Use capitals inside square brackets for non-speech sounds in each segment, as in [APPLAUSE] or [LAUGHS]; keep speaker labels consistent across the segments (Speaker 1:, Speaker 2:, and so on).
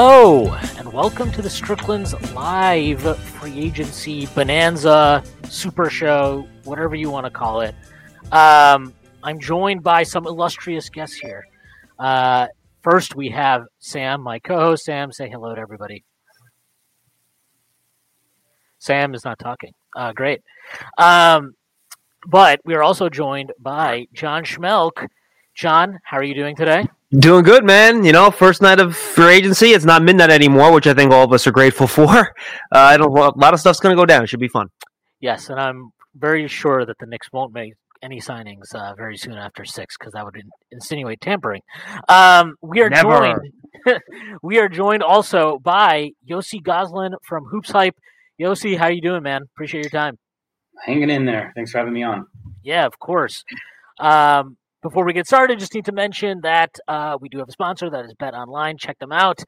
Speaker 1: Hello, and welcome to the Strickland's live free agency bonanza super show, whatever you want to call it. Um, I'm joined by some illustrious guests here. Uh, first, we have Sam, my co-host. Sam, say hello to everybody. Sam is not talking. Uh, great. Um, but we are also joined by John Schmeelk. John, how are you doing today?
Speaker 2: Doing good, man. You know, first night of free agency. It's not midnight anymore, which I think all of us are grateful [LAUGHS] for. Uh, I don't. A lot of stuff's going to go down. It should be fun.
Speaker 1: Yes, and I'm very sure that the Knicks won't make any signings uh, very soon after six because that would in- insinuate tampering. Um, we are
Speaker 2: Never.
Speaker 1: joined. [LAUGHS] we are joined also by Yossi Gozlan from Hoops Hype. Yossi, how you doing, man? Appreciate your time.
Speaker 3: hanging in there. Thanks for having me on.
Speaker 1: Yeah, of course. Um, before we get started, just need to mention that uh, we do have a sponsor that is Bet Online. Check them out.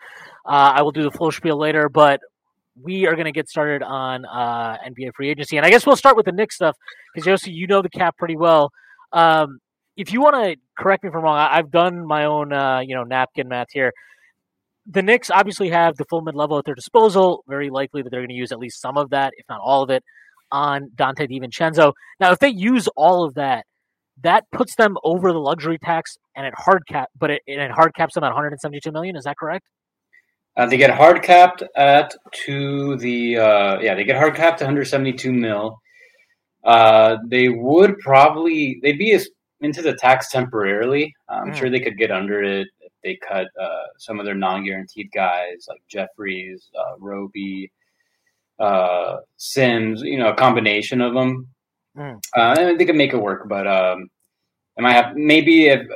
Speaker 1: Uh, I will do the full spiel later, but we are going to get started on uh, NBA free agency, and I guess we'll start with the Knicks stuff because Josie, you know the cap pretty well. Um, if you want to correct me if I'm wrong, I- I've done my own, uh, you know, napkin math here. The Knicks obviously have the full mid level at their disposal. Very likely that they're going to use at least some of that, if not all of it, on Donte DiVincenzo. Now, if they use all of that, that puts them over the luxury tax and it hard cap, but it, it hard caps them at 172 million. Is that correct?
Speaker 3: Uh, they get hard capped at to the uh, yeah they get hard capped to 172 mil. Uh, they would probably they'd be as, into the tax temporarily. I'm
Speaker 1: Mm.
Speaker 3: sure they could get under it if they cut uh, some of their non-guaranteed guys like Jeffries, uh, Roby, uh, Sims. You know, a combination of them.
Speaker 1: Mm.
Speaker 3: Uh, they could make it work, but um, it might have maybe if,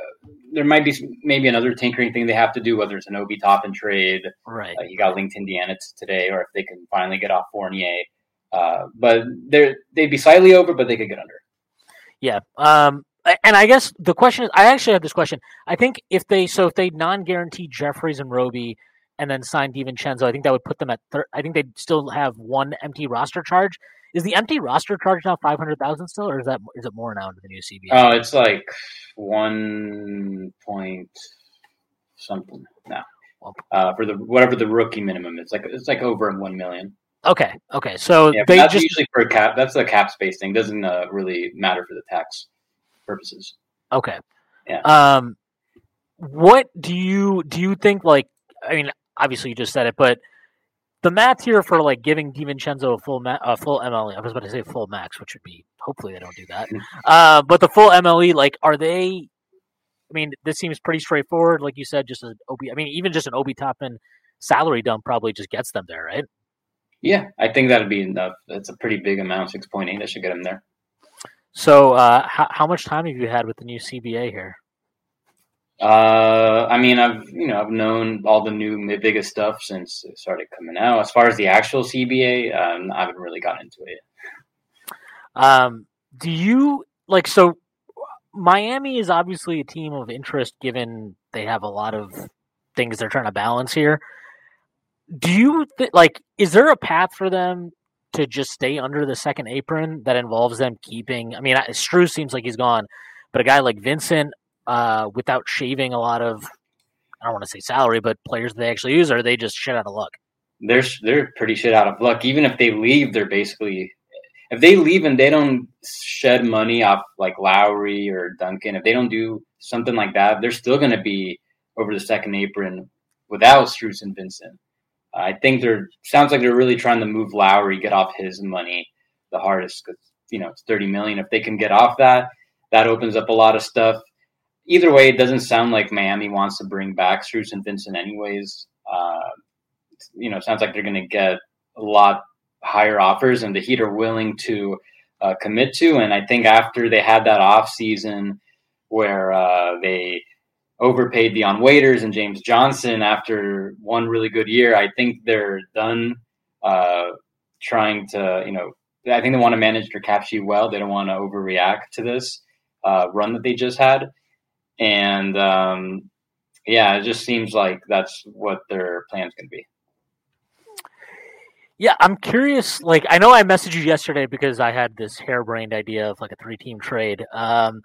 Speaker 3: there might be maybe another tinkering thing they have to do, whether it's an Obi Toppin trade.
Speaker 1: Right.
Speaker 3: Uh, he got linked Indiana today, or if they can finally get off Fournier. Uh, but they're they'd be slightly over, but they could get under.
Speaker 1: Yeah. Um, and I guess the question is, I actually have this question. I think if they, so if they non-guaranteed Jeffries and Roby and then sign DiVincenzo, I think that would put them at, thir- I think they'd still have one empty roster charge. Is the empty roster charge now 500,000 still, or is that, is it more now under the new CBA?
Speaker 3: Oh, it's like one point something now. Uh, for the whatever the rookie minimum it's like it's like over one million.
Speaker 1: okay. Okay. So
Speaker 3: Yeah,
Speaker 1: they
Speaker 3: that's
Speaker 1: just,
Speaker 3: usually for cap. That's a cap space thing. Doesn't uh, really matter for the tax purposes.
Speaker 1: Okay.
Speaker 3: Yeah.
Speaker 1: Um, what do you do? You think like I mean, obviously you just said it, but the math here for like giving DiVincenzo a full ma- a full MLE. I was about to say full max, which would be hopefully they don't do that. uh, but the full MLE, like, are they? I mean, this seems pretty straightforward. Like you said, just an Obi. I mean, even just an Obi Toppin salary dump probably just gets them there, right?
Speaker 3: Yeah, I think that'd be enough. That's a pretty big amount, six point eight. That should get them there.
Speaker 1: So, uh, how, how much time have you had with the new CBA here?
Speaker 3: Uh, I mean, I've you know I've known all the new biggest stuff since it started coming out. As far as the actual CBA, um, I haven't really gotten into it.
Speaker 1: Um, do you like so? Miami is obviously a team of interest, given they have a lot of things they're trying to balance here. Do you th- like? Is there a path for them to just stay under the second apron that involves them keeping? I mean, Strus seems like he's gone, but a guy like Vincent, uh, without shaving a lot of, I don't want to say salary, but players they actually use, are they just shit out of luck?
Speaker 3: They're they're pretty shit out of luck. Even if they leave, they're basically if they leave and they don't shed money off like Lowry or Duncan, if they don't do something like that, they're still going to be over the second apron without Strus and Vincent. I think they're sounds like they're really trying to move Lowry, get off his money the hardest because you know it's thirty million. If they can get off that, that opens up a lot of stuff. Either way, it doesn't sound like Miami wants to bring back Strus and Vincent, anyways. Uh, you know, it sounds like they're going to get a lot higher offers, and the Heat are willing to uh, commit to. And I think after they had that off season where uh, they overpaid Dion Waiters and James Johnson after one really good year. I think they're done uh, trying to, you know, I think they want to manage their cap sheet well. They don't want to overreact to this uh, run that they just had. And um, yeah, it just seems like that's what their plan's going to be.
Speaker 1: Yeah, I'm curious. Like, I know I messaged you yesterday because I had this harebrained idea of like a three team trade. Um,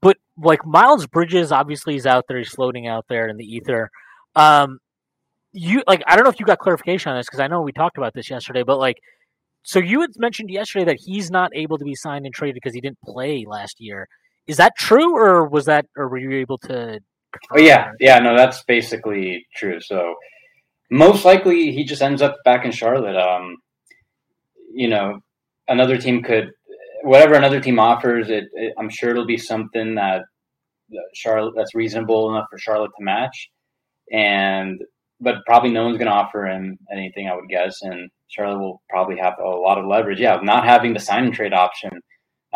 Speaker 1: but like Miles Bridges, obviously, is out there. He's floating out there in the ether. Um, you like, I don't know if you got clarification on this because I know we talked about this yesterday. But like, so you had mentioned yesterday that he's not able to be signed and traded because he didn't play last year. Is that true, or was that, or were you able to?
Speaker 3: Oh yeah, yeah. No, that's basically true. So most likely he just ends up back in Charlotte. Um, you know, another team could, whatever another team offers, it, it, I'm sure it'll be something that Charlotte that's reasonable enough for Charlotte to match, and but probably no one's going to offer him anything, I would guess, and Charlotte will probably have a lot of leverage. Yeah, not having the sign and trade option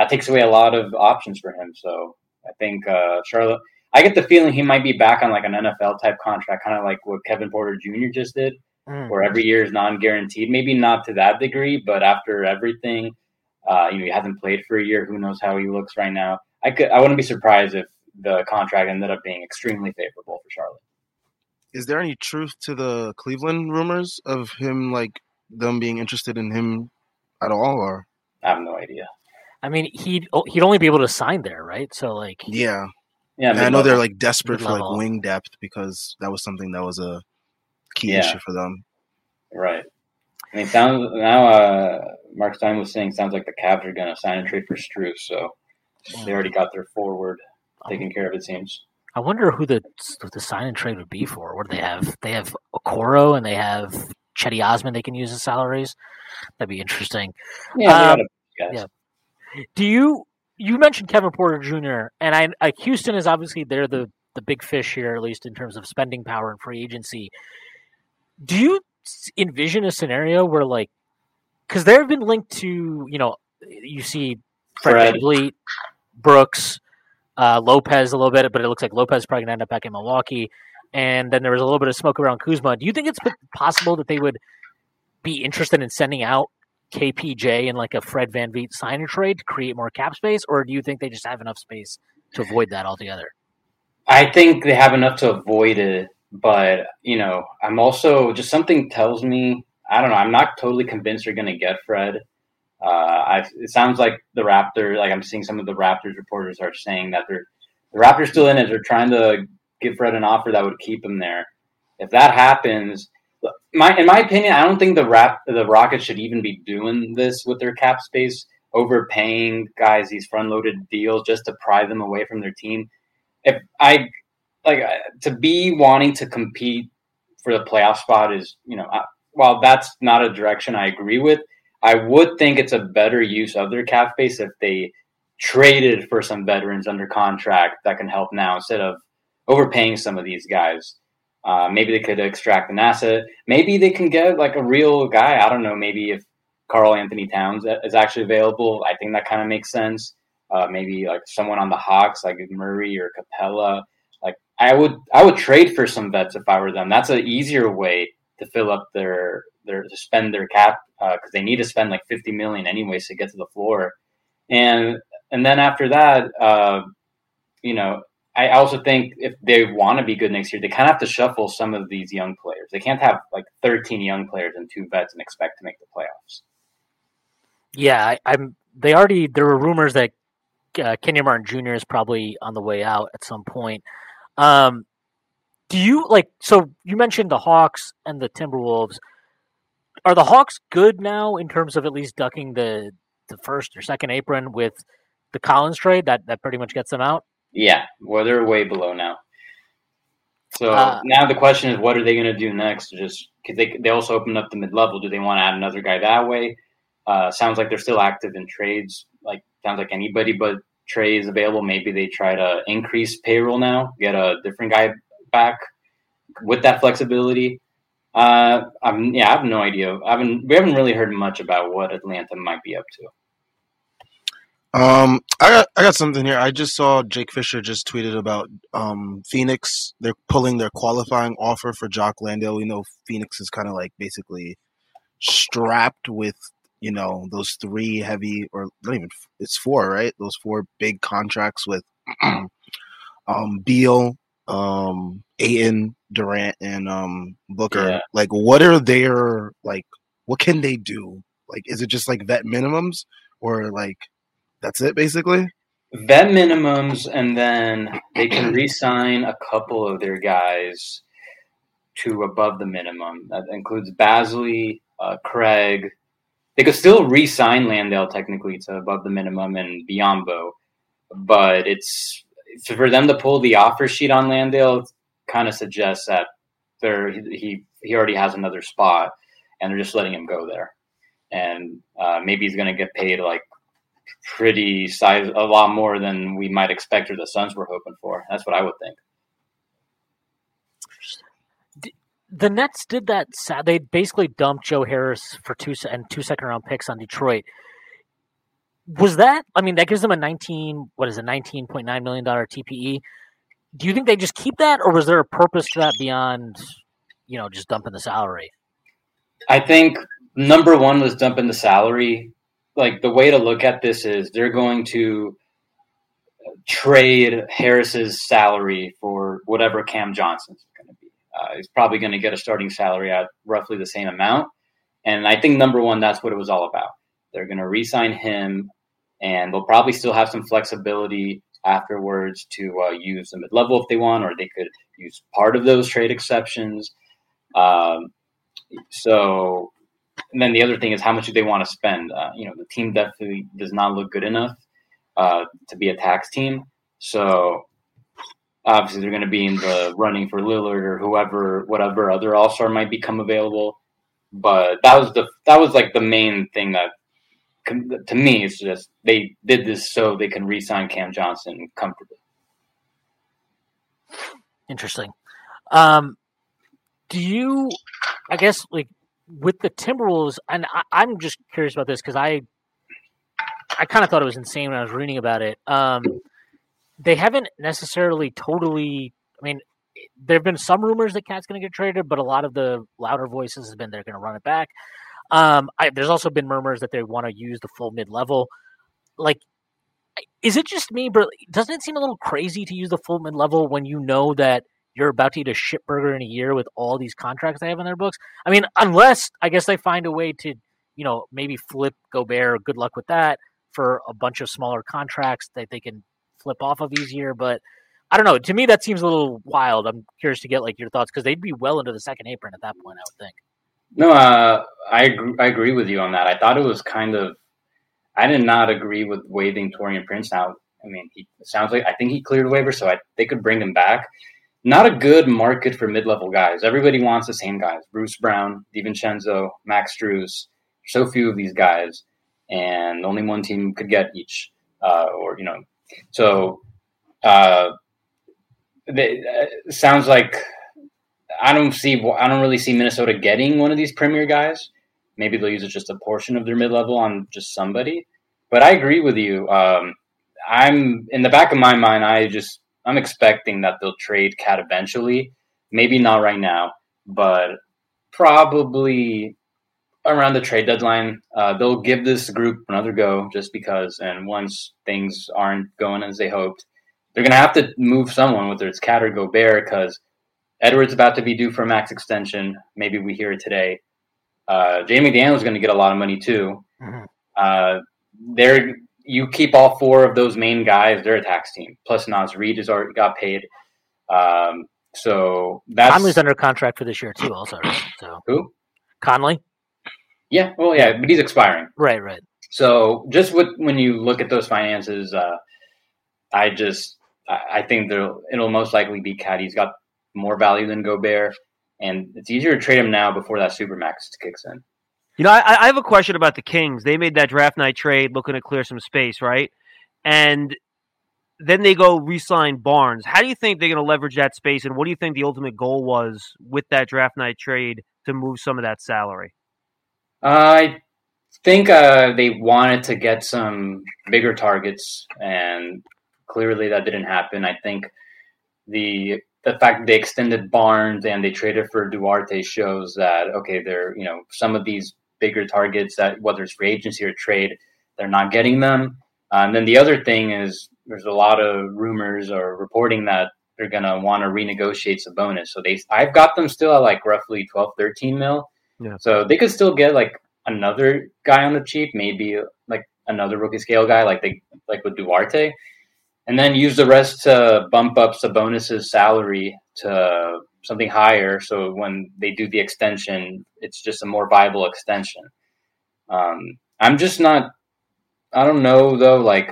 Speaker 3: that takes away a lot of options for him. So I think uh, Charlotte I get the feeling he might be back on like an NFL type contract, kind of like what Kevin Porter Jr. just did, mm. where every year is non guaranteed. Maybe not to that degree, but after everything, uh, you know, he hasn't played for a year. Who knows how he looks right now? I could, I wouldn't be surprised if the contract ended up being extremely favorable for Charlotte.
Speaker 4: Is there any truth to the Cleveland rumors of him, like them being interested in him at all, or?
Speaker 3: I have no idea.
Speaker 1: I mean, he'd he'd only be able to sign there, right? So, like,
Speaker 4: yeah, yeah, I know they're like desperate for like wing depth because that was something that was a key yeah. issue for them.
Speaker 3: Right. I mean, sounds now. Uh, Mark Stein was saying sounds like the Cavs are going to sign and trade for Strus, so they already got their forward taken care of. It seems.
Speaker 1: I wonder who the the sign and trade would be for. What do they have? They have Okoro and they have Cedi Osman. They can use as salaries. That'd be interesting.
Speaker 3: Yeah. Um, yeah.
Speaker 1: Do you you mentioned Kevin Porter Jr. and I, I Houston is obviously they're the the big fish here, at least in terms of spending power and free agency. Do you envision a scenario where like because they've been linked to you know you see Fred, Fred. Brooks, uh, Lopez a little bit, but it looks like Lopez probably to end up back in Milwaukee. And then there was a little bit of smoke around Kuzma. Do you think it's possible that they would be interested in sending out KPJ and like a Fred Van VanVleet sign and trade to create more cap space, or do you think they just have enough space to avoid that altogether?
Speaker 3: I think they have enough to avoid it, but you know, I'm also just something tells me I don't know. I'm not totally convinced they're going to get Fred. Uh, I, it sounds like the Raptors, like I'm seeing some of the Raptors reporters are saying that they're the Raptors still in it. They're trying to give Fred an offer that would keep him there. If that happens, my in my opinion, I don't think the rap the Rockets should even be doing this with their cap space, overpaying guys these front loaded deals just to pry them away from their team. If I like uh, to be wanting to compete for the playoff spot is you know while that's not a direction I agree with, I would think it's a better use of their cap space if they traded for some veterans under contract that can help now instead of overpaying some of these guys. Uh, maybe they could extract an asset. Maybe they can get like a real guy. I don't know. Maybe if Karl-Anthony Towns is actually available, I think that kind of makes sense. Uh, maybe like someone on the Hawks, like Murray or Capela. Like I would, I would trade for some vets if I were them. That's an easier way to fill up their their to spend their cap because uh, they need to spend like fifty million anyways to get to the floor. And and then after that, uh, you know, I also think if they want to be good next year, they kind of have to shuffle some of these young players. They can't have like 13 young players and two vets and expect to make the playoffs.
Speaker 1: Yeah, I, am They already there were rumors that uh, Kenyon Martin Jr. is probably on the way out at some point. Um, do you like? So you mentioned the Hawks and the Timberwolves. Are the Hawks good now in terms of at least ducking the the first or second apron with the Collins trade? That that pretty much gets them out.
Speaker 3: Yeah, well, they're way below now. So uh, now the question is, what are they going to do next? Just because they they also opened up the mid level, do they want to add another guy that way? Uh, sounds like they're still active in trades. Like sounds like anybody but Trey is available. Maybe they try to increase payroll now, get a different guy back with that flexibility. Uh, I'm yeah, I have no idea. I haven't we haven't really heard much about what Atlanta might be up to.
Speaker 4: Um, I got I got something here. I just saw Jake Fisher just tweeted about um Phoenix. They're pulling their qualifying offer for Jock Landale. We know Phoenix is kind of like basically strapped with you know those three heavy or not even it's four right those four big contracts with [CLEARS THROAT] um Beal, um Ayton, Durant, and um Booker.
Speaker 3: Yeah.
Speaker 4: Like, what are their like? What can they do? Like, is it just like vet minimums or like that's it basically?
Speaker 3: vet minimums, and then they can re-sign a couple of their guys to above the minimum. That includes Basley, uh, Craig. They could still re-sign Landale technically to above the minimum and Biyombo, but it's for them to pull the offer sheet on Landale. Kind of suggests that they're he he already has another spot, and they're just letting him go there, and uh, maybe he's going to get paid like pretty size a lot more than we might expect or the Suns were hoping for. That's what I would think.
Speaker 1: the Nets did that. They basically dumped Joe Harris for two and two second round picks on Detroit. Was that? I mean, that gives them a nineteen. What is it? Nineteen point nine million dollar TPE. Do you think they just keep that, or was there a purpose to that beyond, you know, just dumping the salary?
Speaker 3: I think number one was dumping the salary. Like the way to look at this is they're going to trade Harris's salary for whatever Cam Johnson's going to be. Uh, he's probably going to get a starting salary at roughly the same amount. And I think number one, that's what it was all about. They're going to re-sign him, and they'll probably still have some flexibility afterwards to uh, use the mid-level if they want, or they could use part of those trade exceptions. Um, so, and then the other thing is how much do they want to spend? Uh, you know, the team definitely does not look good enough uh, to be a tax team. So obviously they're going to be in the running for Lillard or whoever, whatever other All Star might become available. But that was the that was like the main thing that to me it's just they did this so they can re-sign Cam Johnson comfortably.
Speaker 1: Interesting. Um, do you? I guess like with the Timberwolves, and I, I'm just curious about this because I, I kind of thought it was insane when I was reading about it. Um, they haven't necessarily totally. I mean, there have been some rumors that Cat's going to get traded, but a lot of the louder voices has been they're going to run it back. Um, I, there's also been murmurs that they want to use the full mid level. Like, is it just me, but doesn't it seem a little crazy to use the full mid level when you know that you're about to eat a shit burger in a year with all these contracts they have in their books? I mean, unless I guess they find a way to, you know, maybe flip Gobert. Good luck with that for a bunch of smaller contracts that they can flip off of easier. But I don't know. To me, that seems a little wild. I'm curious to get like your thoughts because they'd be well into the second apron at that point. I would think.
Speaker 3: No, uh, I agree, I agree with you on that. I thought it was kind of. I did not agree with waiving Taurean Prince. Now, I mean, he sounds like I think he cleared waiver, so I, they could bring him back. Not a good market for mid-level guys. Everybody wants the same guys: Bruce Brown, DiVincenzo, Max Strus. So few of these guys, and only one team could get each, uh, or you know, so uh, they, uh, sounds like I don't see. I don't really see Minnesota getting one of these premier guys. Maybe they'll use it just a portion of their mid level on just somebody. But I agree with you. Um, I'm in the back of my mind. I just I'm expecting that they'll trade Cat eventually. Maybe not right now, but probably around the trade deadline. Uh, they'll give this group another go just because. And once things aren't going as they hoped, they're going to have to move someone, whether it's Cat or Gobert, because Edwards about to be due for a max extension. Maybe we hear it today. Uh, Jamie McDaniel's going to get a lot of money too.
Speaker 1: Mhm.
Speaker 3: Uh, they're you keep all four of those main guys. They're a tax team. Plus Naz Reid has already got paid. Um, so that's
Speaker 1: Conley's under contract for this year too, also. Right? So
Speaker 3: who?
Speaker 1: Conley,
Speaker 3: Yeah, well, yeah, but he's expiring.
Speaker 1: right, right.
Speaker 3: So just with when you look at those finances, uh, I just I, I think it'll most likely be Cat. He's got more value than Gobert, and it's easier to trade him now before that supermax kicks in.
Speaker 2: You know, I, I have a question about the Kings. They made that draft night trade looking to clear some space, right? And then they go re-sign Barnes. How do you think they're going to leverage that space, and what do you think the ultimate goal was with that draft night trade to move some of that salary?
Speaker 3: I think uh, they wanted to get some bigger targets, and clearly that didn't happen. I think the the fact they extended Barnes and they traded for Duarte shows that okay, they're you know some of these bigger targets that whether it's free agency or trade, they're not getting them. Uh, and then the other thing is there's a lot of rumors or reporting that they're gonna want to renegotiate some Sabonis. So they I've got them still at like roughly 12, 13 mil.
Speaker 2: Yeah.
Speaker 3: So they could still get like another guy on the cheap, maybe like another rookie scale guy, like they like with Duarte, and then use the rest to bump up Sabonis's salary to something higher. So when they do the extension, it's just a more viable extension. Um, I'm just not. I don't know though. Like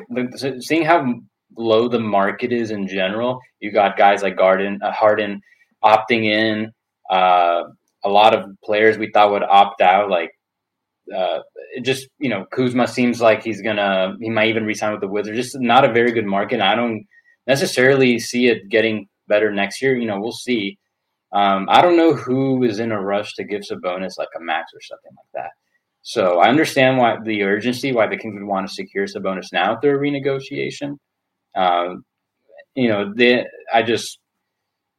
Speaker 3: seeing how low the market is in general, you got guys like Garden, uh, Harden opting in. Uh, a lot of players we thought would opt out, like uh, just you know Kuzma seems like he's gonna he might even resign with the Wizards. Just not a very good market. I don't necessarily see it getting better next year. You know, we'll see. Um, I don't know who is in a rush to give Sabonis like a max or something like that. So I understand why the urgency, why the Kings would want to secure Sabonis now through a renegotiation. Um, you know, they, I just,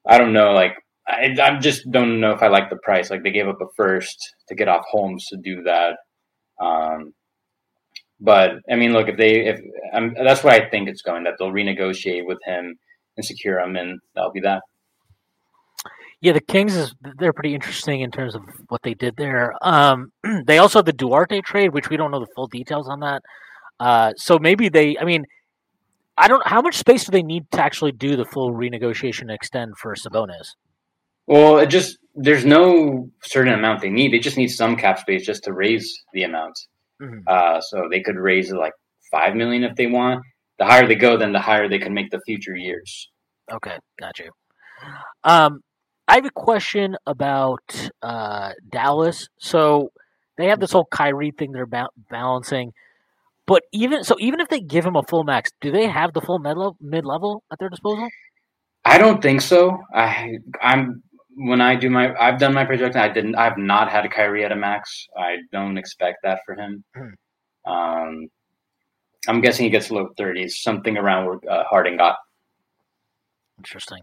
Speaker 3: I don't know. Like I, I just don't know if I like the price. Like they gave up a first to get off Holmes to do that. Um, but I mean, look, if they, if um, that's what I think it's going, that they'll renegotiate with him and secure him, and that'll be that.
Speaker 1: Yeah, the Kings is they're pretty interesting in terms of what they did there. Um, [CLEARS THROAT] they also have the Duarte trade, which we don't know the full details on that. Uh, so maybe they, I mean, I don't. How much space do they need to actually do the full renegotiation and extend for Sabonis?
Speaker 3: Well, it just there's no certain amount they need. They just need some cap space just to raise the amount. Mm-hmm. Uh, so they could raise like five million if they want. The higher they go, then the higher they can make the future years.
Speaker 1: Okay, got you. Um, I have a question about uh, Dallas. So they have this whole Kyrie thing they're ba- balancing, but even so, even if they give him a full max, do they have the full mid level at their disposal?
Speaker 3: I don't think so. I I'm when I do my, I've done my projection. I didn't. I've not had a Kyrie at a max. I don't expect that for him. Hmm. Um, I'm guessing he gets low 30s, something around where uh, Harden got.
Speaker 1: Interesting.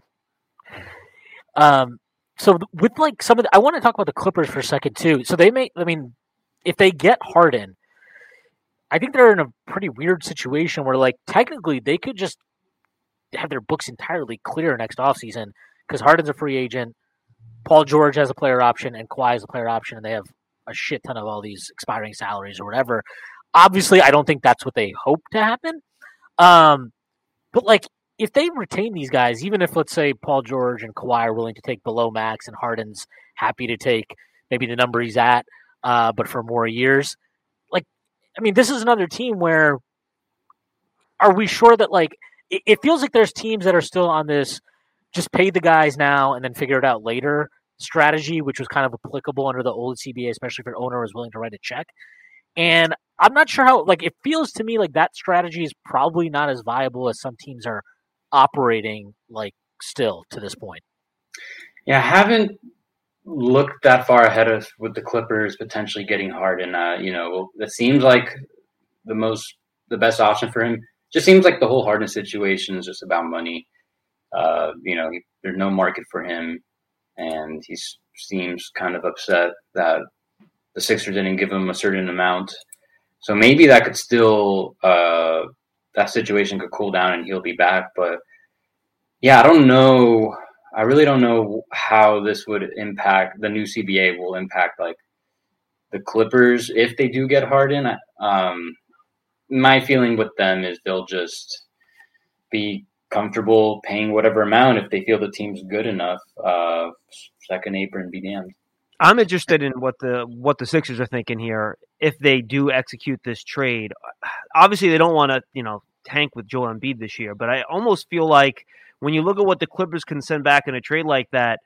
Speaker 1: Um, so with like some of, the, I want to talk about the Clippers for a second too. So they may, I mean, if they get Harden, I think they're in a pretty weird situation where like technically they could just have their books entirely clear next offseason because Harden's a free agent. Paul George has a player option and Kawhi has a player option, and they have a shit ton of all these expiring salaries or whatever. Obviously, I don't think that's what they hope to happen. Um, but like, if they retain these guys, even if let's say Paul George and Kawhi are willing to take below max, and Harden's happy to take maybe the number he's at, uh, but for more years, like, I mean, this is another team where are we sure that like it, it feels like there's teams that are still on this just pay the guys now and then figure it out later strategy, which was kind of applicable under the old CBA, especially if your owner was willing to write a check. And I'm not sure how, like, it feels to me like that strategy is probably not as viable as some teams are operating, like, still to this point.
Speaker 3: Yeah, I haven't looked that far ahead of with the Clippers potentially getting Harden. Uh, you know, it seems like the most, the best option for him. Just seems like the whole Harden situation is just about money. Uh, you know, he, there's no market for him and he seems kind of upset that the Sixers didn't give him a certain amount. So maybe that could still uh, that situation could cool down and he'll be back. But yeah, I don't know. I really don't know how this would impact the new CBA will impact like the Clippers if they do get Harden. Um, my feeling with them is they'll just be comfortable paying whatever amount if they feel the team's good enough. Uh, second apron be damned.
Speaker 2: I'm interested in what the what the Sixers are thinking here if they do execute this trade. Obviously, they don't want to you know tank with Joel Embiid this year, but I almost feel like when you look at what the Clippers can send back in a trade like that,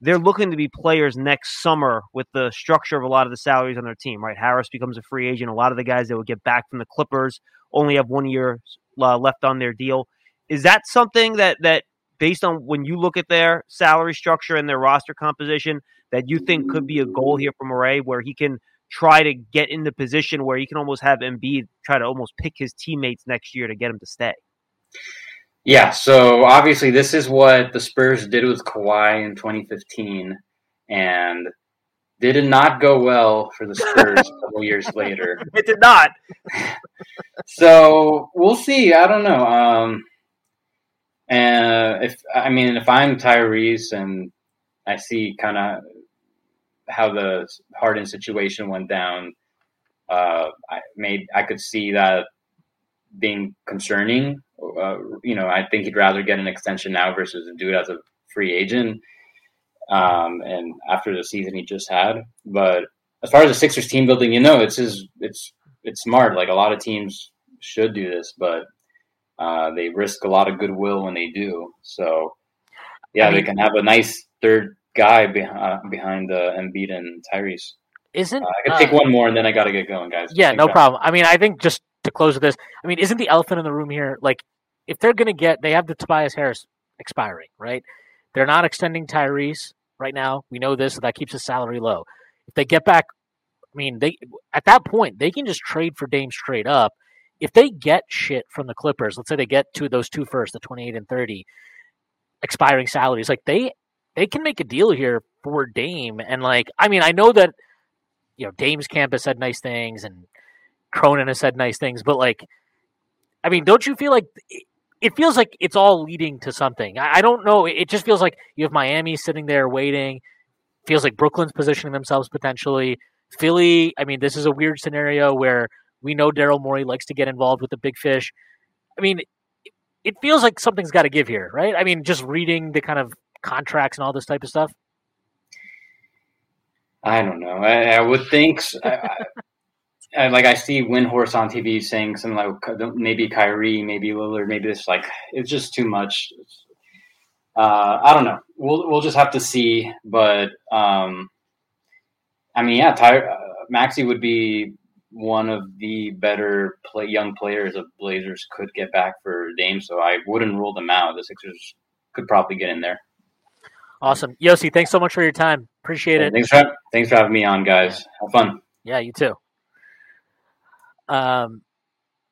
Speaker 2: they're looking to be players next summer with the structure of a lot of the salaries on their team. Right, Harris becomes a free agent. A lot of the guys that would get back from the Clippers only have one year uh, left on their deal. Is that something that that based on when you look at their salary structure and their roster composition that you think could be a goal here for Morey where he can try to get in the position where you can almost have Embiid try to almost pick his teammates next year to get him to stay.
Speaker 3: Yeah, so obviously this is what the Spurs did with Kawhi in 2015, and did not go well for the Spurs a couple years [LAUGHS] later.
Speaker 2: It did not. [LAUGHS]
Speaker 3: so we'll see. I don't know. Um, and if I mean, if I'm Tyrese and I see kind of how the Harden situation went down, uh, I made I could see that being concerning uh, you know, I think he'd rather get an extension now versus do it as a free agent. Um, and after the season he just had, but as far as the Sixers team building, you know, it's his, it's it's smart. Like a lot of teams should do this, but uh, they risk a lot of goodwill when they do. So, yeah, I mean, they can have a nice third guy behind uh, behind uh, Embiid and Tyrese.
Speaker 1: Isn't uh,
Speaker 3: I can take uh, one more and then I got to get going, guys.
Speaker 1: Yeah, no problem. I mean, I think just to close with this, I mean, isn't the elephant in the room here? Like, if they're going to get, they have the Tobias Harris expiring, right? They're not extending Tyrese right now. We know this, so that keeps his salary low. If they get back, I mean, they at that point they can just trade for Dame straight up. If they get shit from the Clippers, let's say they get to those two first, the twenty eight and thirty, expiring salaries, like they they can make a deal here for Dame. And like, I mean, I know that you know Dame's campus said nice things and Cronin has said nice things, but like, I mean, don't you feel like it feels like it's all leading to something. I, I don't know. It just feels like you have Miami sitting there waiting. Feels like Brooklyn's positioning themselves potentially. Philly. I mean, this is a weird scenario where we know Daryl Morey likes to get involved with the big fish. I mean, it feels like something's got to give here, right? I mean, just reading the kind of contracts and all this type of stuff.
Speaker 3: I don't know. I, I would think. I, I, like I see Windhorst on TV saying something like maybe Kyrie, maybe Lillard, maybe this like it's just too much. Uh, I don't know. We'll we'll just have to see. But um, I mean, yeah, Ty, uh, Maxey would be one of the better play, young players of Blazers could get back for Dame. So I wouldn't rule them out. The Sixers could probably get in there.
Speaker 1: Awesome, Yossi. Thanks so much for your time. Appreciate it.
Speaker 3: Thanks for thanks for having me on, guys. Have fun.
Speaker 1: Yeah, you too. Um,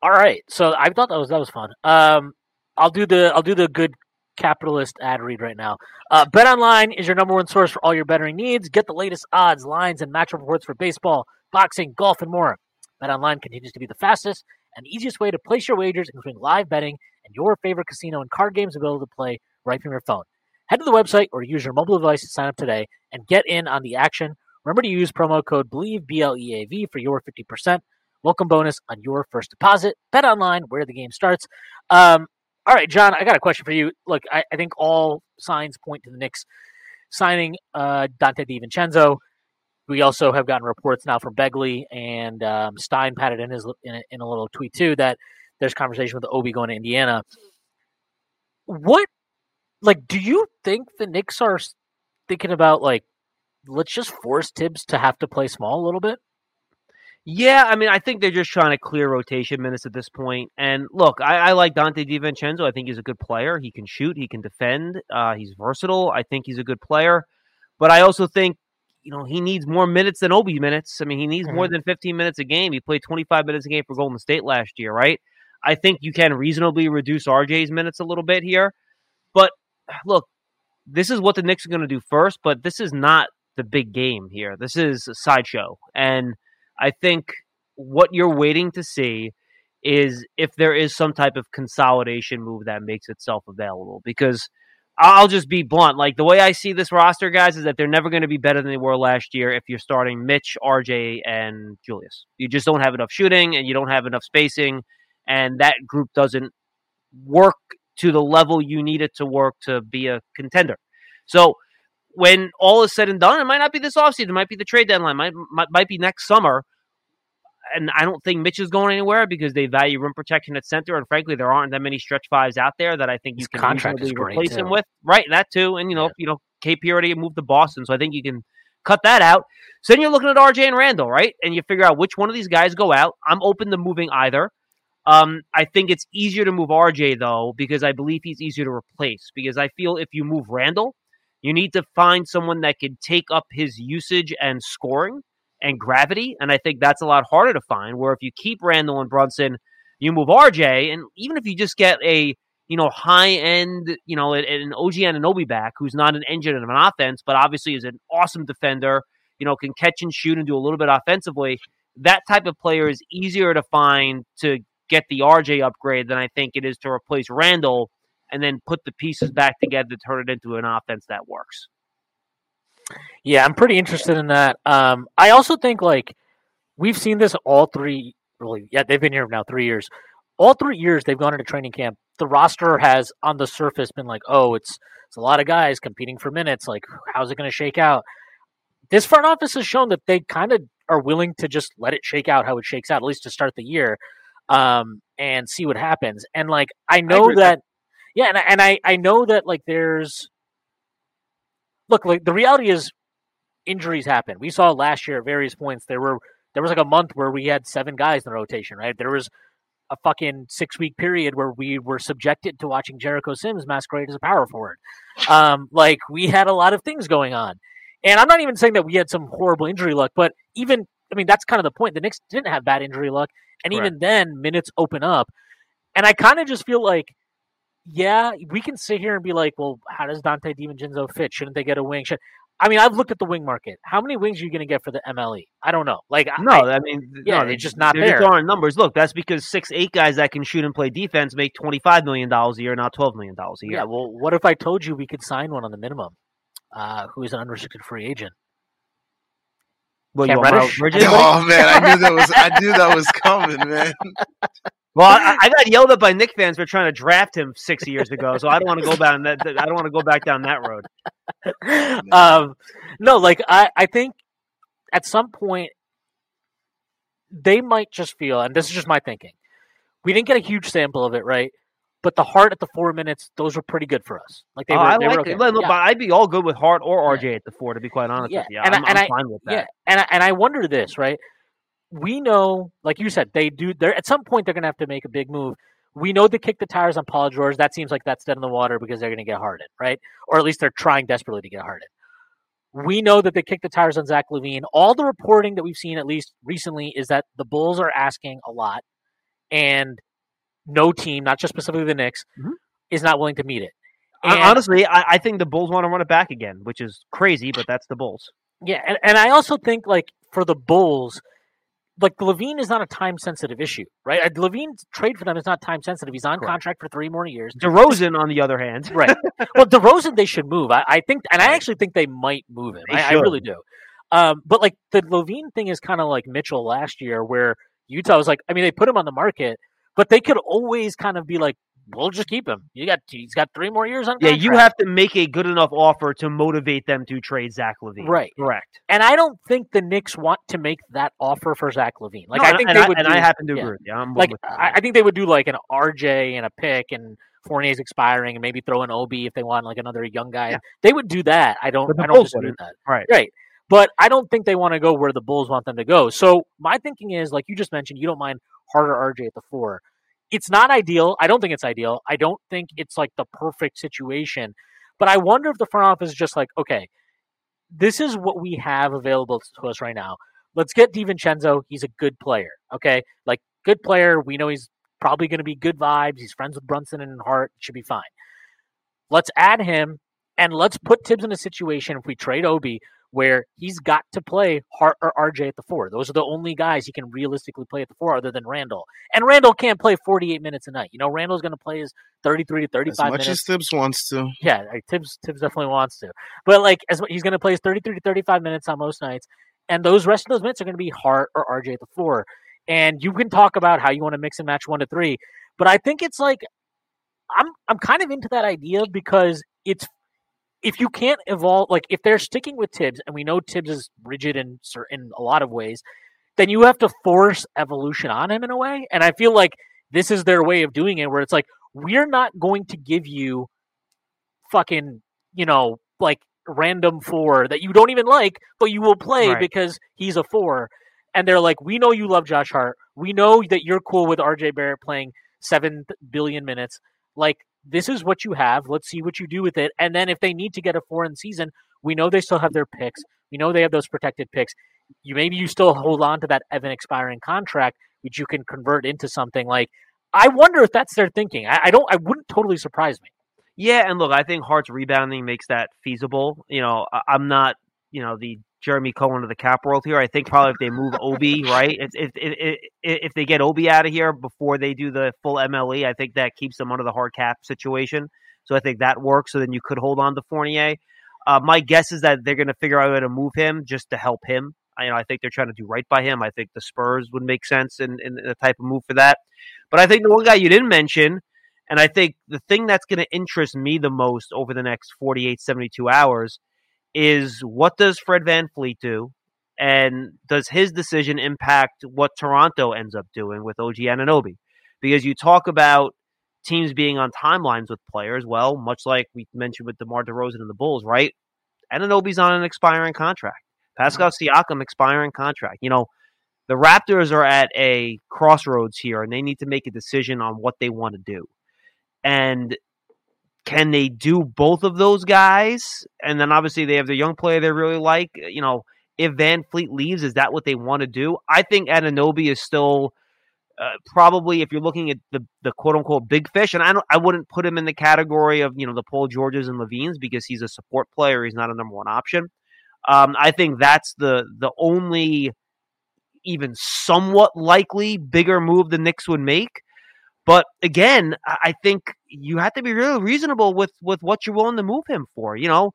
Speaker 1: all right. So I thought that was that was fun. Um, I'll do the I'll do the good capitalist ad read right now. Uh, Bet Online is your number one source for all your betting needs. Get the latest odds, lines, and matchup reports for baseball, boxing, golf, and more. Bet Online continues to be the fastest and easiest way to place your wagers, including live betting and your favorite casino and card games available to play right from your phone. Head to the website or use your mobile device to sign up today and get in on the action. Remember to use promo code BLEAV, B L E A V, for your 50% welcome bonus on your first deposit. Bet online where the game starts. Um, all right, John, I got a question for you. Look, I, I think all signs point to the Knicks signing uh, Donte DiVincenzo. We also have gotten reports now from Begley and um, Stein patted in his in a, in a little tweet too that there's conversation with Obi going to Indiana. What, like, do you think the Knicks are thinking about like, let's just force Thibs to have to play small a little bit?
Speaker 2: Yeah, I mean, I think they're just trying to clear rotation minutes at this point. And look, I, I like Donte DiVincenzo. I think he's a good player. He can shoot. He can defend. Uh, he's versatile. I think he's a good player. But I also think, you know, he needs more minutes than Obi minutes. I mean, he needs mm-hmm. more than 15 minutes a game. He played 25 minutes a game for Golden State last year, right? I think you can reasonably reduce RJ's minutes a little bit here. But [SIGHS] look, this is what the Knicks are going to do first, but this is not the big game here. This is a sideshow. And I think what you're waiting to see is if there is some type of consolidation move that makes itself available. Because I'll just be blunt. Like the way I see this roster, guys, is that they're never going to be better than they were last year if you're starting Mitch, RJ, and Julius. You just don't have enough shooting and you don't have enough spacing, and that group doesn't work to the level you need it to work to be a contender. So when all is said and done, it might not be this offseason. It might be the trade deadline. Might, might might be next summer. And I don't think Mitch is going anywhere because they value rim protection at center. And frankly, there aren't that many stretch fives out there that I think you His can easily replace too. him with. Right, that too. And you know, yeah. you know, KP already moved to Boston, so I think you can cut that out. So then you're looking at RJ and Randle, right? And you figure out which one of these guys go out. I'm open to moving either. Um, I think it's easier to move RJ though because I believe he's easier to replace. Because I feel if you move Randle, you need to find someone that can take up his usage and scoring and gravity, and I think that's a lot harder to find. Where if you keep Randle and Brunson, you move RJ, and even if you just get a you know high end, you know, an OG Anunoby back who's not an engine of an offense, but obviously is an awesome defender, you know, can catch and shoot and do a little bit offensively. That type of player is easier to find to get the RJ upgrade than I think it is to replace Randle and then put the pieces back together to turn it into an offense that works.
Speaker 1: Yeah, I'm pretty interested in that. Um, I also think like we've seen this all three really. Yeah, they've been here now three years. All three years they've gone into training camp. The roster has on the surface been like, oh, it's it's a lot of guys competing for minutes. Like, how's it going to shake out? This front office has shown that they kind of are willing to just let it shake out how it shakes out, at least to start the year, um, and see what happens. And like, I know I that, yeah, and and I I know that like there's look, like the reality is injuries happen. We saw last year at various points there were there was like a month where we had seven guys in the rotation, right? There was a fucking six week period where we were subjected to watching Jericho Sims masquerade as a power forward. Um, like we had a lot of things going on. And I'm not even saying that we had some horrible injury luck, but even I mean that's kind of the point. The Knicks didn't have bad injury luck, and Correct. even then minutes open up. And I kind of just feel like yeah, we can sit here and be like, well, how does Donte DiVincenzo fit? Shouldn't they get a wing? Should, I mean, I've looked at the wing market. How many wings are you going to get for the MLE? I don't know. Like,
Speaker 2: no, I, I mean,
Speaker 1: yeah,
Speaker 2: no,
Speaker 1: it's just not
Speaker 2: there.
Speaker 1: There
Speaker 2: aren't numbers. Look, that's because six, eight guys that can shoot and play defense make twenty five million dollars a year, not twelve million dollars a year.
Speaker 1: Yeah. Well, what if I told you we could sign one on the minimum, uh, who is an unrestricted free agent?
Speaker 2: Well,
Speaker 1: Cam Reddish?
Speaker 4: Oh man, I knew that was I knew that was [LAUGHS] coming, man.
Speaker 2: Well, I, I, got yelled at by Knick fans for trying to draft him six years ago, so I don't want to go down that. I don't want to go back down that road. [LAUGHS]
Speaker 1: um, no, like I, I think at some point they might just feel, and this is just my thinking. We didn't get a huge sample of it, right? But the Hart at the four minutes, those were pretty good for us. Like they
Speaker 2: oh,
Speaker 1: were,
Speaker 2: I
Speaker 1: they
Speaker 2: like
Speaker 1: were okay.
Speaker 2: Look,
Speaker 1: yeah.
Speaker 2: I'd be all good with Hart or RJ at the four, to be quite honest
Speaker 1: yeah.
Speaker 2: with you.
Speaker 1: And
Speaker 2: I'm,
Speaker 1: I, and
Speaker 2: I'm
Speaker 1: I,
Speaker 2: fine with that.
Speaker 1: Yeah, and I, and I wonder this, right? We know, like you said, they do. They're at some point they're going to have to make a big move. We know they kick the tires on Paul George. That seems like that's dead in the water because they're going to get Harden, right? Or at least they're trying desperately to get Harden. We know that they kicked the tires on Zach LaVine. All the reporting that we've seen, at least recently, is that the Bulls are asking a lot, and no team, not just specifically the Knicks,
Speaker 2: mm-hmm.
Speaker 1: is not willing to meet it.
Speaker 2: And, Honestly, I, I, think the Bulls want to run it back again, which is crazy, but that's the Bulls.
Speaker 1: Yeah, and, and I also think like for the Bulls, like LaVine is not a time sensitive issue, right? Uh, LaVine's trade for them is not time sensitive. He's on Correct. contract for three more years.
Speaker 2: DeRozan, on the other hand,
Speaker 1: right? [LAUGHS] Well, DeRozan they should move. I, I think, and I actually think they might move him. I, I, really do. Um, but like the LaVine thing is kind of like Mitchell last year, where Utah was like, I mean, they put him on the market, but they could always kind of be like, we'll just keep him. You got he's got three more years on.
Speaker 2: Contract. Yeah, you have to make a good enough offer to motivate them to trade Zach LaVine.
Speaker 1: Right,
Speaker 2: correct.
Speaker 1: And I don't think the Knicks want to make that offer for Zach LaVine. Like
Speaker 2: no,
Speaker 1: I think they
Speaker 2: I,
Speaker 1: would.
Speaker 2: And
Speaker 1: do,
Speaker 2: I happen to
Speaker 1: yeah.
Speaker 2: agree. Yeah, I'm
Speaker 1: like I, I, think they would do like an RJ and a pick and. Fournier's expiring, and maybe throw an Obi if they want like another young guy. Yeah. They would do that. I don't. I don't disagree with that.
Speaker 2: Right.
Speaker 1: Right. But I don't think they want to go where the Bulls want them to go. So my thinking is, like you just mentioned, you don't mind harder RJ at the four it's not ideal. I don't think it's ideal. I don't think it's like the perfect situation. But I wonder if the front office is just like, okay, this is what we have available to us right now. Let's get DiVincenzo. He's a good player. Okay. Like, good player. We know he's probably going to be good vibes. He's friends with Brunson and Hart. Should be fine. Let's add him and let's put Thibs in a situation if we trade Obi where he's got to play Hart or RJ at the four. Those are the only guys he can realistically play at the four other than Randle. And Randle can't play 48 minutes a night. You know, Randle's going to play his 33 to 35
Speaker 4: as much
Speaker 1: minutes.
Speaker 4: as Thibs wants to.
Speaker 1: Yeah, like, Thibs Thibs definitely wants to. But like as he's going to play his 33 to 35 minutes on most nights. And those rest of those minutes are going to be Hart or RJ at the four. And you can talk about how you want to mix and match one to three, but I think it's like I'm I'm kind of into that idea because it's if you can't evolve, like if they're sticking with Thibs, and we know Thibs is rigid in certain a lot of ways, then you have to force evolution on him in a way. And I feel like this is their way of doing it, where it's like we're not going to give you fucking, you know, like random four that you don't even like, but you will play
Speaker 2: right.
Speaker 1: because he's a four. And they're like, we know you love Josh Hart. We know that you're cool with RJ Barrett playing seven billion minutes. Like this is what you have. Let's see what you do with it. And then if they need to get a foreign season, we know they still have their picks. We know they have those protected picks. you maybe you still hold on to that Evan expiring contract, which you can convert into something like. I wonder if that's their thinking. I, I don't. I wouldn't totally surprise me.
Speaker 2: Yeah, and look, I think Hart's rebounding makes that feasible. You know, I, I'm not, you know, the Jeremy Cohen of the cap world here. I think probably if they move Obi, right, if if, if if they get Obi out of here before they do the full MLE, I think that keeps them under the hard cap situation. So I think that works. So then you could hold on to Fournier. Uh, my guess is that they're going to figure out how to move him just to help him. I, you know, I think they're trying to do right by him. I think the Spurs would make sense in, in the type of move for that. But I think the one guy you didn't mention, and I think the thing that's going to interest me the most over the next 48, 72 hours is what does Fred VanVleet do? And does his decision impact what Toronto ends up doing with OG Anunoby? Because you talk about teams being on timelines with players. Well, much like we mentioned with DeMar DeRozan and the Bulls, right? Anunoby's on an expiring contract. Pascal mm-hmm. Siakam expiring contract. You know, the Raptors are at a crossroads here, and they need to make a decision on what they want to do. And can they do both of those guys? And then obviously they have the young player they really like. You know, if VanVleet leaves, is that what they want to do? I think Anunoby is still uh, probably if you're looking at the the quote unquote big fish, and I don't, I wouldn't put him in the category of you know the Paul Georges and LaVines because he's a support player. He's not a number one option. Um, I think that's the the only even somewhat likely bigger move the Knicks would make. But again, I think you have to be really reasonable with with what you're willing to move him for. You know,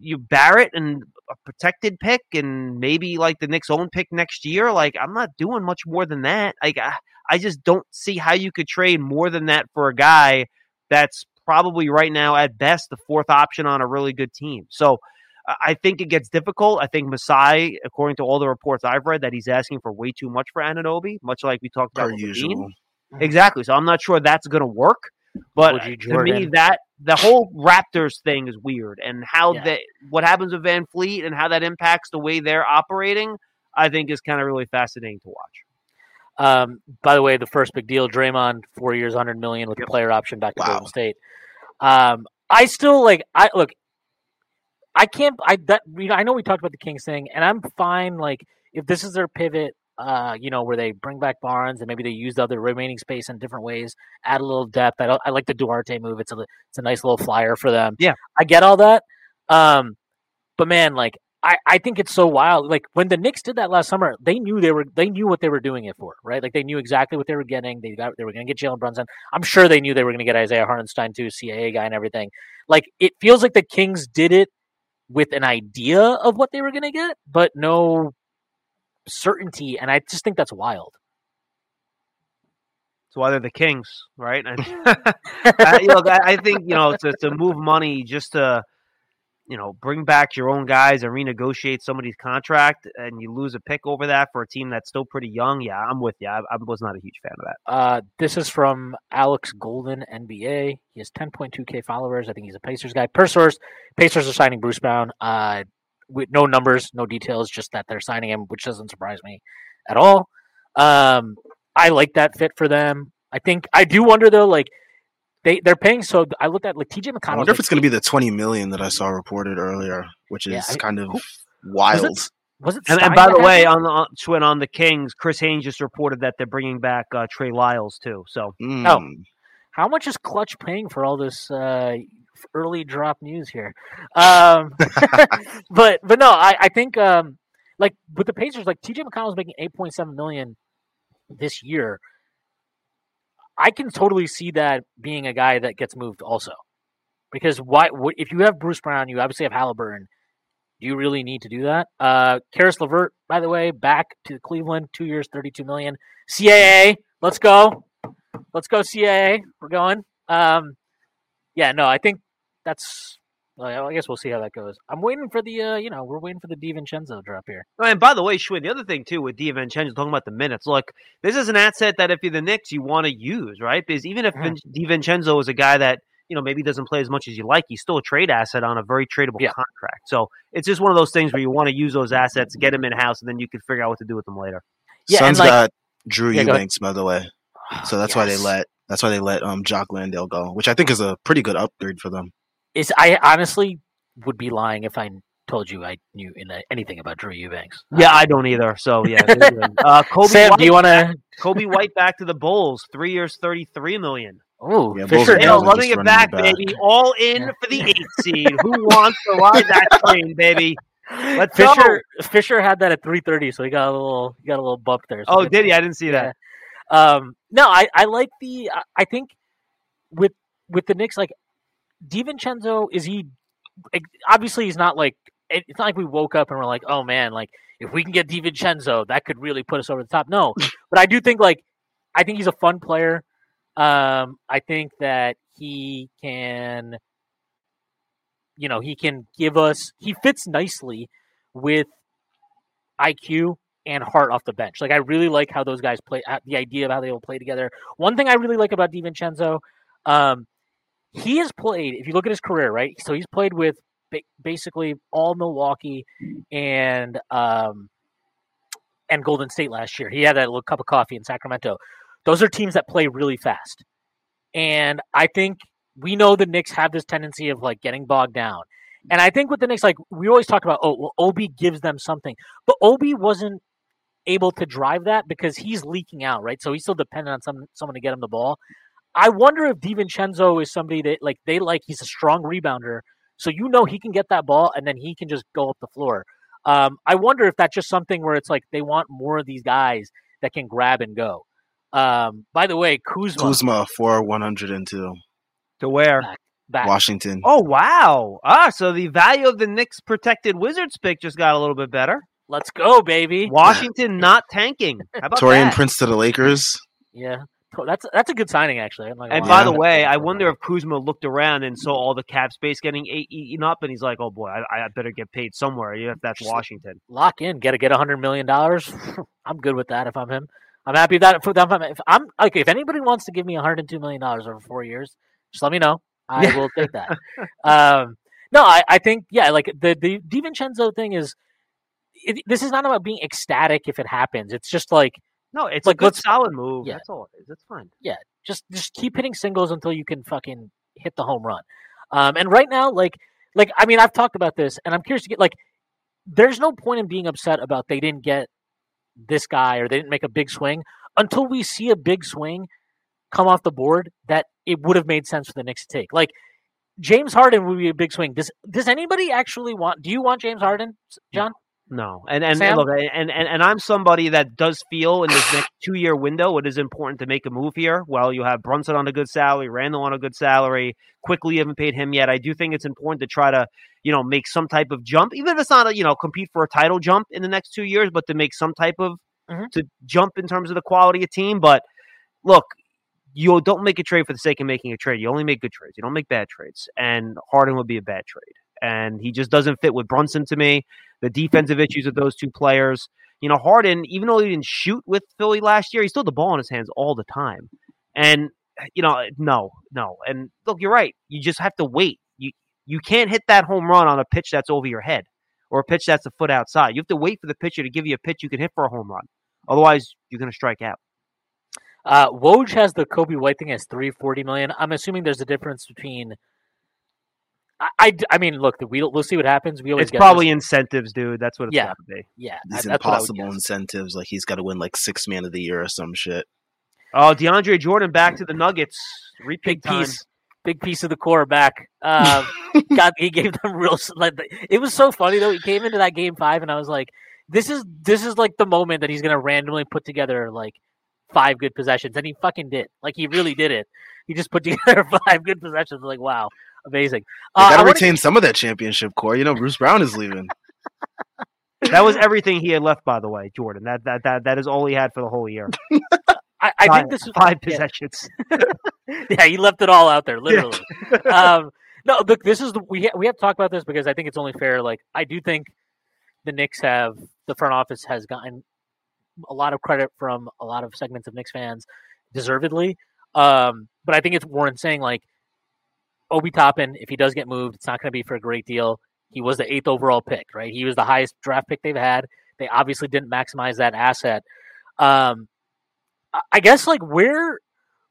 Speaker 2: you Barrett and a protected pick and maybe like the Knicks' own pick next year. Like I'm not doing much more than that. Like I, I just don't see how you could trade more than that for a guy that's probably right now at best the fourth option on a really good team. So I think it gets difficult. I think Masai, according to all the reports I've read, that he's asking for way too much for Anunoby, much like we talked about.
Speaker 4: Per usual.
Speaker 2: Exactly. So I'm not sure that's going to work. But to me, that the whole Raptors thing is weird, and how
Speaker 1: Yeah.
Speaker 2: that what happens with VanVleet and how that impacts the way they're operating, I think is kind of really fascinating to watch.
Speaker 1: Um, by the way, the first big deal, Draymond, four years, hundred million with a player option back to
Speaker 4: Wow.
Speaker 1: Golden State. Um, I still like. I look. I can't. I that you know. I know we talked about the Kings thing, and I'm fine. Like if this is their pivot, uh, you know, where they bring back Barnes and maybe they use the other remaining space in different ways, add a little depth. I don't, I like the Duarte move. It's a it's a nice little flyer for them.
Speaker 2: Yeah.
Speaker 1: I get all that. Um, but man, like I, I think it's so wild. Like when the Knicks did that last summer, they knew they were they knew what they were doing it for, right? Like they knew exactly what they were getting. They got they were going to get Jalen Brunson. I'm sure they knew they were going to get Isaiah Hartenstein too, CAA guy and everything. Like it feels like the Kings did it with an idea of what they were going to get, but no certainty. And I just think that's wild.
Speaker 2: That's why they're the Kings, right? And, [LAUGHS] I, look, I, I think you know to, to move money just to you know bring back your own guys and renegotiate somebody's contract, and you lose a pick over that for a team that's still pretty young. Yeah, I'm with you. I, I was not a huge fan of that.
Speaker 1: Uh, this is from Alex Golden, NBA. He has 10.2k followers. I think he's a Pacers guy. Per source, Pacers are signing Bruce Brown. Uh, with no numbers, no details, just that they're signing him, which doesn't surprise me at all. Um, I like that fit for them. I think I do wonder though, like they they're paying so. I looked at like TJ McConnell.
Speaker 4: I wonder if it's going to be the 20 million that I saw reported earlier, which is
Speaker 1: Yeah, I-
Speaker 4: kind of
Speaker 1: who-
Speaker 4: wild.
Speaker 1: was it.
Speaker 2: And,
Speaker 1: Stein
Speaker 2: and by the way,
Speaker 1: that?
Speaker 2: on the on, on the Kings, Chris Haynes just reported that they're bringing back uh, Trey Lyles too. So
Speaker 4: Mm.
Speaker 1: how much is Klutch paying for all this uh, early drop news here? Um, [LAUGHS] but but no, I, I think um, like with the Pacers, like TJ McConnell's making eight point seven million this year. I can totally see that being a guy that gets moved also, because why? wh- If you have Bruce Brown, you obviously have Halliburton. Do you really need to do that? Uh, Caris LeVert, by the way, back to Cleveland, two years, thirty-two million. CAA, let's go, let's go CAA. We're going. Um, yeah, no, I think that's. Well, I guess we'll see how that goes. I'm waiting for the, uh, you know, we're waiting for the DiVincenzo drop here.
Speaker 2: Oh, And by the way, Shwin, the other thing too with DiVincenzo talking about the minutes, look, this is an asset that if you're the Knicks, you want to use, right? Because even if. Vin DiVincenzo is a guy that you know maybe doesn't play as much as you like, he's still a trade asset on a very tradable
Speaker 1: Yeah.
Speaker 2: contract. So it's just one of those things where you want to use those assets, get them in house, and then you can figure out what to do with them later.
Speaker 1: Yeah,
Speaker 4: Suns
Speaker 1: like-
Speaker 4: got Drew
Speaker 1: Yeah, go ahead.
Speaker 4: Eubanks, by the way. So that's why they let that's why they let um Jock Landale go, which I think is a pretty good upgrade for them.
Speaker 1: Is I honestly would be lying if I told you I knew in anything about Drew Eubanks.
Speaker 2: Yeah, I don't either. So yeah. [LAUGHS] uh, Coby
Speaker 1: Sam,
Speaker 2: White,
Speaker 1: do you want to?
Speaker 2: Coby White back to the Bulls, three years, thirty-three million.
Speaker 1: Oh,
Speaker 4: Yeah, Bulls
Speaker 1: Fisher.
Speaker 4: are
Speaker 2: You
Speaker 4: Yeah,
Speaker 2: know,
Speaker 4: they're
Speaker 2: running it back,
Speaker 4: back.
Speaker 2: baby. All in
Speaker 1: Yeah.
Speaker 2: for the eighth seed. Who wants to ride that [LAUGHS] train, baby? Let's go.
Speaker 1: Fisher Fisher had that at 3:30, so he got a little he got a little bump there. So
Speaker 2: Oh, did he? I didn't see that.
Speaker 1: Um, no, I, I like the. I- I think with with the Knicks, like DiVincenzo, is he? like, Obviously, he's not like. It's not like we woke up and we're like, oh man, like if we can get DiVincenzo, that could really put us over the top. No, [LAUGHS] but I do think like, I think he's a fun player. Um, I think that he can, you know, he can give us. He fits nicely with IQ and Hart off the bench. Like I really like how those guys play. uh, The idea of how they will play together. One thing I really like about DiVincenzo, um, he has played. If you look at his career, right? So he's played with ba- basically all Milwaukee and um, and Golden State last year. He had that little cup of coffee in Sacramento. Those are teams that play really fast, and I think we know the Knicks have this tendency of like getting bogged down. And I think with the Knicks, like we always talk about, oh, well, Obi gives them something, but Obi wasn't able to drive that because he's leaking out, right? So he's still dependent on some someone to get him the ball. I wonder if DiVincenzo is somebody that like they like. He's a strong rebounder, so you know he can get that ball and then he can just go up the floor. Um, I wonder if that's just something where it's like they want more of these guys that can grab and go. Um, by the way, Kuzma,
Speaker 4: Kuzma for one hundred and two.
Speaker 2: To where?
Speaker 1: back.
Speaker 4: Washington.
Speaker 2: Oh wow! Ah, so the value of the Knicks protected Wizards pick just got a little bit better.
Speaker 1: Let's go, baby.
Speaker 2: Washington not tanking. How about
Speaker 4: Taurean
Speaker 2: that?
Speaker 4: Prince to the Lakers.
Speaker 1: Yeah, To- that's that's a good signing actually. I'm not gonna
Speaker 2: And
Speaker 1: lie.
Speaker 2: by the way, I wonder if Kuzma looked around and saw all the cap space getting eaten up, and he's like, "Oh boy, I, I better get paid somewhere." If that's
Speaker 1: Just-
Speaker 2: Washington.
Speaker 1: lock in, get a get a hundred million dollars. [LAUGHS] I'm good with that if I'm him. I'm happy with that. If I'm, if I'm okay, if anybody wants to give me 102 million dollars over four years, just let me know. I
Speaker 2: Yeah.
Speaker 1: will take that. [LAUGHS] um, no, I, I think yeah, like the the DiVincenzo thing is. It, this is not about being ecstatic if it happens. It's just like
Speaker 2: No, it's
Speaker 1: Like,
Speaker 2: a good solid move.
Speaker 1: yeah.
Speaker 2: That's all it is. That's fine.
Speaker 1: Yeah, just just keep hitting singles until you can fucking hit the home run. Um, and right now, like like I mean, I've talked about this, and I'm curious to get like. There's no point in being upset about they didn't get this guy or they didn't make a big swing until we see a big swing come off the board that it would have made sense for the Knicks to take. Like James Harden would be a big swing. Does does anybody actually want? Do you want James Harden, John?
Speaker 2: No, and and, and look, and, and and I'm somebody that does feel in this next two year window it is important to make a move here. Well, you have Brunson on a good salary, Randle on a good salary. Quickley, you haven't paid him yet. I do think it's important to try to you know make some type of jump, even if it's not a you know compete for a title jump in the next two years, but to make some type of
Speaker 1: Mhm.
Speaker 2: to jump in terms of the quality of team. But look, you don't make a trade for the sake of making a trade. You only make good trades. You don't make bad trades. And Harden would be a bad trade. And he just doesn't fit with Brunson to me. The defensive issues of those two players. You know, Harden, even though he didn't shoot with Philly last year, he still had the ball in his hands all the time. And you know, no, no. And look, you're right. You just have to wait. You you can't hit that home run on a pitch that's over your head or a pitch that's a foot outside. You have to wait for the pitcher to give you a pitch you can hit for a home run. Otherwise, you're going to strike out.
Speaker 1: Uh, Woj has the Kobe White thing as 340 million. I'm assuming there's a difference between. I, I, I mean, look, we'll, we'll see what happens. We always
Speaker 2: It's
Speaker 1: get
Speaker 2: probably
Speaker 1: this-
Speaker 2: incentives, dude. That's what it's
Speaker 1: Yeah.
Speaker 2: got to be.
Speaker 1: yeah.
Speaker 4: These
Speaker 1: that- that's what I
Speaker 4: impossible incentives, like he's got to win like six man of the year or some shit.
Speaker 2: Oh, DeAndre Jordan back to the Nuggets. Repeat
Speaker 1: Big
Speaker 2: time.
Speaker 1: piece, big piece of the core back. Um, [LAUGHS] God, he gave them real. Like, it was so funny though. He came into that game five, and I was like, "This is this is like the moment that he's gonna randomly put together like five good possessions," and he fucking did. Like he really did it. He just put [LAUGHS] together five good possessions. Like wow, amazing.
Speaker 4: They
Speaker 1: Uh, I
Speaker 4: got to
Speaker 1: wanna-
Speaker 4: retain some of that championship core. You know, Bruce Brown is leaving. [LAUGHS]
Speaker 2: That was everything he had left, by the way, Jordan. That that that, that is all he had for the whole year. [LAUGHS]
Speaker 1: I, I
Speaker 2: five,
Speaker 1: think this is
Speaker 2: five
Speaker 1: yeah.
Speaker 2: possessions.
Speaker 1: yeah, he left it all out there, literally. um, no, look, this is the, we ha- we have to talk about this because I think it's only fair. Like, I do think the Knicks have the front office has gotten a lot of credit from a lot of segments of Knicks fans, deservedly. Um, but I think it's warrant saying like Obi Toppin, if he does get moved, it's not going to be for a great deal. He was the eighth overall pick, right? He was the highest draft pick they've had. They obviously didn't maximize that asset. Um, I- guess like where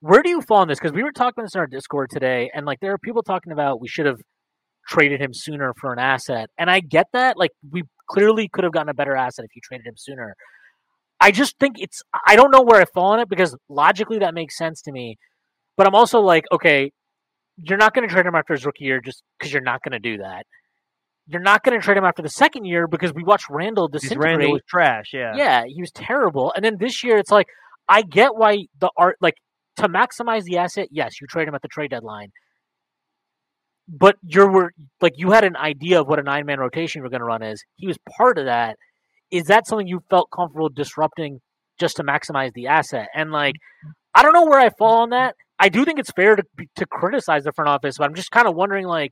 Speaker 1: where do you fall on this? Because we were talking this in our Discord today, and like there are people talking about we should have traded him sooner for an asset. And I get that. Like we clearly could have gotten a better asset if you traded him sooner. I just think it's I don't know where I fall on it because logically that makes sense to me. But I'm also like, okay, you're not going to trade him after his rookie year just because you're not going to do that. You're not going to trade him after the second year because we watched
Speaker 2: Randle
Speaker 1: disintegrate.
Speaker 2: Randle was trash. Yeah.
Speaker 1: yeah, he was terrible. And then this year, it's like I get why the art like to maximize the asset. Yes, you trade him at the trade deadline, but you're were like you had an idea of what a nine man rotation you were going to run is. He was part of that. Is that something you felt comfortable disrupting just to maximize the asset? And like, I don't know where I fall on that. I do think it's fair to to criticize the front office, but I'm just kind of wondering like,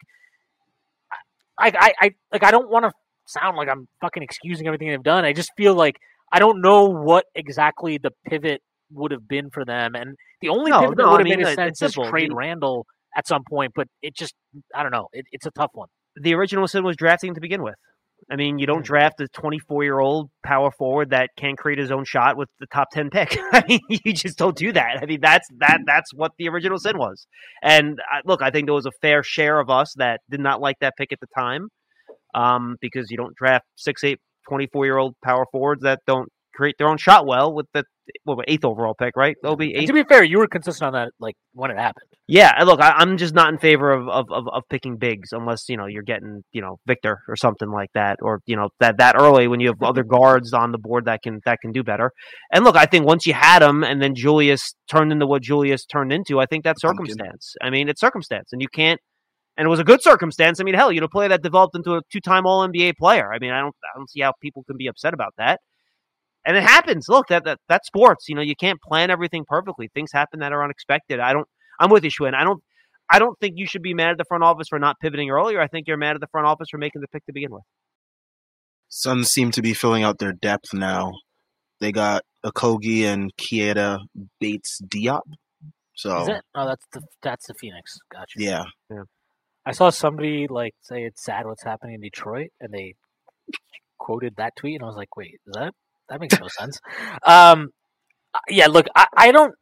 Speaker 1: I I, I like I don't want to sound like I'm fucking excusing everything they've done. I just feel like I don't know what exactly the pivot would have been for them, and the only
Speaker 2: No,
Speaker 1: pivot that
Speaker 2: no,
Speaker 1: would
Speaker 2: I
Speaker 1: have
Speaker 2: mean,
Speaker 1: made
Speaker 2: uh,
Speaker 1: sense is trade Randle at some point. But it just I don't know. It, it's a tough one.
Speaker 2: The original sin was drafting to begin with. I mean, you don't draft a 24 year old power forward that can create his own shot with the top 10 pick. [LAUGHS] I mean, you just don't do that. I mean, that's that that's what the original sin was. And uh, look, I think there was a fair share of us that did not like that pick at the time, um, because you don't draft six, eight, 24 year old power forwards that don't create their own shot well with the what, eighth overall pick, right?
Speaker 1: And
Speaker 2: eighth.
Speaker 1: to be fair, you were consistent on that like when it happened.
Speaker 2: Yeah, look, I, I'm just not in favor of, of, of, of picking bigs unless you know you're getting you know Victor or something like that, or you know that that early when you have other [LAUGHS] guards on the board that can that can do better. And look, I think once you had him, and then Julius turned into what Julius turned into, I think that's circumstance. I mean, it's circumstance, and you can't. And it was a good circumstance. I mean, hell, you know, a player that developed into a two-time All NBA player. I mean, I don't, I don't see how people can be upset about that. And it happens. Look, that, that that's sports. You know, you can't plan everything perfectly. Things happen that are unexpected. I don't. I'm with you, Shwin. I don't. I don't think you should be mad at the front office for not pivoting earlier. I think you're mad at the front office for making the pick to begin with.
Speaker 4: Suns seem to be filling out their depth now. They got Okogie and Kieta Bates Diop. So
Speaker 1: Is it? Oh, that's the that's the Phoenix. Gotcha.
Speaker 4: yeah, yeah.
Speaker 1: I saw somebody like say it's sad what's happening in Detroit, and they quoted that tweet, and I was like, wait, is that that makes no sense? Um, uh, yeah, look, I, I don't.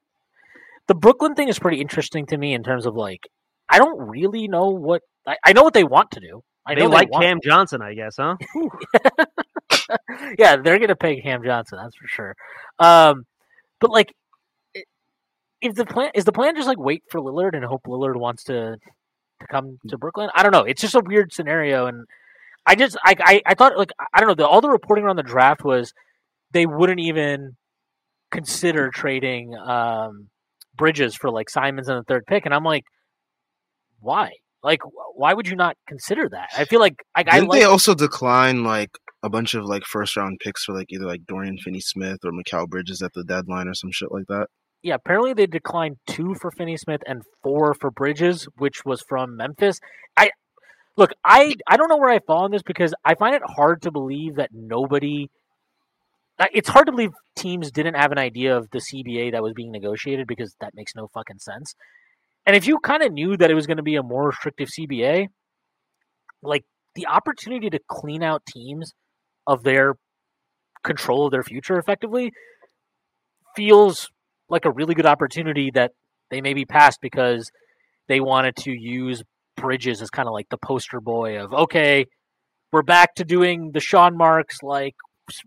Speaker 1: The Brooklyn thing is pretty interesting to me in terms of like, I don't really know what I, I know what they want to do. I
Speaker 2: they like
Speaker 1: want-
Speaker 2: Cam Johnson, I guess, huh? [LAUGHS]
Speaker 1: yeah, they're gonna pay Cam Johnson, that's for sure. Um, but like, if the plan is the plan just like wait for Lillard and hope Lillard wants to to come to Brooklyn. I don't know. It's just a weird scenario, and I just I I, I thought like I don't know. The, all the reporting around the draft was they wouldn't even consider trading um, Bridges for like Simons in the third pick, and I'm like, why? Like, why would you not consider that? I feel like I, I
Speaker 4: didn't
Speaker 1: like
Speaker 4: they also decline like a bunch of like first round picks for like either like Dorian Finney Smith or Mikal Bridges at the deadline or some shit like that?
Speaker 1: yeah, apparently they declined two for Finney Smith and four for Bridges, which was from Memphis. I look, I I don't know where I fall on this because I find it hard to believe that nobody. It's hard to believe teams didn't have an idea of the CBA that was being negotiated because that makes no fucking sense. And if you kind of knew that it was going to be a more restrictive CBA, like the opportunity to clean out teams of their control of their future effectively feels like a really good opportunity that they maybe passed because they wanted to use Bridges as kind of like the poster boy of okay, we're back to doing the Sean Marks like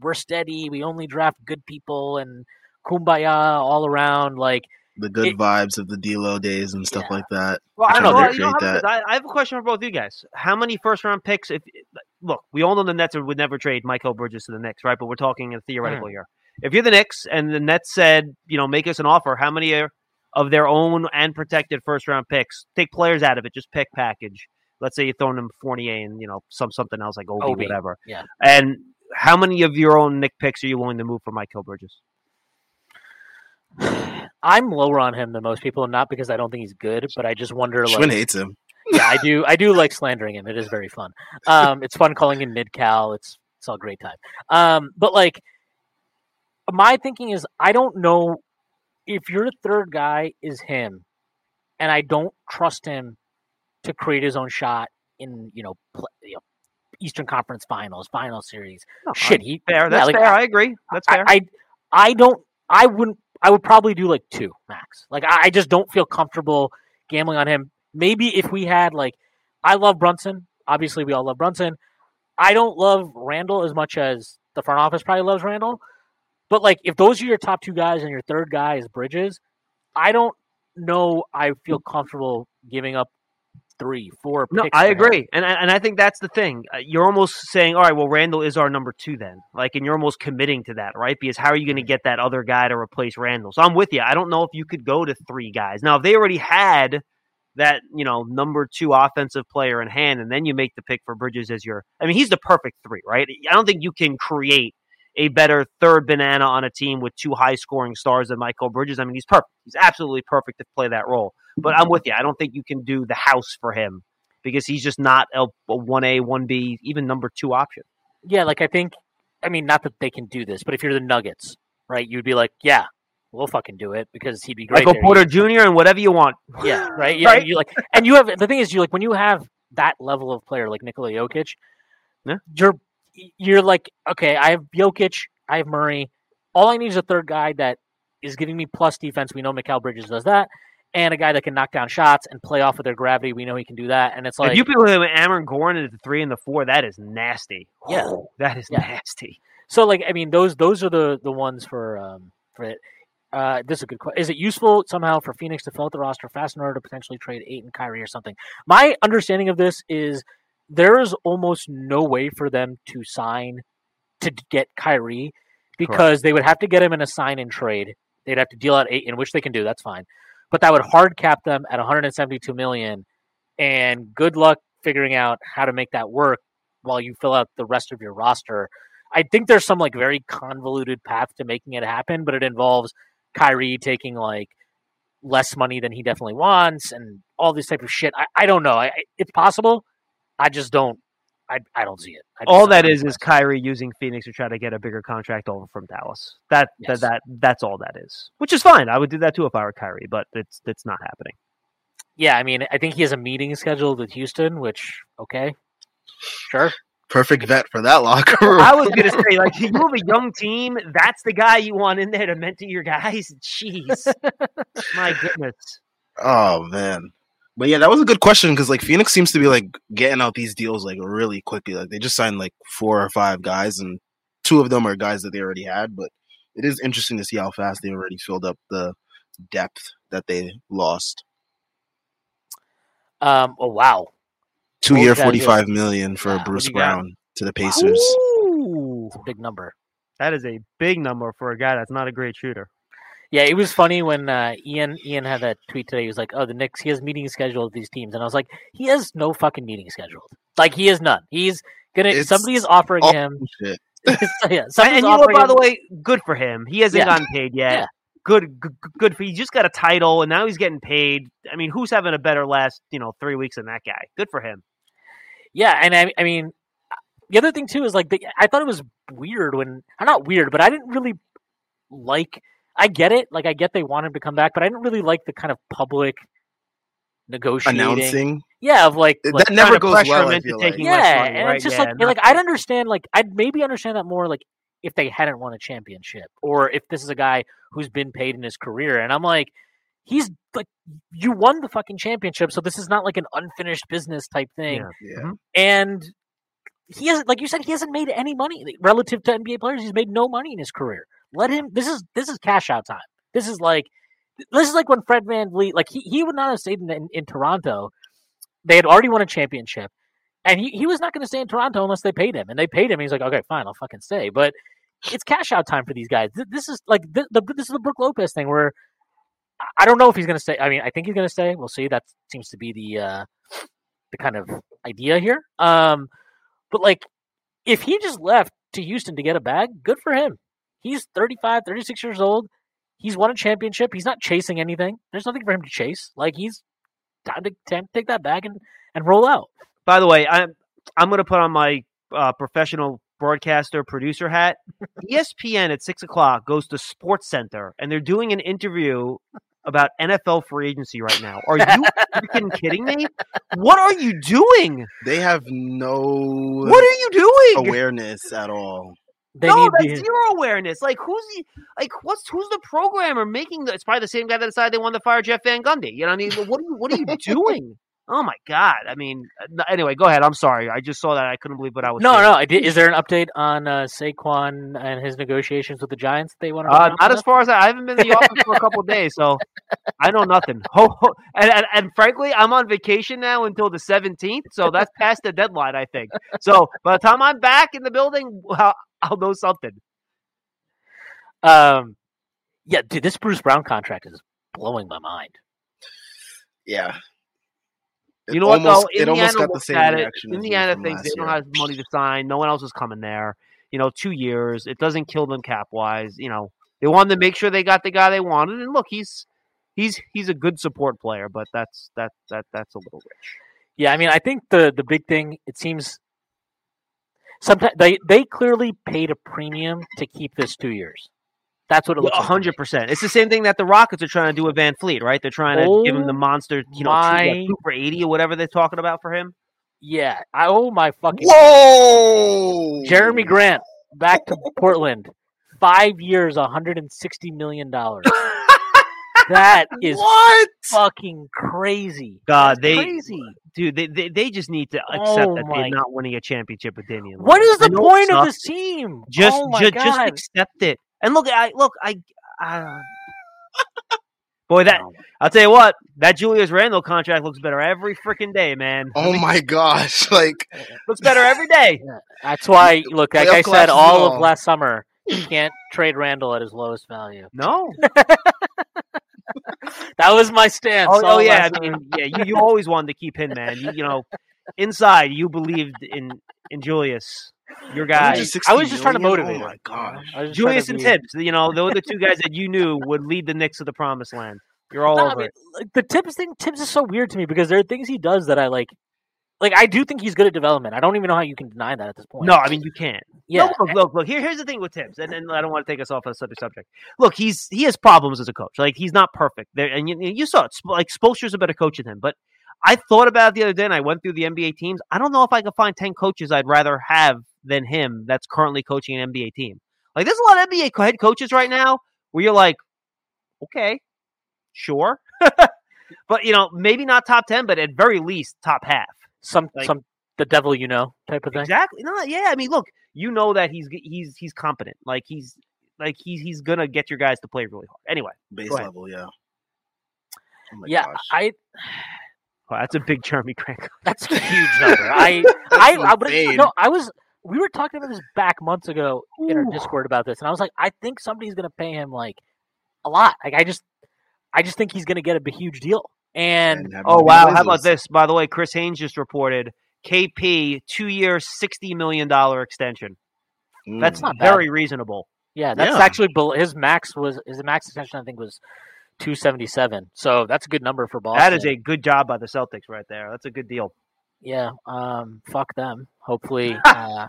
Speaker 1: we're steady, we only draft good people and kumbaya all around like
Speaker 4: The good
Speaker 1: It-
Speaker 4: vibes of the D'Lo days and stuff
Speaker 1: Yeah.
Speaker 4: like that.
Speaker 2: Well,
Speaker 1: I don't know,
Speaker 4: trying
Speaker 2: you know,
Speaker 4: that.
Speaker 2: I, I have a question for both you guys. How many first round picks? If look, we all know the Nets would never trade Mikal Bridges to the Knicks, right? But we're talking in hmm. theoretical here. If you're the Knicks and the Nets said, you know, make us an offer, how many are, of their own and protected first round picks? Take players out of it, just pick package. Let's say you're throwing them Fournier and you know some something else like Obi,
Speaker 1: Obi,
Speaker 2: whatever.
Speaker 1: yeah.
Speaker 2: And how many of your own Knick picks are you willing to move for Mikal Bridges? [SIGHS]
Speaker 1: I'm lower on him than most people, not because I don't think he's good, but I just wonder like
Speaker 4: Shwin hates him. [LAUGHS]
Speaker 1: yeah, I do. I do like slandering him. It is very fun. Um, it's fun calling him mid cal. It's it's all great time. Um, but like, my thinking is, I don't know if your third guy is him, and I don't trust him to create his own shot in you know, pl- you know Eastern Conference Finals, Final Series.
Speaker 2: Oh, no,
Speaker 1: Shit, he
Speaker 2: fair.
Speaker 1: yeah,
Speaker 2: That's
Speaker 1: like,
Speaker 2: fair. I agree. That's
Speaker 1: I,
Speaker 2: fair.
Speaker 1: I I don't. I wouldn't. I would probably do like two max. Like I, I just don't feel comfortable gambling on him. Maybe if we had like, I love Brunson. obviously we all love Brunson. I don't love Randle as much as the front office probably loves Randle. But like, if those are your top two guys and your third guy is Bridges, I don't know. I feel comfortable giving up three, four.
Speaker 2: No,
Speaker 1: picks
Speaker 2: I agree, and I, and I think that's the thing. Uh, You're almost saying, all right, well, Randle is our number two then, like, and you're almost committing to that, right? Because how are you going to get that other guy to replace Randle? So I'm with you. I don't know if you could go to three guys now. If they already had that, you know, number two offensive player in hand, and then you make the pick for Bridges as your, I mean, he's the perfect three, right? I don't think you can create a better third banana on a team with two high scoring stars than Mikal Bridges. I mean, he's perfect. He's absolutely perfect to play that role. But I'm with you. I don't think you can do the house for him because he's just not a one A, one B, even number two option.
Speaker 1: Yeah, like I think. I mean, not that they can do this, but if you're the Nuggets, right, you'd be like, yeah, we'll fucking do it because he'd be great.
Speaker 2: Michael
Speaker 1: there.
Speaker 2: Porter Jr. and whatever you want.
Speaker 1: Yeah, [LAUGHS] right. Yeah,
Speaker 2: Right.
Speaker 1: you like, and you have the thing is, you like when you have that level of player like Nikola Jokic,
Speaker 2: Yeah.
Speaker 1: you're you're like, okay, I have Jokic, I have Murray. All I need is a third guy that is giving me plus defense. We know Mikal Bridges does that, and a guy that can knock down shots and play off of their gravity. We know he can do that, and it's like,
Speaker 2: if you put him Aaron Gordon at the three and the four, that is nasty.
Speaker 1: Yeah.
Speaker 2: Oh, that is
Speaker 1: Yeah.
Speaker 2: nasty.
Speaker 1: So like I mean those those are the the ones for um for it. Uh, this is a good question. Is it useful somehow for Phoenix to fill out the roster fast in order to potentially trade eight and Kyrie or something? My understanding of this is there is almost no way for them to sign to get Kyrie because they would have to get him in a sign and trade. They'd have to deal out eight, in which they can do. That's fine, but that would hard cap them at 172 million. And good luck figuring out how to make that work while you fill out the rest of your roster. I think there's some like very convoluted path to making it happen, but it involves Kyrie taking like less money than he definitely wants and all this type of shit. I, I don't know. I- it's possible. I just don't. I, I don't see it. I
Speaker 2: All
Speaker 1: don't
Speaker 2: that
Speaker 1: see
Speaker 2: is
Speaker 1: it.
Speaker 2: is Kyrie using Phoenix to try to get a bigger contract over from Dallas. That
Speaker 1: Yes.
Speaker 2: that, that that's all that is. Which is fine. I would do that too if I were Kyrie, but it's it's not happening.
Speaker 1: yeah. I mean, I think he has a meeting scheduled with Houston, which okay, sure.
Speaker 4: Perfect vet for that locker room. [LAUGHS]
Speaker 2: I was gonna say, like, you have a young [LAUGHS] team. That's the guy you want in there to mentor your guys. Jeez, my goodness.
Speaker 4: Oh man. But yeah, that was a good question because like Phoenix seems to be like getting out these deals like really quickly. Like they just signed like four or five guys, and two of them are guys that they already had. But it is interesting to see how fast they already filled up the depth that they lost.
Speaker 1: Um. Oh wow.
Speaker 4: Two
Speaker 1: What
Speaker 4: year, forty five million for
Speaker 1: Wow,
Speaker 4: Bruce? Brown to the Pacers.
Speaker 2: Ooh,
Speaker 1: It's a big number.
Speaker 2: that is a big number for a guy that's not a great shooter.
Speaker 1: Yeah, it was funny when uh, Ian Ian had that tweet today. He was like, "Oh, the Knicks. He has meetings scheduled with these teams," and I was like, "He has no fucking meeting scheduled. Like he has none. He's gonna.
Speaker 4: It's
Speaker 1: somebody is offering him.
Speaker 4: Shit. [LAUGHS]
Speaker 1: yeah, [LAUGHS]
Speaker 2: And, you know By
Speaker 1: him-
Speaker 2: the way, good for him. He hasn't
Speaker 1: Yeah.
Speaker 2: gotten paid yet.
Speaker 1: Yeah.
Speaker 2: Good, good, good for. He just got a title, and now he's getting paid. I mean, who's having a better last, you know, three weeks than that guy? Good for him.
Speaker 1: Yeah, and I, I mean, the other thing too is like the, I thought it was weird when I'm not weird, but I didn't really like. I get it, like I get they want him to come back, but I didn't really like the kind of public negotiating.
Speaker 4: Announcing
Speaker 1: yeah, of like,
Speaker 4: that
Speaker 1: like
Speaker 2: Trying
Speaker 4: never goes
Speaker 2: pressure
Speaker 4: well. I
Speaker 2: into
Speaker 4: feel like.
Speaker 1: yeah,
Speaker 2: money,
Speaker 1: and
Speaker 2: right?
Speaker 1: it's just
Speaker 2: Yeah,
Speaker 1: like
Speaker 2: not
Speaker 1: like. I'd understand like I'd maybe understand that more like if they hadn't won a championship or if this is a guy who's been paid in his career, and I'm like. He's like, you won the fucking championship, so this is not like an unfinished business type thing
Speaker 2: Yeah.
Speaker 4: Yeah. Mm-hmm.
Speaker 1: and he hasn't like you said he hasn't made any money relative to NBA players. He's made no money in his career. Let him. This is this is cash out time. This is like this is like when Fred VanVleet like he, he would not have stayed in, in, in Toronto. They had already won a championship, and he, he was not going to stay in Toronto unless they paid him. And they paid him. He's like, okay, fine, I'll fucking stay. But it's cash out time for these guys. This is like the, the this is the Brook Lopez thing where I- I don't know if he's going to stay. I mean, I think he's going to stay. We'll see. That seems to be the uh, the kind of idea here. Um, but like, if he just left to Houston to get a bag, good for him. He's 35, 36 years old. He's won a championship. He's not chasing anything. There's nothing for him to chase. Like he's time to time to take that bag and, and roll out.
Speaker 2: By the way, I'm I'm going to put on my uh, professional broadcaster producer hat. [LAUGHS] ESPN at six o'clock goes to Sports Center, and they're doing an interview about NFL free agency right now. Are you [LAUGHS] freaking kidding me? What are you doing?
Speaker 4: They have no
Speaker 2: What are you doing?
Speaker 4: awareness at all.
Speaker 1: They
Speaker 2: no, that's
Speaker 1: the,
Speaker 2: zero awareness. Like who's the like what's who's the programmer making the? It's probably the same guy that decided they wanted to fire Jeff Van Gundy. You know what I mean? What are you What are you [LAUGHS] doing? Oh my god! I mean, uh, anyway, go ahead. I'm sorry. I just saw that. I couldn't believe what I was.
Speaker 1: No,
Speaker 2: seeing.
Speaker 1: no. Is there an update on uh, Saquon and his negotiations with the Giants? They want to
Speaker 2: Uh, not as far as I, I haven't been in the office for a couple of [LAUGHS] days, so I know nothing. Ho, ho, and, and, and frankly, I'm on vacation now until the 17th, so that's past the deadline, I think. So by the time I'm back in the building, I'll, [LAUGHS] I'll know something.
Speaker 1: Um, yeah, dude, this Bruce Brown contract is blowing my mind.
Speaker 4: Yeah. It
Speaker 2: You know what
Speaker 4: almost,
Speaker 2: though?
Speaker 4: It almost got the
Speaker 2: looks
Speaker 4: same
Speaker 2: at it.
Speaker 4: reaction. as
Speaker 2: Indiana thinks they
Speaker 4: last
Speaker 2: don't
Speaker 4: year.
Speaker 2: have money to sign. No one else is coming there. You know, two years. It doesn't kill them cap wise. You know, they wanted to make sure they got the guy they wanted. And look, he's he's he's a good support player, but that's that that that's a little rich.
Speaker 1: Yeah, I mean, I think the the big thing it seems sometimes they they clearly paid a premium to keep this two years. That's what it looks
Speaker 2: A
Speaker 1: like. to
Speaker 2: hundred percent. It's the same thing that the Rockets are trying to do with VanVleet, right? They're trying to oh give him the
Speaker 1: Oh
Speaker 2: monster, you know, two,
Speaker 1: my-
Speaker 2: two for eighty or whatever they're talking about for him.
Speaker 1: Yeah, I oh my fucking
Speaker 4: Whoa!
Speaker 1: Jerami Grant back to Portland, five years, hundred and sixty million dollars. [LAUGHS] that [LAUGHS] is
Speaker 4: What?
Speaker 1: fucking crazy.
Speaker 2: God,
Speaker 1: That's
Speaker 2: they
Speaker 1: crazy.
Speaker 2: dude, they, they they just need to accept
Speaker 1: Oh
Speaker 2: that they're not winning a championship with Damian.
Speaker 1: What
Speaker 2: Lillard.
Speaker 1: is the point of
Speaker 2: sucks.
Speaker 1: this team?
Speaker 2: Just,
Speaker 1: oh my
Speaker 2: ju- just accept it. And look, I look, I, I [LAUGHS] boy, that I'll tell you what, that Julius Randle contract looks better every freaking day, man.
Speaker 4: Oh my gosh! [LAUGHS] Like
Speaker 2: looks better every day.
Speaker 1: That's why, look, like I said, all of last summer, you can't trade Randle at his lowest value.
Speaker 2: No,
Speaker 1: That was my stance.
Speaker 2: oh, oh yeah, I mean, yeah, you, you always wanted to keep him, man. You, you know, inside you believed in in Julius, your guy.
Speaker 4: 160
Speaker 1: I was just trying to motivate
Speaker 4: Oh
Speaker 1: him.
Speaker 4: my gosh!
Speaker 1: I was just
Speaker 2: Julius and
Speaker 1: to be-
Speaker 2: Thibs, you know, those are the two guys that you knew would lead the Knicks to the promised land. You're all
Speaker 1: No, I
Speaker 2: over
Speaker 1: mean,
Speaker 2: it.
Speaker 1: like, the Thibs thing, Thibs is so weird to me because there are things he does that I like. Like I do think he's good at development. I don't even know how you can deny that at this point.
Speaker 2: No, I mean you can't.
Speaker 1: yeah,
Speaker 2: No, look, look, look. Here, here's the thing with Thibs, and, and I don't want to take us off on a subject. Look, he's he has problems as a coach. Like he's not perfect. There, and you, you saw it. Like Spoelstra's a better coach than him. But I thought about it the other day, and I went through the NBA teams. I don't know if I could find ten coaches I'd rather have than him that's currently coaching an NBA team. Like there's a lot of NBA head coaches right now where you're like, okay, sure, [LAUGHS] but you know maybe not top ten, but at very least top half.
Speaker 1: Some
Speaker 2: like-
Speaker 1: some the devil you know type of thing.
Speaker 2: Exactly. No, yeah. I mean, look, you know that he's he's he's competent. Like he's like he's he's gonna get your guys to play really hard. Anyway,
Speaker 4: Base level, yeah. Oh my
Speaker 1: yeah,
Speaker 4: gosh.
Speaker 1: I
Speaker 2: wow, that's a big Jerami Grant. [LAUGHS]
Speaker 1: that's a huge number. I [LAUGHS] I I but
Speaker 4: insane.
Speaker 1: no, I was we were talking about this back months ago in our Discord about this, and I was like, I think somebody's gonna pay him like a lot. Like I just I just think he's gonna get a huge deal. And
Speaker 4: have
Speaker 2: Oh
Speaker 4: no
Speaker 2: wow, how about this? By the way, Chris Haynes just reported KP two year, sixty million dollar extension.
Speaker 4: Mm.
Speaker 2: That's
Speaker 1: not bad.
Speaker 2: very reasonable.
Speaker 1: Yeah, that's
Speaker 4: Yeah.
Speaker 1: actually his max was his max extension. I think was two seventy seven. So that's a good number for Boston.
Speaker 2: That is a good job by the Celtics right there. That's a good deal.
Speaker 1: Yeah. Um, fuck them. Hopefully, [LAUGHS] uh,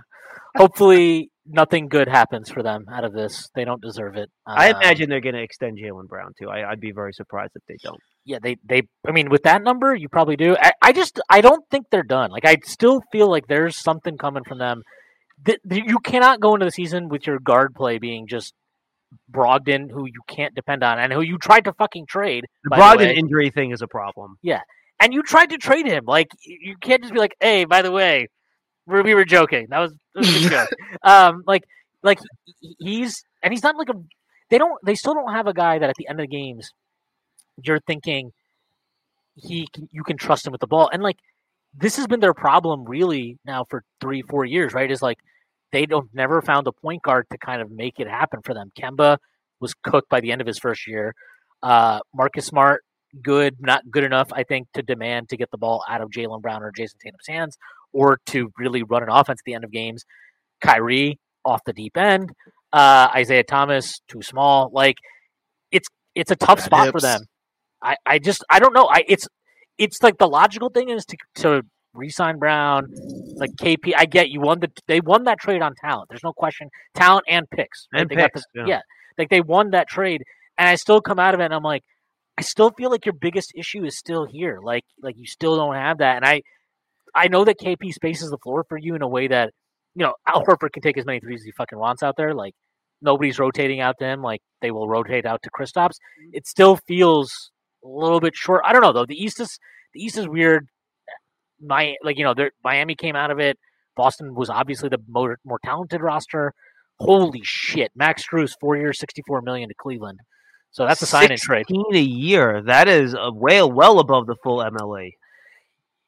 Speaker 1: hopefully nothing good happens for them out of this. They don't deserve it.
Speaker 2: I
Speaker 1: Um,
Speaker 2: imagine they're going to extend Jaylen Brown too. I, I'd be very surprised if they don't.
Speaker 1: Yeah, they they. I mean, with that number, you probably do. I, I just I don't think they're done. Like I still feel like there's something coming from them. Th- you cannot go into the season with your guard play being just Brogdon, who you can't depend on, and who you tried to fucking trade.
Speaker 2: The
Speaker 1: by the
Speaker 2: injury thing is a problem.
Speaker 1: And you tried to trade him. Like you can't just be like, "Hey, by the way, we we were joking. That was, that was a good joke." [LAUGHS] Um, like, like he's and he's not like a. They don't. They still don't have a guy that at the end of the games, you're thinking he can, you can trust him with the ball. And like this has been their problem really now for three, four years. Right? Is like they don't never found a point guard to kind of make it happen for them. Kemba was cooked by the end of his first year. Uh, Marcus Smart good, not good enough, I think, to demand to get the ball out of Jaylen Brown or Jayson Tatum's hands or to really run an offense at the end of games. Kyrie off the deep end. Uh, Isaiah Thomas too small. Like it's it's a tough spot for them. I, I just I don't know. I it's it's like the logical thing is to to re-sign Brown, like KP. I get you won the they won that trade on talent. There's no question, talent and picks. right?
Speaker 2: And
Speaker 1: They
Speaker 2: picks,
Speaker 1: the-
Speaker 2: yeah.
Speaker 1: yeah, like they won that trade, and I still come out of it and I'm like, I still feel like your biggest issue is still here. Like like you still don't have that, and I I know that KP spaces the floor for you in a way that you know Al Horford can take as many threes as he fucking wants out there. Like nobody's rotating out to him. Like they will rotate out to Kristaps. Mm-hmm. It still feels a little bit short. I don't know though. The East is the East is weird. my like you know, Miami came out of it. Boston was obviously the more more talented roster. Holy shit, Max Strus, four years, sixty four million to Cleveland. So that's a sign and trade.
Speaker 2: 16 a year. That is a way well above the full MLA.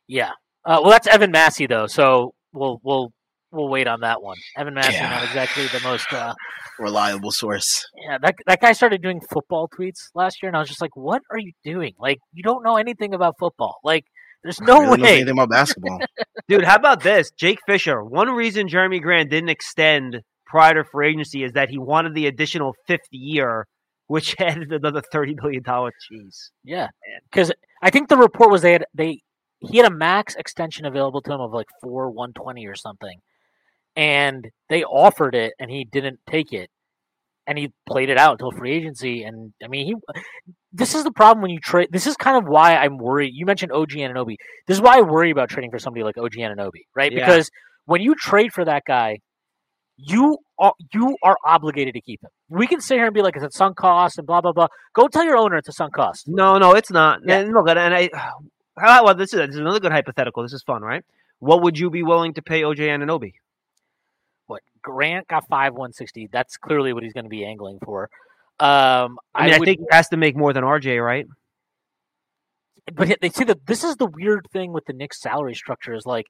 Speaker 1: Yeah. Uh, well, that's Evan Massey though, so we'll we'll we'll wait on that one. Evan Massey,
Speaker 4: Yeah.
Speaker 1: not exactly the most. Uh,
Speaker 4: Reliable source.
Speaker 1: yeah, that that guy started doing football tweets last year, and I was just like, "What are you doing? Like, you don't know anything about football. Like, there's no
Speaker 4: I don't know
Speaker 1: way."
Speaker 4: anything about basketball. [LAUGHS]
Speaker 2: Dude, how about this? Jake Fisher. One reason Jerami Grant didn't extend prior to free agency is that he wanted the additional fifth year, which [LAUGHS] added another $30 million cheese.
Speaker 1: Yeah, because I think the report was they had they he had a max extension available to him of like four one twenty or something, and they offered it and he didn't take it, and he played it out until free agency. And I mean, he this is the problem when you trade. This is kind of why I'm worried. You mentioned OG Anunoby. This is why I worry about trading for somebody like OG Anunoby, right?
Speaker 2: Yeah.
Speaker 1: Because when you trade for that guy, you are you are obligated to keep him. We can sit here and be like, it's a sunk cost and blah blah blah. Go tell your owner it's a sunk cost.
Speaker 2: No, no, it's not.
Speaker 1: Yeah.
Speaker 2: And look, and I, how well, this is, this is another good hypothetical. This is fun, right? What would you be willing to pay OJ Anunoby?
Speaker 1: what Grant got five one sixty. That's clearly what he's going to be angling for. Um,
Speaker 2: I mean, I,
Speaker 1: would,
Speaker 2: think he has to make more than RJ, right?
Speaker 1: but they see that this is the weird thing with the Knicks salary structure is like,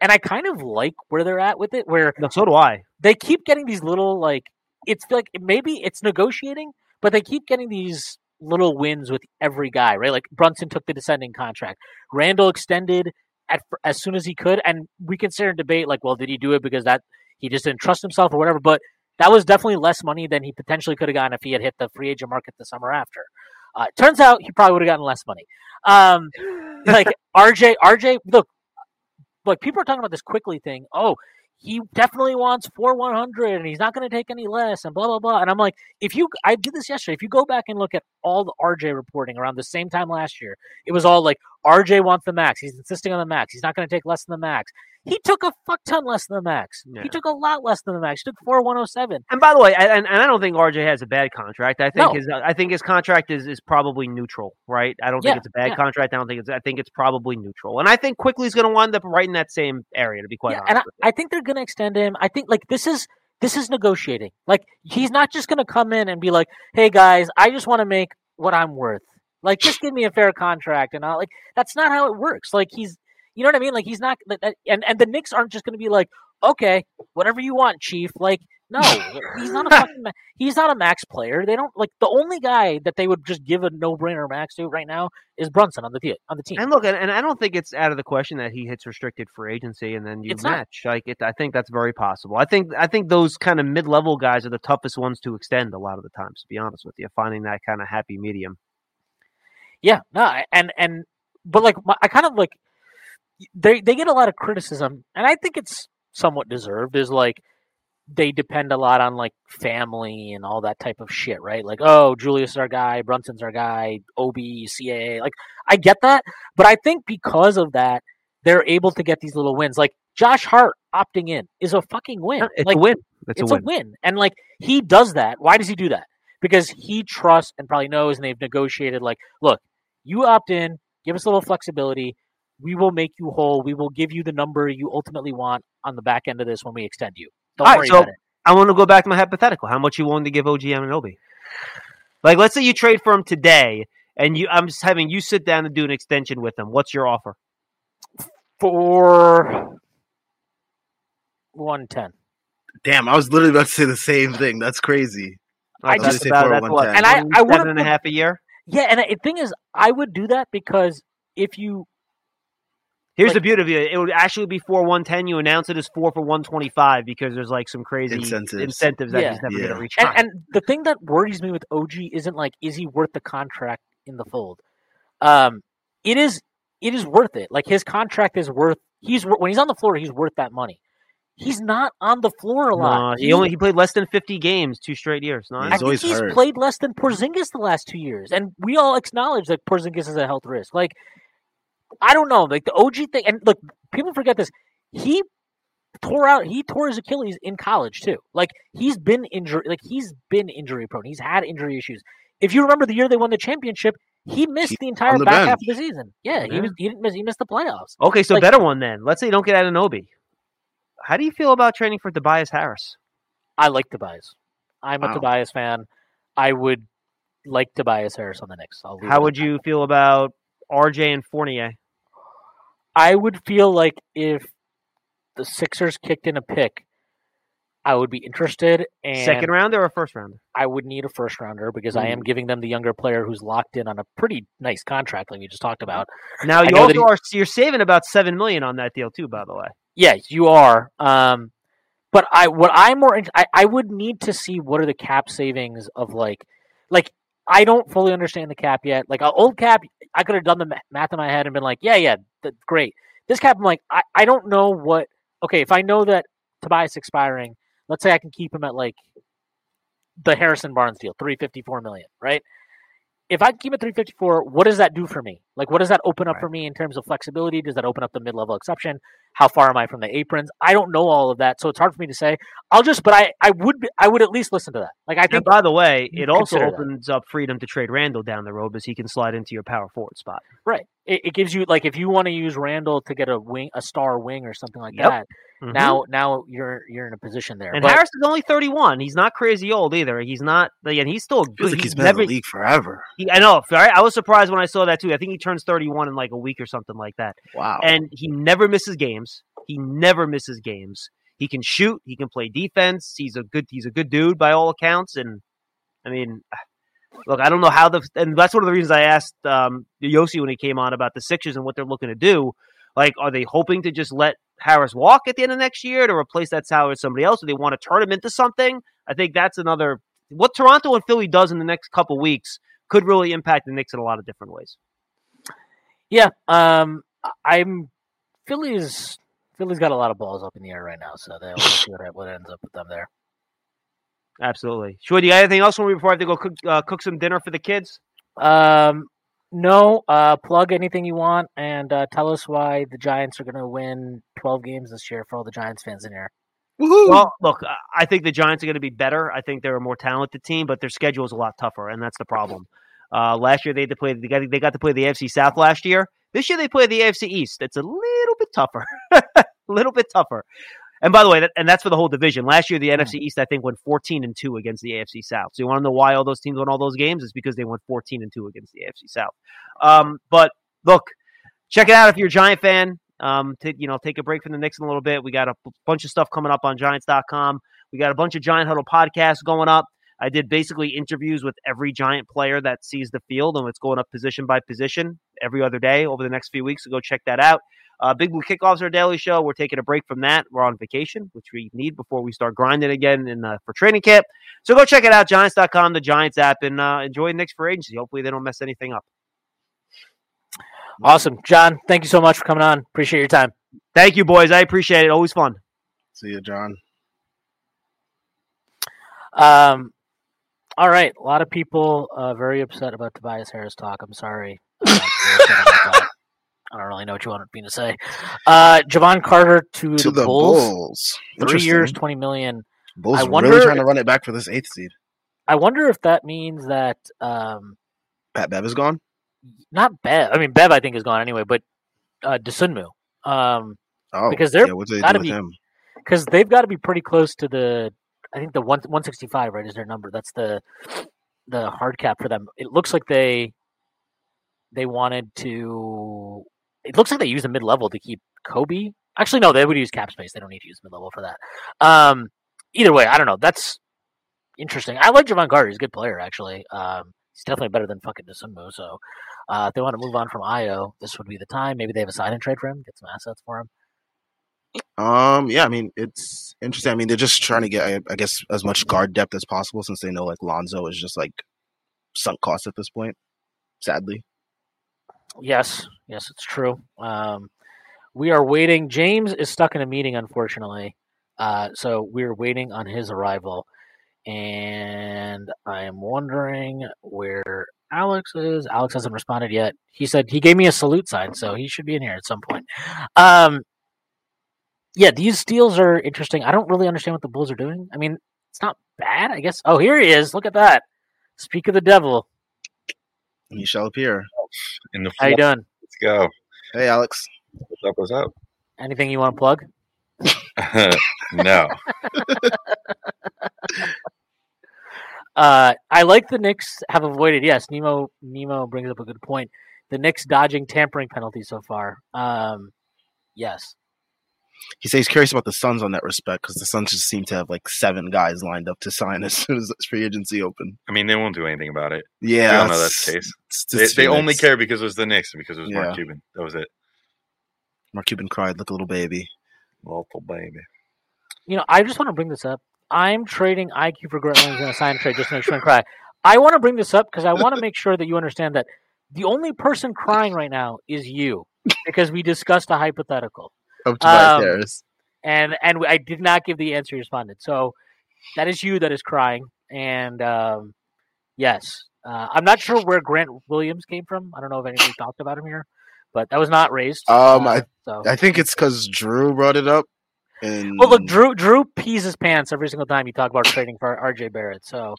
Speaker 1: and I kind of like where they're at with it, where
Speaker 2: No, so do I.
Speaker 1: they keep getting these little like it's like maybe it's negotiating, but they keep getting these little wins with every guy, right? Like Brunson took the descending contract, Randle extended at as soon as he could, and we can sit and debate like, well, did he do it because that he just didn't trust himself or whatever? But that was definitely less money than he potentially could have gotten if he had hit the free agent market the summer after. Uh, turns out he probably would have gotten less money. Um, like [LAUGHS] RJ, RJ, look, like people are talking about this Quickley thing. Oh, he definitely wants four one hundred, and he's not going to take any less, and blah blah blah. And I'm like, if you, I did this yesterday. If you go back and look at all the RJ reporting around the same time last year, it was all like RJ wants the max. He's insisting on the max. He's not going to take less than the max. He took a fuck ton less than the max.
Speaker 2: Yeah.
Speaker 1: He took a lot less than the max. He took four one oh seven.
Speaker 2: And by the way, I, and, and I don't think RJ has a bad contract. I think
Speaker 1: No.
Speaker 2: his I think his contract is, is probably neutral, right? I don't think
Speaker 1: Yeah,
Speaker 2: it's a bad
Speaker 1: yeah.
Speaker 2: contract. I don't think it's I think it's probably neutral. And I think Quickley's going to wind up right in that same area. To be quite
Speaker 1: Yeah,
Speaker 2: honest,
Speaker 1: and I. I think they're going to extend him. I think like this is this is negotiating. Like he's not just going to come in and be like, "Hey guys, I just want to make what I'm worth. Like just give me a fair contract." And I like that's not how it works. Like he's, you know what I mean? Like he's not. And and the Knicks aren't just going to be like, "Okay, whatever you want, Chief." Like no, he's not a [LAUGHS] fucking. He's not a max player. They don't like the only guy that they would just give a no brainer max to right now is Brunson on the team. On the team.
Speaker 2: And look, and, and I don't think it's out of the question that he hits restricted free agency and then you
Speaker 1: It's not.
Speaker 2: match. Like it, I think that's very possible. I think I think those kind of mid level guys are the toughest ones to extend a lot of the times. To be honest with you, finding that kind of happy medium.
Speaker 1: Yeah, no, and and but like my, I kind of like they they get a lot of criticism, and I think it's somewhat deserved. Is like they depend a lot on like family and all that type of shit, right? Like, oh, Julius is our guy, Brunson's our guy, OB, CAA. Like, I get that, but I think because of that, they're able to get these little wins. Like Josh Hart opting in is a fucking win.
Speaker 2: It's
Speaker 1: like,
Speaker 2: a win. It's,
Speaker 1: it's
Speaker 2: a win.
Speaker 1: and like he does that. Why does he do that? Because he trusts and probably knows, and they've negotiated. Like, look, you opt in, give us a little flexibility. We will make you whole. We will give you the number you ultimately want on the back end of this when we extend you. Don't
Speaker 2: All right,
Speaker 1: worry
Speaker 2: so-
Speaker 1: about it.
Speaker 2: I want to go back to my hypothetical. How much you willing to give OG Anunoby? Like, let's say you trade for him today, and you I'm just having you sit down and do an extension with him. What's your offer?
Speaker 1: For one ten,
Speaker 4: Damn, I was literally about to say the same thing. That's crazy.
Speaker 1: I
Speaker 2: That's
Speaker 1: just-
Speaker 2: about
Speaker 4: say
Speaker 2: that's what
Speaker 1: And I- I would've
Speaker 2: a half a year.
Speaker 1: Yeah. And the thing is, I would do that because if you
Speaker 2: Here's
Speaker 1: Like-
Speaker 2: the beauty of it. It would actually be four one ten. You announce it as four for one twenty five because there's like some crazy
Speaker 4: Incentives.
Speaker 2: incentives that
Speaker 1: Yeah.
Speaker 2: he's never
Speaker 4: Yeah.
Speaker 2: gonna reach.
Speaker 1: And, and the thing that worries me with OG isn't like, is he worth the contract in the fold? Um, it is. It is worth it. Like his contract is worth. He's when he's on the floor, he's worth that money. He's not on the floor a lot.
Speaker 2: No, he only he played less than fifty games two straight years. No,
Speaker 4: Yeah,
Speaker 1: I
Speaker 4: he's
Speaker 1: think he's
Speaker 4: hurt.
Speaker 1: played less than Porzingis the last two years, and we all acknowledge that Porzingis is a health risk. Like, I don't know, like the OG thing, and look, people forget this. He tore out, he tore his Achilles in college too. Like he's been injury, like he's been injury prone. He's had injury issues. If you remember the year they won the championship, He missed
Speaker 4: He's
Speaker 1: the entire
Speaker 4: the
Speaker 1: back half of the season. Yeah, he was. He didn't miss. He missed the playoffs.
Speaker 2: Okay, so
Speaker 1: Like-
Speaker 2: better one then. Let's say you don't get Anunoby. How do you feel about training for Tobias Harris?
Speaker 1: I like Tobias. I'm a Tobias fan. I would like Tobias Harris on the Knicks.
Speaker 2: How would you feel about RJ and Fournier?
Speaker 1: I would feel like if the Sixers kicked in a pick, I would be interested. And
Speaker 2: Second rounder or first rounder?
Speaker 1: I would need a first rounder because I am hmm. giving them the younger player who's locked in on a pretty nice contract, like we just talked about.
Speaker 2: Now you also
Speaker 1: he-
Speaker 2: are you're saving about seven million on that deal too, by the way.
Speaker 1: Yeah, you are. Um, but I what I'm more I, I would need to see what are the cap savings of like like I don't fully understand the cap yet. Like old cap, I could have done the math in my head and been like, yeah, yeah, that's great. This cap, I'm like, I, I don't know what. Okay, if I know that Tobias expiring, let's say I can keep him at like the Harrison Barnes deal, three fifty four million, right? If I keep it 354, what does that do for me? Like, what does that open up for me in terms of flexibility? Does that open up the mid level exception? How far am I from the aprons? I don't know all of that, so it's hard for me to say. I'll just, but I, I would, be- I would at least listen to that. Like, I
Speaker 2: And
Speaker 1: think,
Speaker 2: by the way, it also
Speaker 1: consider that.
Speaker 2: opens up freedom to trade Randle down the road because he can slide into your power forward spot.
Speaker 1: right? It, it gives you like if you want to use Randle to get a wing, a star wing or something like
Speaker 2: Yep.
Speaker 1: that.
Speaker 2: Mhm.
Speaker 1: Now, now you're you're in a position there.
Speaker 2: and
Speaker 1: But-
Speaker 2: Harris is only 31. He's not crazy old either. He's not, and he's still
Speaker 4: Feels
Speaker 2: good.
Speaker 4: like he's
Speaker 2: he's
Speaker 4: been
Speaker 2: never,
Speaker 4: in the league forever.
Speaker 2: he, I know. Right? I was surprised when I saw that too. I think he turns 31 in like a week or something like that.
Speaker 4: Wow.
Speaker 2: And he never misses games. He never misses games. He can shoot. He can play defense. He's a good. He's a good dude by all accounts. And I mean, [SIGHS] look, I don't know how the. And that's one of the reasons I asked um, Yossi when he came on about the Sixers and what they're looking to do. Like, are they hoping to just let Harris walk at the end of next year to replace that salary with somebody else? Do they want to turn him into something? I think that's another. What Toronto and Philly does in the next couple weeks could really impact the Knicks in a lot of different ways.
Speaker 1: Yeah, um, I- I'm Philly's Philly's got a lot of balls up in the air right now, so they'll see what, what ends up with them there.
Speaker 2: Absolutely. Sure. Do you got anything else for me before I have to go cook, uh, cook some dinner for the kids?
Speaker 1: Um, no, uh, plug anything you want and uh, tell us why the Giants are going to win 12 games this year for all the Giants fans in here.
Speaker 4: Woohoo!
Speaker 2: Well, look, I- I think the Giants are going to be better. I think they're a more talented team, but their schedule is a lot tougher, and that's the problem. Uh, last year they had to play. They got, they got to play the AFC South last year. This year they play the AFC East. It's a little bit tougher, [LAUGHS] a little bit tougher. And by the way, that, and that's for the whole division. Last year the NFC East I think went fourteen and two against the AFC South. So you want to know why all those teams won all those games? It's because they went fourteen and two against the AFC South. Um, but look, check it out if you're a Giant fan. Um, to you know, take a break from the Knicks in a little bit. We got a bunch of stuff coming up on Giants.com. We got a bunch of Giant Huddle podcasts going up. I did basically interviews with every Giant player that sees the field, and it's going up position by position every other day over the next few weeks. So go check that out. Uh, Big Blue Kickoffs are our daily show. We're taking a break from that. We're on vacation, which we need before we start grinding again in uh, for training camp. So go check it out, Giants.com, the Giants app, and uh, enjoy Knicks for agency. Hopefully they don't mess anything up.
Speaker 1: Awesome. John, thank you so much for coming on. Appreciate your time.
Speaker 2: Thank you, boys. I appreciate it. Always fun.
Speaker 4: See you, John.
Speaker 1: Um, all right. A lot of people uh, very upset about Tobias Harris talk. I'm sorry. Uh, if you're upset about that. I don't really know what you wanted me to say. Uh, Jevon Carter to,
Speaker 4: To
Speaker 1: the,
Speaker 4: the
Speaker 1: Bulls.
Speaker 4: Bulls.
Speaker 1: Three years, twenty million.
Speaker 4: Bulls
Speaker 1: I
Speaker 4: are
Speaker 1: wonder-
Speaker 4: really trying to run it back for this eighth seed.
Speaker 1: I wonder if that means that um,
Speaker 4: Pat Bev is gone.
Speaker 1: not Bev. I mean, Bev, I think is gone anyway, but uh, Dosunmu. Um,
Speaker 4: Oh,
Speaker 1: Because they're
Speaker 4: yeah, what do they
Speaker 1: gotta be- because they've got to be pretty close to the. I think the one one sixty five right is their number. That's the the hard cap for them. It looks like they they wanted to. It looks like they use the mid level to keep Coby. Actually, no, they would use cap space. They don't need to use mid level for that. Um, either way, I don't know. That's interesting. I like Jevon Carter. He's a good player, actually. Um, he's definitely better than fucking Dosunmu. So, uh, if they want to move on from Ayo, this would be the time. Maybe they have a sign and trade for him, get some assets for him.
Speaker 4: Um, yeah, I mean it's interesting. I mean they're just trying to get, I, I guess, as much guard depth as possible since they know like Lonzo is just like sunk cost at this point. Sadly,
Speaker 1: Yes, yes, it's true. Um, we are waiting. James is stuck in a meeting, unfortunately. Uh, so we're waiting on his arrival. And I am wondering where Alex is. Alex hasn't responded yet. He said he gave me a salute sign, so he should be in here at some point. Um, yeah, these steals are interesting. I don't really understand what the Bulls are doing. I mean, it's not bad, I guess. Oh, here he is. Look at that. Speak of the devil.
Speaker 4: He shall appear.
Speaker 5: in the
Speaker 1: How you
Speaker 5: floor.
Speaker 1: doing?
Speaker 5: Let's go.
Speaker 4: Hey, Alex.
Speaker 5: What's up? What's up?
Speaker 1: Anything you want to plug? [LAUGHS]
Speaker 5: no. [LAUGHS]
Speaker 1: Uh, I like the Knicks have avoided. Yes, Nemo Nemo brings up a good point. The Knicks dodging tampering penalties so far. Um, yes,
Speaker 4: He says he's curious about the Suns on that respect because the Suns just seem to have like seven guys lined up to sign [LAUGHS] as soon as free agency open.
Speaker 5: I mean, they won't do anything about it.
Speaker 4: Yeah,
Speaker 5: we all know that's the case. They, they only care because it was the Knicks and because it was
Speaker 4: Yeah.
Speaker 5: Mark Cuban. That was it.
Speaker 4: Mark Cuban cried like a little baby.
Speaker 5: Little baby.
Speaker 1: you know I just want to bring this up. I'm trading IQ for Grant Williams in a sign trade just to make sure I cry. I want to bring this up because I want to make sure that you understand that the only person crying right now is you because we discussed a hypothetical.
Speaker 4: Up to Tobias
Speaker 1: Um, and and I did not give the answer you responded. So that is you that is crying. And um, yes, uh, I'm not sure where Grant Williams came from. I don't know if anybody [COUGHS] talked about him here, but that was not raised.
Speaker 4: Um,
Speaker 1: Uh,
Speaker 4: I-
Speaker 1: so.
Speaker 4: I think it's because Jrue brought it up. And
Speaker 1: well, look, Jrue Jrue pees his pants every single time you talk about trading for R.J. Barrett. So,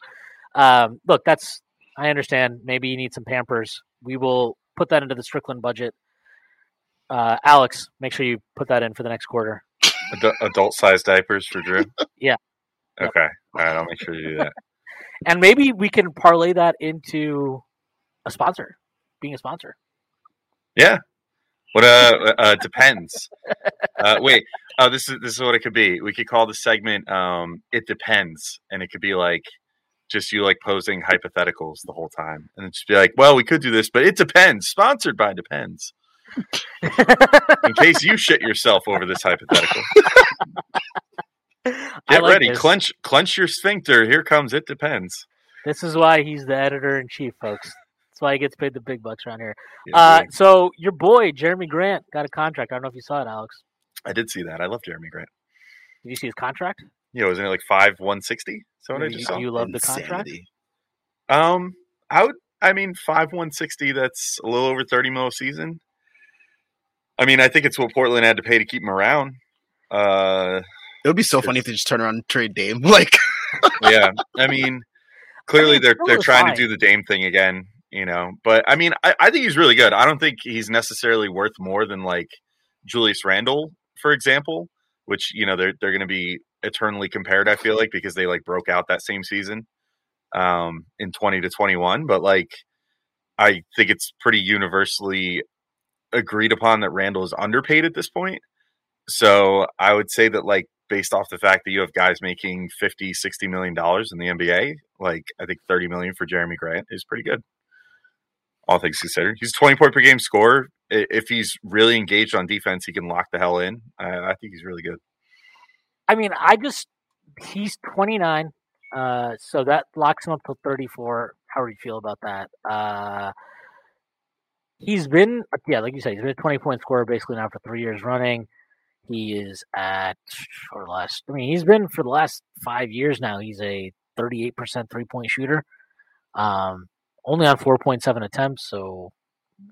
Speaker 1: um, look, that's I understand. Maybe you need some Pampers. We will put that into the Strickland budget. Uh, Alex, make sure you put that in for the next quarter.
Speaker 5: Adult sized diapers for Jrue? [LAUGHS]
Speaker 1: Yeah.
Speaker 5: Okay. All right. I'll make sure you do that. [LAUGHS]
Speaker 1: and maybe we can parlay that into a sponsor, being a sponsor.
Speaker 5: Yeah. What uh, uh depends. Uh wait. Oh, this is this is what it could be. We could call the segment um it depends and it could be like just you like posing hypotheticals the whole time and it's just be like, "Well, we could do this, but it depends." Sponsored by Depends. In case you shit yourself over this hypothetical. [LAUGHS] Get
Speaker 1: like
Speaker 5: ready.
Speaker 1: this.
Speaker 5: Clench clench your sphincter. Here comes it depends.
Speaker 1: This is why he's the editor in chief, folks. That's why he gets paid the big bucks around here.
Speaker 5: Yeah,
Speaker 1: Uh,
Speaker 5: dude.
Speaker 1: so your boy Jerami Grant got a contract. I don't know if you saw it, Alex.
Speaker 5: I did see that. I love Jerami Grant.
Speaker 1: Did you see his contract?
Speaker 5: Yeah, wasn't it like five one sixty? So what I
Speaker 1: You-
Speaker 5: just saw.
Speaker 1: you love the contract.
Speaker 5: Um, I would. I mean, five one sixty. That's a little over thirty mil a season. I mean, I think it's what Portland had to pay to keep him around. Uh,
Speaker 4: It would be so funny if they just turn around and trade Dame. [LAUGHS] Like,
Speaker 5: yeah. I mean, clearly
Speaker 1: mean,
Speaker 5: they're they're trying
Speaker 1: fine.
Speaker 5: to do the Dame thing again. You know, but I mean, I, I think he's really good. I don't think he's necessarily worth more than like Julius Randle, for example. Which you know they're they're going to be eternally compared. I feel like because they like broke out that same season, um, in twenty to twenty one. But like, I think it's pretty universally agreed upon that Randle is underpaid at this point. So I would say that like based off the fact that you have guys making 50, 60 million dollars in the NBA, like I think 30 million for Jerami Grant is pretty good. All things considered. He's a 20 point per game scorer. If he's really engaged on defense, he can lock the hell in. I, I think he's really good.
Speaker 1: I mean, I just he's 29, uh, so that locks him up till 34. How do you feel about that? Uh, he's been, yeah, like you said, he's been a 20 point scorer basically now for three years running. He is at or less. I mean, he's been for the last five years now. He's a 38% three point shooter, um, only on 4.7 attempts. So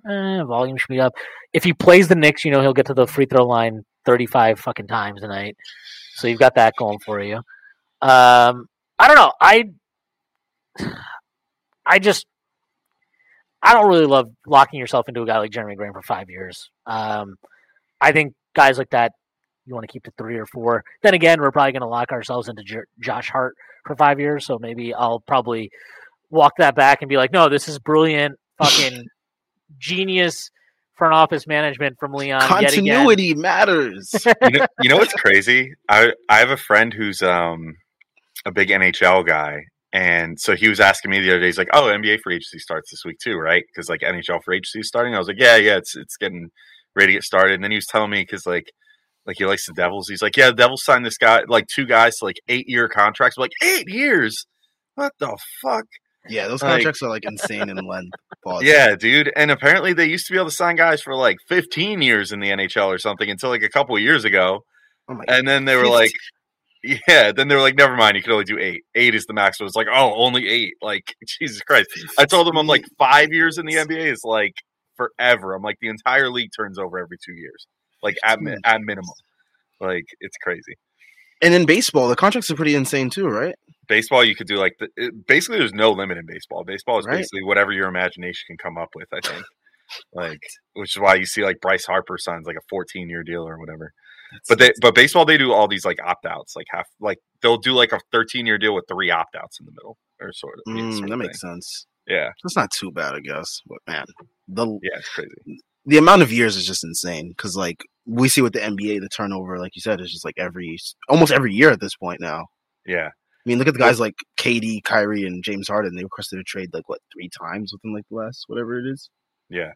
Speaker 1: eh, volume should be up. If he plays the Knicks, you know he'll get to the free throw line 35 fucking times a night. So you've got that going for you. Um, I don't know. I [SIGHS] I just I don't really love locking yourself into a guy like Jerami Grant for five years. Um, I think guys like that you want to keep to three or four. Then again, we're probably going to lock ourselves into J- Josh Hart for five years. So maybe I'll probably walk that back and be like, no, this is brilliant, [LAUGHS] fucking genius front office management from Leon. yet again.
Speaker 4: continuity matters. [LAUGHS]
Speaker 5: you know, you know what's crazy? I I have a friend who's um a big NHL guy, and so he was asking me the other day. He's like, "Oh, NBA free agency starts this week too, right? Because like NHL free agency is starting." I was like, "Yeah, yeah, it's it's getting ready to get started." And then he was telling me because like like he likes the Devils. He's like, "Yeah, the Devils signed this guy like two guys to like eight year contracts." I'm like eight years. What the fuck?
Speaker 4: yeah, those
Speaker 5: Like-
Speaker 4: contracts are like insane in length. [LAUGHS] Pause.
Speaker 5: Yeah, dude. And apparently they used to be able to sign guys for like 15 years in the NHL or something until like a couple of years ago.
Speaker 4: Oh my
Speaker 5: And then they were [LAUGHS] like, yeah, then they were like, never mind, you can only do eight. Eight is the max. maximum. It's like, oh, only eight. Like, [LAUGHS] Jesus Christ. I told them I'm like five years in the NBA is like forever. I'm like, the entire league turns over every two years, like at, mi- at minimum. Like, it's crazy.
Speaker 4: And in baseball, the contracts are pretty insane too, right?
Speaker 5: Baseball, you could do like the, it, basically. There's no limit in baseball. Baseball is
Speaker 4: Right.
Speaker 5: basically whatever your imagination can come up with. I think, [LAUGHS] like, which is why you see like Bryce Harper signs like a 14 year deal or whatever. But they, but baseball, they do all these like opt outs, like half, like they'll do like a 13 year deal with three opt outs in the middle, or sort of.
Speaker 4: Mm,
Speaker 5: sort
Speaker 4: that
Speaker 5: of
Speaker 4: makes
Speaker 5: thing.
Speaker 4: sense.
Speaker 5: Yeah,
Speaker 4: That's not too bad, I guess. But man, the
Speaker 5: yeah, it's crazy.
Speaker 4: the amount of years is just insane because like we see with the NBA, the turnover, like you said, is just like every almost every year at this point now.
Speaker 5: Yeah,
Speaker 4: I mean, look at the guys like KD, Kyrie, and James Harden. They requested a trade like what three times within like the last whatever it is.
Speaker 5: yeah,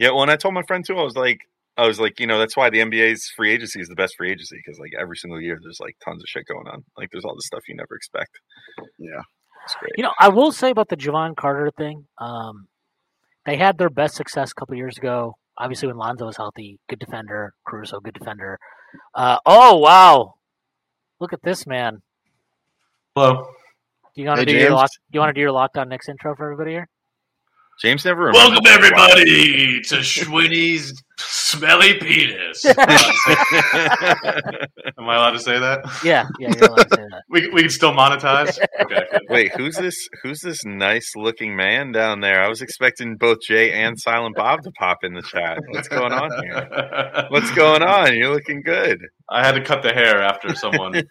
Speaker 5: yeah. When I told my friend too. I was like, I was like, you know, that's why the NBA's free agency is the best free agency because like every single year there's like tons of shit going on. Like there's all this stuff you never expect.
Speaker 4: Yeah,
Speaker 5: It's great.
Speaker 1: You know, I will say about the Jevon Carter thing. Um, they had their best success a couple years ago. Obviously, when Lonzo was healthy, good defender. Caruso, good defender. Uh, oh wow, look at this man.
Speaker 6: Hello.
Speaker 1: Do you want to
Speaker 4: Hey,
Speaker 1: do your lock? Do you want to do your locked on Knicks intro for everybody here?
Speaker 5: James never.
Speaker 6: Welcome everybody to Schwinny's smelly penis. [LAUGHS] Am I allowed to say that?
Speaker 1: Yeah, yeah, you're allowed to say that.
Speaker 6: We, we can still monetize. Okay. [LAUGHS]
Speaker 5: Wait, who's this? Who's this nice looking man down there? I was expecting both Jay and Silent Bob to pop in the chat. What's going on here? [LAUGHS] What's going on? You're looking good.
Speaker 6: I had to cut the hair after someone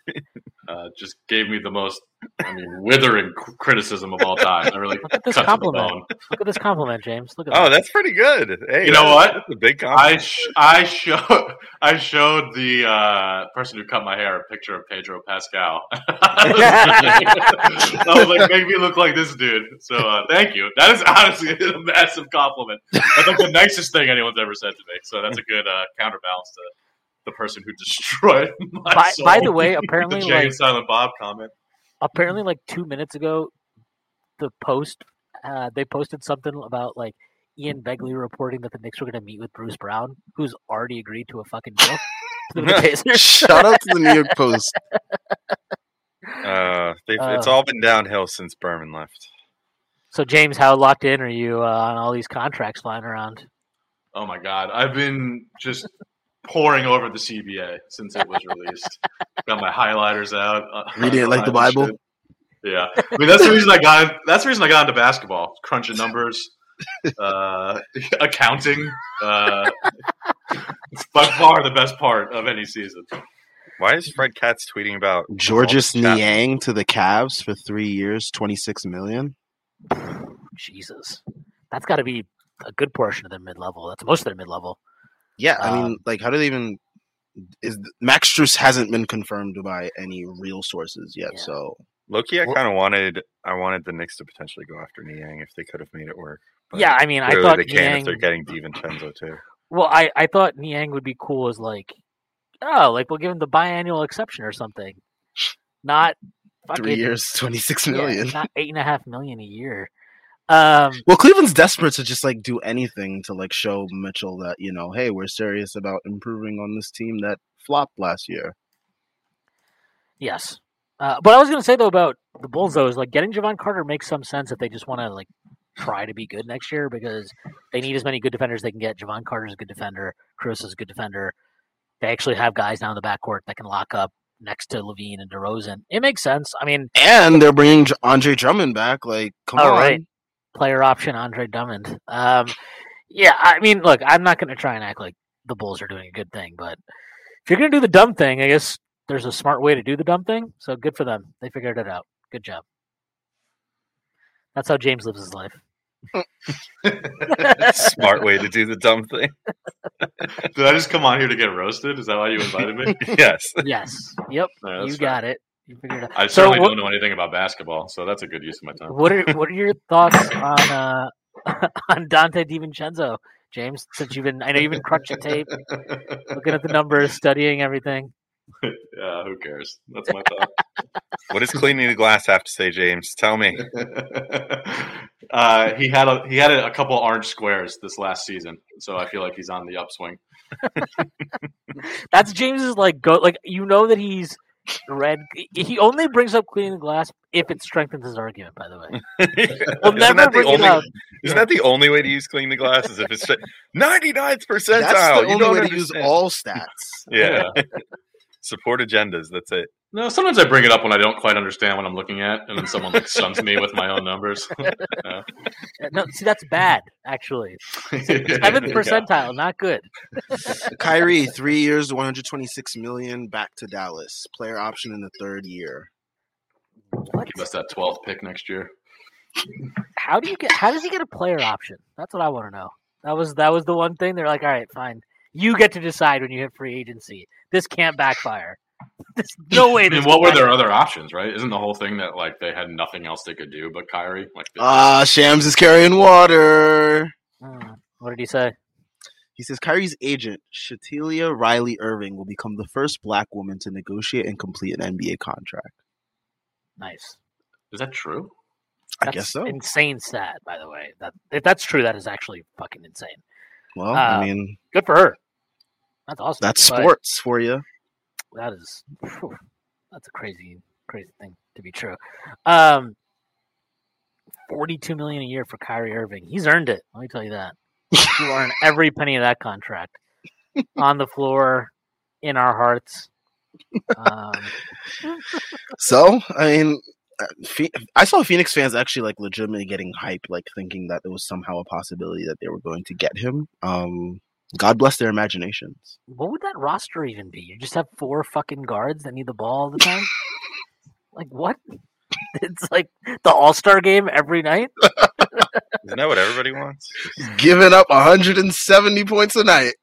Speaker 6: uh, just gave me the most, I mean, withering criticism of all time. I really
Speaker 1: Look at this
Speaker 6: cut to the
Speaker 1: compliment. Look at this compliment, James. Look at
Speaker 5: Oh,
Speaker 1: that.
Speaker 5: that's pretty good. Hey,
Speaker 6: You know what?
Speaker 5: That's a big
Speaker 6: I
Speaker 5: compliment.
Speaker 6: sh- I showed I showed the uh, person who cut my hair a picture of Pedro Pascal. [LAUGHS] I was like, make me look like this dude. So uh, thank you. That is honestly [LAUGHS] a massive compliment. That's like the nicest thing anyone's ever said to me. So that's a good uh, counterbalance to the person who [LAUGHS] destroyed my
Speaker 1: by,
Speaker 6: soul.
Speaker 1: by the way, [LAUGHS]
Speaker 6: the
Speaker 1: apparently,
Speaker 6: Jay
Speaker 1: like
Speaker 6: and Silent Bob comment.
Speaker 1: apparently, like two minutes ago, the post uh, they posted something about like Ian Begley reporting that the Knicks were going to meet with Bruce Brown, who's already agreed to a fucking deal. [LAUGHS] to the Pacers.
Speaker 4: shout out to the New York Post.
Speaker 5: Uh, they've, it's
Speaker 1: Uh.
Speaker 5: all been downhill since Berman left.
Speaker 1: So, James, how locked in are you uh, on all these contracts flying around?
Speaker 6: Oh my god, I've been just pouring over the CBA since it was released. Got my highlighters out. uh,
Speaker 4: Reading it like the Bible?
Speaker 6: shit. Yeah, I mean that's the reason I got. That's the reason I got into basketball. Crunching numbers, uh, [LAUGHS] accounting. Uh, it's by far the best part of any season.
Speaker 5: Why is Fred Katz tweeting about
Speaker 4: Georges
Speaker 5: Chapman?
Speaker 4: Niang to the Cavs for three years, twenty six million.
Speaker 1: Jesus, that's got to be a good portion of their mid level. That's most of their mid level.
Speaker 4: Yeah, I
Speaker 1: Um,
Speaker 4: mean, like, how do they even? Is Max Strus hasn't been confirmed by any real sources yet?
Speaker 1: Yeah.
Speaker 4: So
Speaker 5: Loki? I kind of wanted. I wanted the Knicks to potentially go after Niang if they could have made it work. But
Speaker 1: Yeah, I mean, I thought
Speaker 5: they can
Speaker 1: Niang.
Speaker 5: if they're getting DiVincenzo too.
Speaker 1: Well, I, I thought Niang would be cool as like, oh, like we'll give him the biannual exception or something, not
Speaker 4: three
Speaker 1: fucking-
Speaker 4: years, twenty six million, yeah,
Speaker 1: not eight and a half million a year. Um,
Speaker 4: Well, Cleveland's desperate to just like do anything to like show Mitchell that you know, hey, we're serious about improving on this team that flopped last year.
Speaker 1: yes, uh, but I was gonna say though about the Bulls though is like getting Jevon Carter makes some sense if they just want to like try to be good next year because they need as many good defenders they can get. Jevon Carter's a good defender. Chris is a good defender. They actually have guys down the backcourt that can lock up next to LaVine and DeRozan. It makes sense. I mean,
Speaker 4: And they're bringing Andre Drummond back. Like, come
Speaker 1: Oh,
Speaker 4: on.
Speaker 1: right. Player option Andre Drummond. Um, yeah, I mean, look, I'm not going to try and act like the Bulls are doing a good thing, but if you're going to do the dumb thing, I guess there's a smart way to do the dumb thing. So good for them. They figured it out. Good job. That's how James lives his life. [LAUGHS]
Speaker 5: Smart way to do the dumb thing.
Speaker 6: Did I just come on here to get roasted? Is that why you invited me? [LAUGHS]
Speaker 5: yes.
Speaker 1: Yes. Yep.
Speaker 6: All right, that's
Speaker 1: you
Speaker 6: fair.
Speaker 1: got it. You figured it out.
Speaker 6: I
Speaker 1: So
Speaker 6: certainly
Speaker 1: what-
Speaker 6: don't know anything about basketball, so that's a good use of my time.
Speaker 1: What are what are your thoughts [LAUGHS] on uh, [LAUGHS] on Donte DiVincenzo, James? Since you've been, I know you've been crunching tape, looking at the numbers, studying everything. [LAUGHS]
Speaker 6: yeah, who cares? That's my thought.
Speaker 5: What does cleaning the glass have to say, James? Tell me.
Speaker 6: uh, he had a he had a, a couple orange squares this last season, so I feel like he's on the upswing.
Speaker 1: That's James's like go like you know that he's red. He only brings up cleaning the glass if it strengthens his argument. By the way, [LAUGHS] we'll
Speaker 5: isn't
Speaker 1: never
Speaker 5: that the
Speaker 1: bring it
Speaker 5: only?
Speaker 1: up.
Speaker 5: Isn't that the only way to use clean the glass? Is if it's ninety ninth percentile?
Speaker 4: That's the
Speaker 5: you
Speaker 4: only
Speaker 5: don't
Speaker 4: way to use all stats.
Speaker 5: Yeah. Support agendas. That's it.
Speaker 6: No, sometimes I bring it up when I don't quite understand what I'm looking at, and then someone like stuns me with my own numbers. [LAUGHS] Yeah.
Speaker 1: No, see, that's bad. Actually, [LAUGHS] seventh percentile, not good. [LAUGHS]
Speaker 4: Kyrie, three years, 126 million, back to Dallas. Player option in the third year.
Speaker 1: What?
Speaker 6: Give us that 12th pick next year.
Speaker 1: How do you get? How does he get a player option? That's what I want to know. That was that was the one thing they're like, all right, fine. You get to decide when you hit free agency. This can't backfire. There's [LAUGHS] no way.
Speaker 6: I
Speaker 1: This
Speaker 6: mean, what were their other options, right? Isn't the whole thing that like they had nothing else they could do but Kyrie? Like, they-
Speaker 4: Ah, Shams is carrying water.
Speaker 1: Hmm, What did he say?
Speaker 4: He says Kyrie's agent, Shetellia Riley Irving, will become the first black woman to negotiate and complete an NBA contract.
Speaker 1: Nice.
Speaker 6: is that true?
Speaker 4: I
Speaker 1: That's
Speaker 4: guess so.
Speaker 1: Insane stat, by the way. That if that's true, that is actually fucking insane.
Speaker 4: Well,
Speaker 1: Uh,
Speaker 4: I mean,
Speaker 1: Good for her. That's awesome.
Speaker 4: that's
Speaker 1: But
Speaker 4: sports for you.
Speaker 1: That is. phew, that's a crazy, crazy thing to be true. Um, forty-two million a year for Kyrie Irving. He's earned it. Let me tell you that. You [LAUGHS] earn every penny of that contract on the floor, in our hearts. Um,
Speaker 4: So, I mean, uh, I saw Phoenix fans actually like legitimately getting hype, like thinking that it was somehow a possibility that they were going to get him. Um, God bless their imaginations.
Speaker 1: what would that roster even be? You just have four fucking guards that need the ball all the time. [LAUGHS] like what? [LAUGHS] It's like the All Star game every night. [LAUGHS]
Speaker 5: Isn't that what everybody wants?
Speaker 4: Giving up 170 points a night.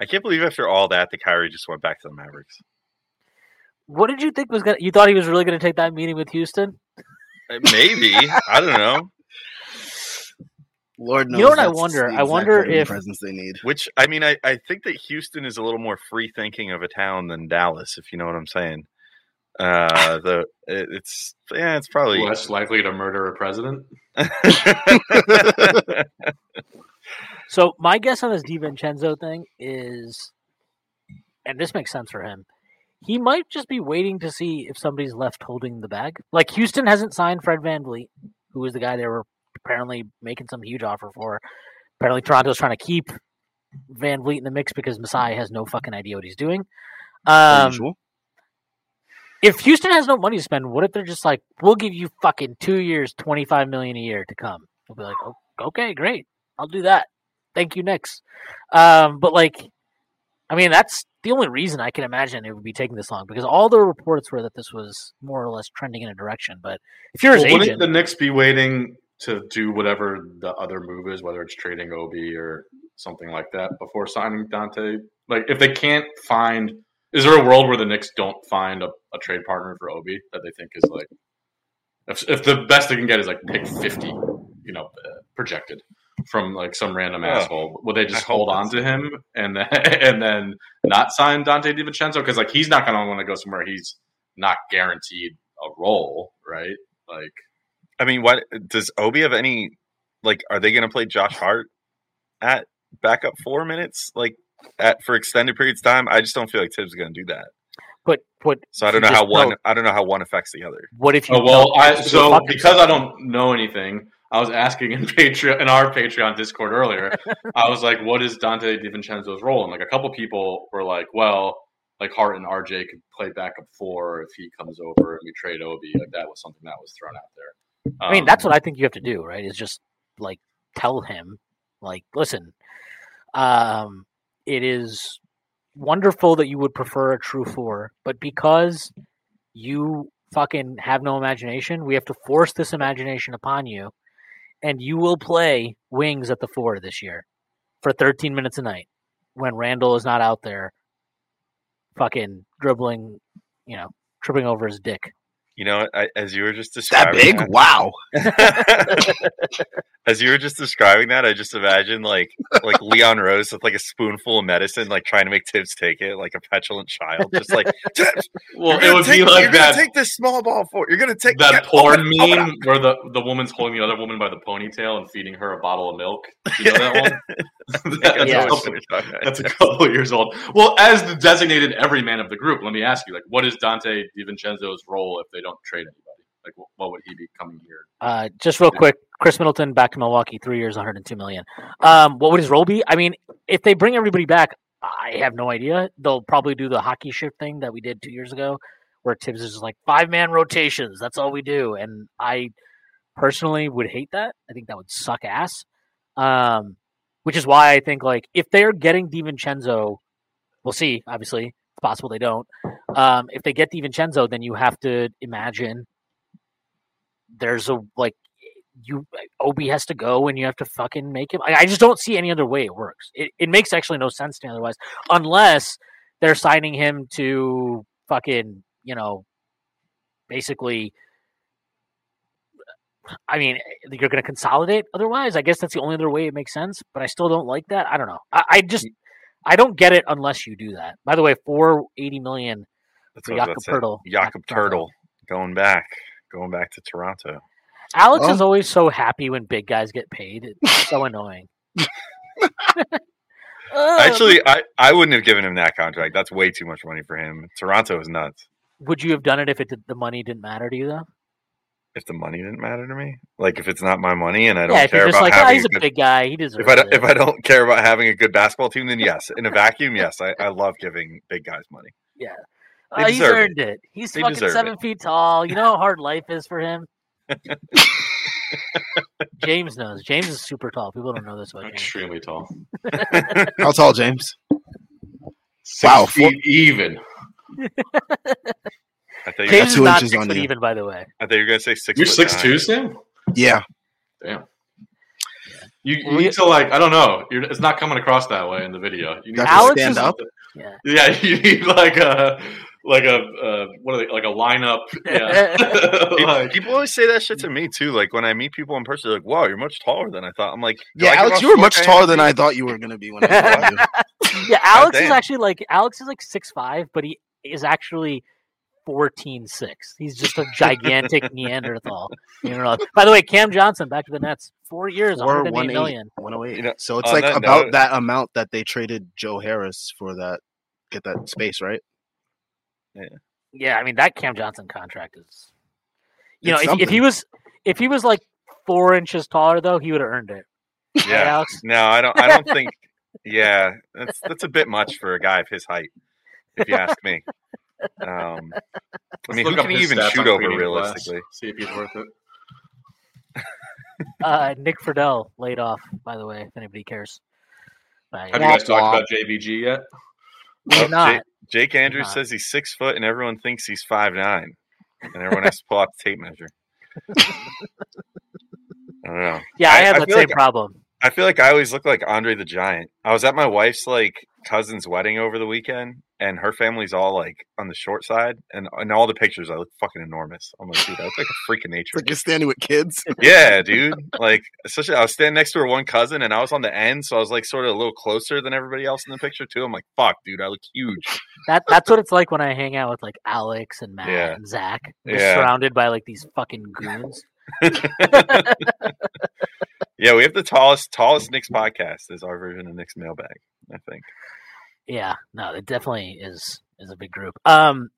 Speaker 5: I can't believe after all that, the Kyrie just went back to the Mavericks.
Speaker 1: What did you think was gonna? You thought he was really gonna take that meeting with Houston?
Speaker 5: Uh, Maybe I don't know.
Speaker 4: Lord knows.
Speaker 1: You know what I wonder?
Speaker 4: the
Speaker 1: I wonder if-
Speaker 4: presence they need.
Speaker 5: Which I mean, I, I think that Houston is a little more free thinking of a town than Dallas, if you know what I'm saying. Uh, the it, it's yeah, it's probably
Speaker 6: Less likely to murder a president? [LAUGHS]
Speaker 1: So my guess on this DiVincenzo thing is, and this makes sense for him. He might just be waiting to see if somebody's left holding the bag. Like Houston hasn't signed Fred VanVleet, was the guy they were apparently making some huge offer for. Apparently Toronto's trying to keep VanVleet in the mix because Masai has no fucking idea what he's doing. Um, if Houston has no money to spend, what if they're just like, "We'll give you fucking two years, twenty five million a year to come"? We'll be like, oh, "Okay, great, I'll do that. Thank you, Knicks." Um, but like, I mean, that's the only reason I can imagine it would be taking this long because all the reports were that this was more or less trending in a direction. But if you're his
Speaker 6: Well, wouldn't
Speaker 1: agent,
Speaker 6: the Knicks be waiting to do whatever the other move is, whether it's trading Obi or something like that, before signing Donte? Like, if they can't find, is there a world where the Knicks don't find a, a trade partner for Obi that they think is like, if, if the best they can get is like pick fifty, you know, uh, projected from like some random
Speaker 5: Oh,
Speaker 6: asshole, would they just
Speaker 5: hope
Speaker 6: hold on to him and then [LAUGHS] and then not sign Donte DiVincenzo because like he's not going to want to go somewhere he's not guaranteed a role, right? Like.
Speaker 5: I mean, what does Obi have any? Like, are they going to play Josh Hart at backup four minutes, like at for extended periods of time? I just don't feel like Thibs is going to do that.
Speaker 1: but what?
Speaker 5: So I don't know how
Speaker 1: just
Speaker 5: one.
Speaker 1: don't-
Speaker 5: I don't know how one affects the other.
Speaker 1: What if you?
Speaker 6: Oh well, I
Speaker 1: Thibs to go
Speaker 6: so because? I don't know anything, I was asking in [LAUGHS] Patreon in our Patreon Discord earlier. [LAUGHS] I was like, "What is Donte DiVincenzo's role?" And like a couple people were like, "Well, like Hart and RJ could play backup four if he comes over and we trade Obi." Like that was something that was thrown out there.
Speaker 1: I mean,
Speaker 6: Um,
Speaker 1: that's what I think you have to do, right? Is just like tell him, like, listen, um, it is wonderful that you would prefer a true four, but because you fucking have no imagination, we have to force this imagination upon you, and you will play wings at the four this year for 13 minutes a night when Randle is not out there, fucking dribbling, you know, tripping over his dick.
Speaker 5: You know, I, as you were just describing
Speaker 4: That
Speaker 5: describing
Speaker 4: big? Wow. [LAUGHS]
Speaker 5: as you were just describing that, I just imagine like like Leon Rose with like a spoonful of medicine, like trying to make Thibs take it, like a petulant child, just like [LAUGHS] Thibs.
Speaker 6: well,
Speaker 5: you're
Speaker 6: it
Speaker 5: gonna
Speaker 6: would
Speaker 5: take,
Speaker 6: be like
Speaker 5: you're gonna. Take this small ball for. You're gonna take
Speaker 6: that
Speaker 5: get-
Speaker 6: porn
Speaker 5: open it, open
Speaker 6: meme where the, the woman's holding the other woman by the ponytail and feeding her a bottle of milk. You know that one? [LAUGHS] that's,
Speaker 1: Yeah.
Speaker 6: a couple, that's a couple years old. Well, as the designated everyman of the group, let me ask you, like, what is Donte DiVincenzo's role if they don't trade anybody? Like, wh- what would he be coming here?
Speaker 1: Uh, just real quick, Khris Middleton back to Milwaukee, three years, 102 million. Um, what would his role be? I mean, if they bring everybody back, I have no idea. They'll probably do the hockey shift thing that we did two years ago, where Thibs is just like five man rotations. That's all we do, and I personally would hate that. I think that would suck ass. Um, which is why I think like if they're getting DiVincenzo, we'll see. Obviously, it's possible they don't. Um, if they get DiVincenzo, then you have to imagine there's a like you Obi has to go and you have to fucking make him. I, I just don't see any other way it works. It it makes actually no sense to me otherwise, unless they're signing him to fucking you know basically. I mean, you're going to consolidate. Otherwise, I guess that's the only other way it makes sense. But I still don't like that. I don't know. I, I just I don't get it unless you do that. By the way, four eighty million
Speaker 5: That's
Speaker 1: for
Speaker 5: what I
Speaker 1: Jakob
Speaker 5: about to say.
Speaker 1: Poeltl.
Speaker 5: Jakob Poeltl going back, going back to Toronto.
Speaker 1: Alex
Speaker 4: Well-
Speaker 1: is always so happy when big guys get paid. It's [LAUGHS] so annoying. [LAUGHS]
Speaker 5: Actually, I, I wouldn't have given him that contract. That's way too much money for him. Toronto is nuts.
Speaker 1: would you have done it if it did, the money didn't matter to you though?
Speaker 5: If the money didn't matter to me, like if it's not my money and I don't
Speaker 1: Yeah, if
Speaker 5: care
Speaker 1: you're just
Speaker 5: about
Speaker 1: like, oh,
Speaker 5: having
Speaker 1: he's
Speaker 5: a
Speaker 1: a
Speaker 5: good,
Speaker 1: big guy, he deserves
Speaker 5: if I don't,
Speaker 1: it.
Speaker 5: if I don't care about having a good basketball team, then yes. In a vacuum, yes, I, I love giving big guys money.
Speaker 1: yeah,
Speaker 5: they
Speaker 1: Uh, he's
Speaker 5: deserve it.
Speaker 1: earned it. He's
Speaker 5: They
Speaker 1: fucking
Speaker 5: deserve
Speaker 1: seven feet tall. You know how hard life is for him. [LAUGHS] James knows. James is super tall. People don't know this about James.
Speaker 6: Extremely tall. [LAUGHS]
Speaker 4: How tall, James?
Speaker 6: Six
Speaker 4: Wow,
Speaker 6: feet even. [LAUGHS]
Speaker 5: I thought you,
Speaker 1: James
Speaker 4: got
Speaker 1: is
Speaker 4: two
Speaker 1: not
Speaker 4: inches
Speaker 1: six
Speaker 4: on
Speaker 1: foot
Speaker 4: you.
Speaker 1: even, by the way.
Speaker 5: I thought you were gonna say six.
Speaker 6: You're six
Speaker 5: nine.
Speaker 6: two, Sam.
Speaker 4: Yeah.
Speaker 6: Damn. You, you need to like I don't know. You're, it's not coming across that way in the video. You need
Speaker 4: Got
Speaker 6: to
Speaker 4: to stand
Speaker 1: is-
Speaker 4: up.
Speaker 1: Yeah.
Speaker 6: Yeah, [LAUGHS] you need like a like a uh, what are they like a lineup? [LAUGHS] Yeah.
Speaker 5: People, [LAUGHS]
Speaker 6: like,
Speaker 5: people always say that shit to me too. Like when I meet people in person, they're like, "Wow, you're much taller than I thought." I'm like,
Speaker 4: Yeah, Alex, you were much taller than? I thought you were going to be when I saw you.
Speaker 1: Yeah, Alex is actually like Alex is like six five, but he is actually fourteen six. He's just a [LAUGHS] gigantic Neanderthal. You know. By the way, Cam Johnson back to the Nets. Four years,
Speaker 4: Or
Speaker 1: 108
Speaker 4: one
Speaker 1: million.
Speaker 4: 108.
Speaker 5: You know,
Speaker 4: so it's
Speaker 5: on
Speaker 4: like
Speaker 5: that
Speaker 4: about
Speaker 5: note-
Speaker 4: that amount that they traded Joe Harris for that get that space, right?
Speaker 1: Yeah, Yeah. I mean that Cam Johnson contract is. You
Speaker 4: It's
Speaker 1: know, if, if he was if he was like four inches taller though, he would have earned it.
Speaker 5: Yeah.
Speaker 1: Alex?
Speaker 5: No, I don't. I don't think. Yeah, that's that's a bit much for a guy of his height, if you ask me. Um, I mean, who can he even shoot over
Speaker 6: Premium Glass,
Speaker 5: realistically?
Speaker 6: See if he's worth it. [LAUGHS]
Speaker 1: Uh, Nick Friedell laid off. By the way, if anybody cares. Uh,
Speaker 6: Have
Speaker 1: yeah,
Speaker 6: you guys talked
Speaker 4: womp.
Speaker 6: about JVG yet?
Speaker 1: we're not.
Speaker 5: Jake, Jake Andrews
Speaker 1: Not.
Speaker 5: says he's six foot, and everyone thinks he's five nine, and everyone has to pull out the tape measure. [LAUGHS] I don't know.
Speaker 1: Yeah, I,
Speaker 5: I-
Speaker 1: have
Speaker 5: I
Speaker 1: that same
Speaker 5: like-
Speaker 1: problem.
Speaker 5: I feel like I always look like Andre the Giant. I was at my wife's like cousin's wedding over the weekend, and her family's all like on the short side, and in all the pictures I look fucking enormous. I'm like, dude, I look like a freak of nature.
Speaker 4: Like you're standing with kids. [LAUGHS]
Speaker 5: yeah, dude. Like, especially I was standing next to her one cousin, and I was on the end, so I was like sort of a little closer than everybody else in the picture too. I'm like, fuck, dude, I look huge.
Speaker 1: That that's what it's like when I hang out with like Alex and Matt
Speaker 5: Yeah.
Speaker 1: and Zach. Just
Speaker 5: Yeah.
Speaker 1: surrounded by like these fucking goons. [LAUGHS] [LAUGHS]
Speaker 5: Yeah, we have the tallest tallest Knicks podcast is our version of Knicks mailbag. I think.
Speaker 1: Yeah, no, it definitely is is a big group. Um,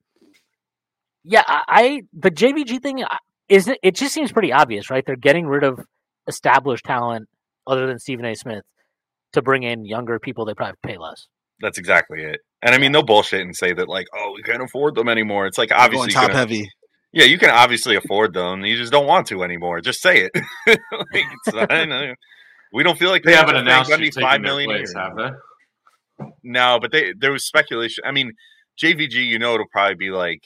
Speaker 1: yeah, I, I the JVG thing is it. It just seems pretty obvious, right? They're getting rid of established talent other than Stephen A. Smith to bring in younger people. They probably pay less.
Speaker 5: That's exactly it. And I mean, they'll bullshit and say that like, oh, we can't afford them anymore. It's like
Speaker 4: Going
Speaker 5: obviously, you
Speaker 4: top
Speaker 5: can-
Speaker 4: heavy.
Speaker 5: Yeah, you can obviously afford them. You just don't want to anymore. Just say it. [LAUGHS] like, it's, I. We don't feel like
Speaker 6: They
Speaker 5: paying
Speaker 6: haven't
Speaker 5: Frank
Speaker 6: announced
Speaker 5: Gundy
Speaker 6: who's
Speaker 5: five
Speaker 6: taking their
Speaker 5: million a
Speaker 6: place,
Speaker 5: year.
Speaker 6: have they?
Speaker 5: No, but they there was speculation. I mean, JVG, you know, it'll probably be like,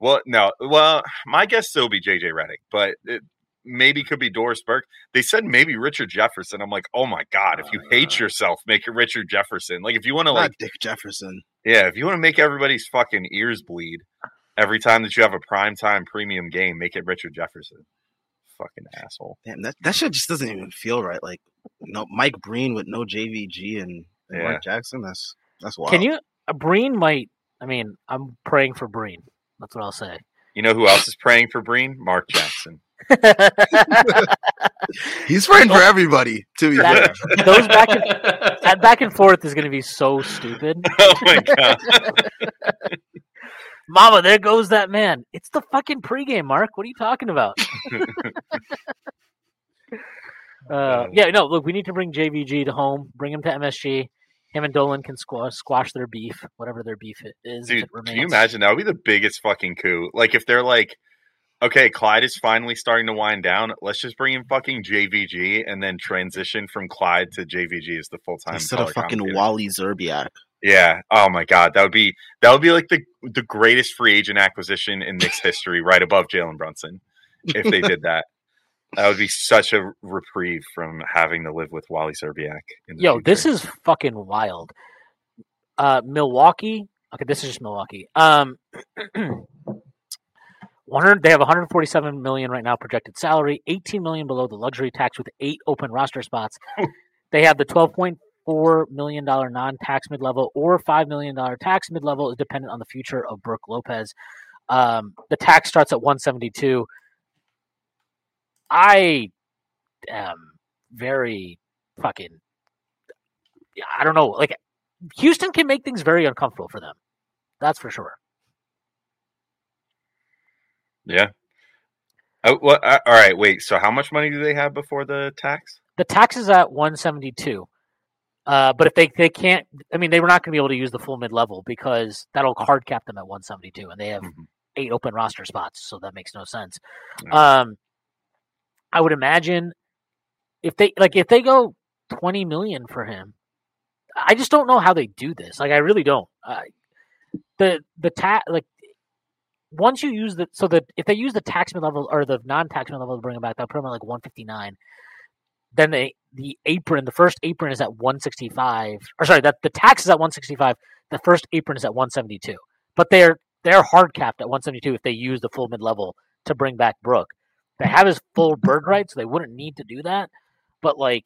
Speaker 5: well, no, well, my guess still be JJ Redick, but it maybe could be Doris Burke. They said maybe Richard Jefferson. I'm like, oh my god, if oh you hate yourself, make it Richard Jefferson. Like, if you want to like,
Speaker 4: Dick Jefferson.
Speaker 5: yeah, if you want to make everybody's fucking ears bleed every time that you have a prime time premium game, make it Richard Jefferson. Fucking asshole.
Speaker 4: Damn, that, that shit just doesn't even feel right. Like, no Mike Breen with no JVG and, and
Speaker 5: Yeah.
Speaker 4: Mark Jackson. That's that's wild.
Speaker 1: Can you? Uh, Breen might. I mean, I'm praying for Breen. That's what I'll say.
Speaker 5: You know who else is praying for Breen? Mark Jackson. [LAUGHS] [LAUGHS]
Speaker 4: He's praying for everybody. To be fair, [LAUGHS]
Speaker 1: those back and that back and forth is going to be so stupid.
Speaker 5: oh my god.
Speaker 1: Mama, there goes that man. It's the fucking pregame, Mark. What are you talking about? [LAUGHS] [LAUGHS] uh, yeah, no. Look, we need to bring JVG to home. Bring him to MSG. Him and Dolan can squash squash their beef, whatever their beef i- is. if
Speaker 5: Dude,
Speaker 1: it remains.
Speaker 5: can you imagine? That would be the biggest fucking coup. Like if they're like, okay, Clyde is finally starting to wind down. Let's just bring in fucking JVG and then transition from Clyde to JVG as the full time
Speaker 4: Instead of fucking Wally Szczerbiak.
Speaker 5: Yeah. Oh my god, that would be that would be like the the greatest free agent acquisition in Knicks [LAUGHS] history, right above Jalen Brunson. If they did that, that would be such a reprieve from having to live with Wally Szczerbiak. In the
Speaker 1: Yo, this is fucking wild. Uh, Milwaukee. Okay, this is just Milwaukee. Um, [CLEARS THROAT] 100. They have 147 million right now projected salary, 18 million below the luxury tax with eight open roster spots. [LAUGHS] they have the 12.4 million dollar non-tax mid-level or five million dollar tax mid-level is dependent on the future of Brook Lopez. Um, the tax starts at 172. I am very fucking I don't know. Like Houston can make things very uncomfortable for them. That's for sure.
Speaker 5: yeah. Oh, well, uh, all right. Wait. So, how much money do they have before the tax?
Speaker 1: The tax is at 172. Uh, but if they, they can't, I mean, they were not going to be able to use the full mid level because that'll hard cap them at 172, and they have
Speaker 5: Mhm.
Speaker 1: eight open roster spots, so that makes no sense.
Speaker 5: Yeah.
Speaker 1: Um, I would imagine if they like if they go 20 million for him, I just don't know how they do this. Like, I really don't. Uh, the the tax like once you use the so that if they use the tax mid level or the non tax mid level to bring him back, they'll put him at like 159. Then they the apron, the first apron is at 165. Or sorry, that the tax is at 165. The first apron is at 172. But they're they're hard capped at 172 if they use the full mid level to bring back Brook. They have his full [LAUGHS] bird right, so they wouldn't need to do that. But like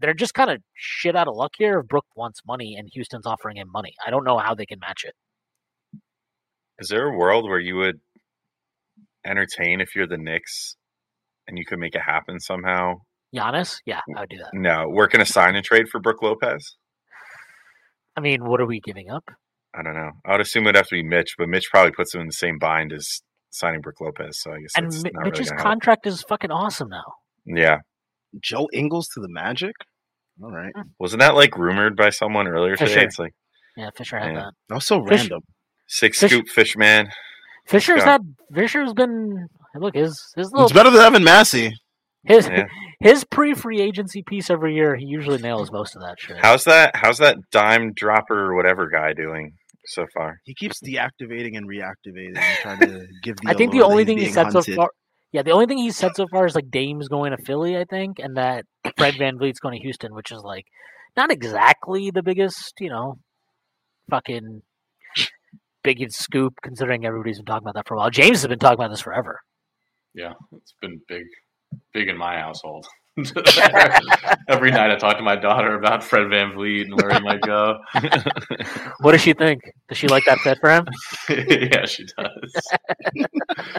Speaker 1: they're just kind of shit out of luck here if Brook wants money and Houston's offering him money. I don't know how they can match it.
Speaker 5: Is there a world where you would entertain if you're the Knicks and you could make it happen somehow?
Speaker 1: Giannis, yeah, I would do that.
Speaker 5: No, working a sign and trade for Brook Lopez.
Speaker 1: I mean, what are we giving up?
Speaker 5: I don't know. I would assume it'd have to be Mitch, but Mitch probably puts him in the same bind as signing Brook Lopez. So I guess
Speaker 1: And
Speaker 5: that's
Speaker 1: Mi-
Speaker 5: not really
Speaker 1: Mitch's
Speaker 5: gonna help.
Speaker 1: contract is fucking awesome now.
Speaker 5: Yeah,
Speaker 4: Joe Ingles to the Magic? All right. Hmm.
Speaker 5: wasn't that like rumored by someone earlier
Speaker 1: Fischer.
Speaker 5: today? It's like
Speaker 1: Yeah, Fischer had
Speaker 5: Yeah.
Speaker 1: that.
Speaker 4: That was so
Speaker 1: Fish-
Speaker 4: random.
Speaker 5: six
Speaker 1: Fish-
Speaker 5: scoop fish man.
Speaker 1: Fischer's
Speaker 5: go.
Speaker 1: had Fischer's been look his his little
Speaker 4: It's better than having Massey.
Speaker 1: His
Speaker 5: Yeah.
Speaker 1: his pre free agency piece every year. He usually nails most of that shit.
Speaker 5: How's that? How's that dime dropper or whatever guy doing so far?
Speaker 4: He keeps deactivating and reactivating, and trying to give the.
Speaker 1: I think the only thing he
Speaker 4: being
Speaker 1: said so far, yeah, the only thing he said so far is like Dame's going to Philly, I think, and that [CLEARS THROAT] Fred VanVleet's going to Houston, which is like not exactly the biggest, you know, fucking biggest scoop considering everybody's been talking about that for a while. James has been talking about this forever.
Speaker 6: Yeah, it's been big, big in my household. [LAUGHS] Every night I talk to my daughter about Fred VanVleet and where he might go. [LAUGHS]
Speaker 1: What does she think? Does she like that fit for him? [LAUGHS]
Speaker 6: yeah, she does.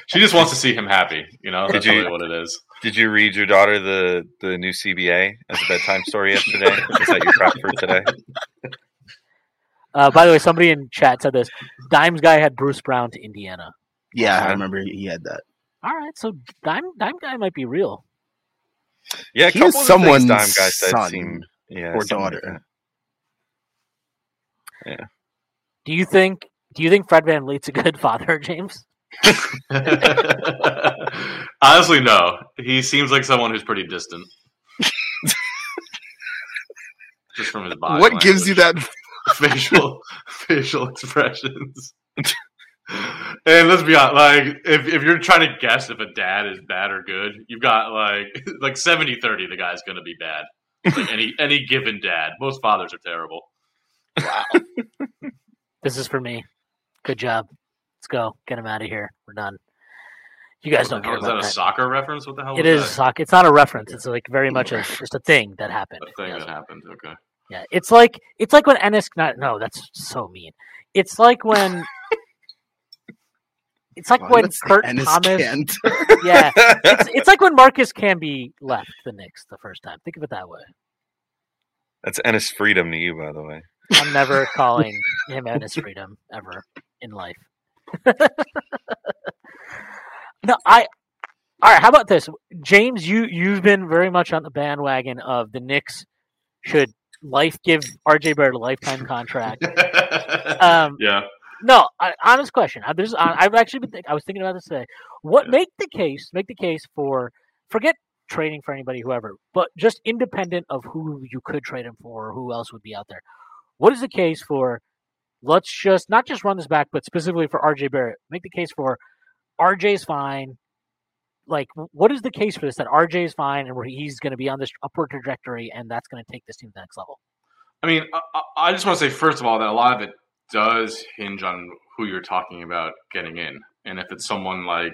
Speaker 6: she just wants to see him happy. You know,
Speaker 5: Did
Speaker 6: that's
Speaker 5: you-
Speaker 6: really what it is.
Speaker 5: Did you read your daughter the the new CBA as a bedtime story yesterday? Is that your prep for today?
Speaker 1: Uh, by the way, somebody in chat said this. Dimes guy had Bruce Brown to Indiana.
Speaker 4: Yeah, I remember he had that.
Speaker 1: All right, so Dime Dime guy might be real.
Speaker 5: Yeah, a
Speaker 4: He
Speaker 5: couple
Speaker 4: is
Speaker 5: of
Speaker 4: someone's
Speaker 5: Dime guy said
Speaker 4: son
Speaker 5: seem yeah,
Speaker 4: or
Speaker 5: something like
Speaker 4: daughter.
Speaker 1: Do you think? Do you think Fred VanVleet's a good [LAUGHS] father, James? [LAUGHS]
Speaker 6: Honestly, no. He seems like someone who's pretty distant. Just from his body.
Speaker 4: what gives you that? [LAUGHS]
Speaker 6: facial facial expressions? And let's be honest, like if, if you're trying to guess if a dad is bad or good, you've got like [LAUGHS] like 70-30 the guy's gonna be bad. Like any any given dad. Most fathers are terrible. Wow. [LAUGHS]
Speaker 1: this is for me. Good job. Let's go. Get him out of here. We're done. You guys don't
Speaker 6: How
Speaker 1: care
Speaker 6: is that
Speaker 1: about
Speaker 6: a
Speaker 1: that.
Speaker 6: soccer reference? What the hell
Speaker 1: It is,
Speaker 6: was
Speaker 1: is sock. It's not a reference. It's like very much a just a thing that happened.
Speaker 6: A thing
Speaker 1: Yes.
Speaker 6: that happened. Okay.
Speaker 1: Yeah, it's like it's like when Enes. Not no, that's so mean. It's like when. [LAUGHS] It's like
Speaker 4: Wow,
Speaker 1: when
Speaker 4: that's the
Speaker 1: Kurt
Speaker 4: Enes
Speaker 1: Thomas.
Speaker 4: Kent. [LAUGHS]
Speaker 1: Yeah, it's, it's like when Marcus Camby left the Knicks the first time. Think of it that way.
Speaker 5: That's Enes Freedom to you, by the way.
Speaker 1: I'm never [LAUGHS] calling him Enes Freedom ever in life. [LAUGHS] no, I. All right, how about this, James? You you've been very much on the bandwagon of the Knicks should life give RJ Barrett a lifetime contract. Um,
Speaker 6: yeah.
Speaker 1: No, I, honest question. I, there's, I've actually been. Think, I was thinking about this today. What
Speaker 6: Yeah.
Speaker 1: make the case? Make the case for forget trading for anybody, whoever, but just independent of who you could trade him for, or who else would be out there. What is the case for? Let's just not just run this back, but specifically for RJ Barrett. Make the case for RJ's fine. Like, what is the case for this? That RJ is fine, and where he's going to be on this upward trajectory, and that's going to take this team to the next level.
Speaker 6: I mean, I- I just want to say first of all that a lot of it does hinge on who you're talking about getting in, and if it's someone like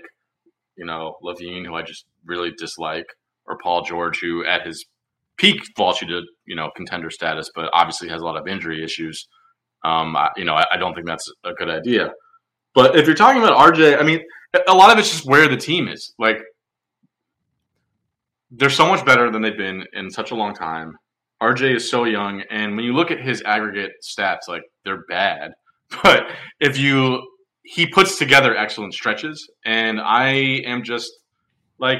Speaker 6: you know LaVine, who I just really dislike, or Paul George, who at his peak vaults you to you know contender status, but obviously has a lot of injury issues. Um, I, you know, I, I don't think that's a good idea. But if you're talking about RJ, I mean, a lot of it's just where the team is. Like, they're so much better than they've been in such a long time. RJ is so young, and when you look at his aggregate stats, like they're bad. [LAUGHS] But if you he puts together excellent stretches, and I am just like,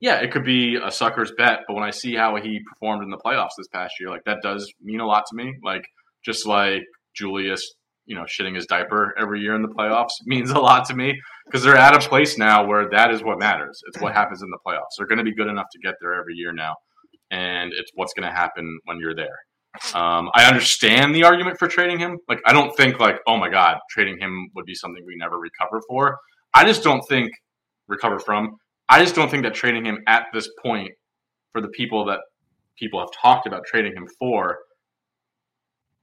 Speaker 6: yeah, it could be a sucker's bet, but when I see how he performed in the playoffs this past year, like that does mean a lot to me. Like just like Julius, you know, shitting his diaper every year in the playoffs [LAUGHS] means a lot to me because they're at a place now where that is what matters. It's what happens in the playoffs. They're going to be good enough to get there every year now, and it's what's going to happen when you're there. Um, I understand the argument for trading him. Like, I don't think like, oh my god, trading him would be something we never recover for. I just don't think recover from. I just don't think that trading him at this point for the people that people have talked about trading him for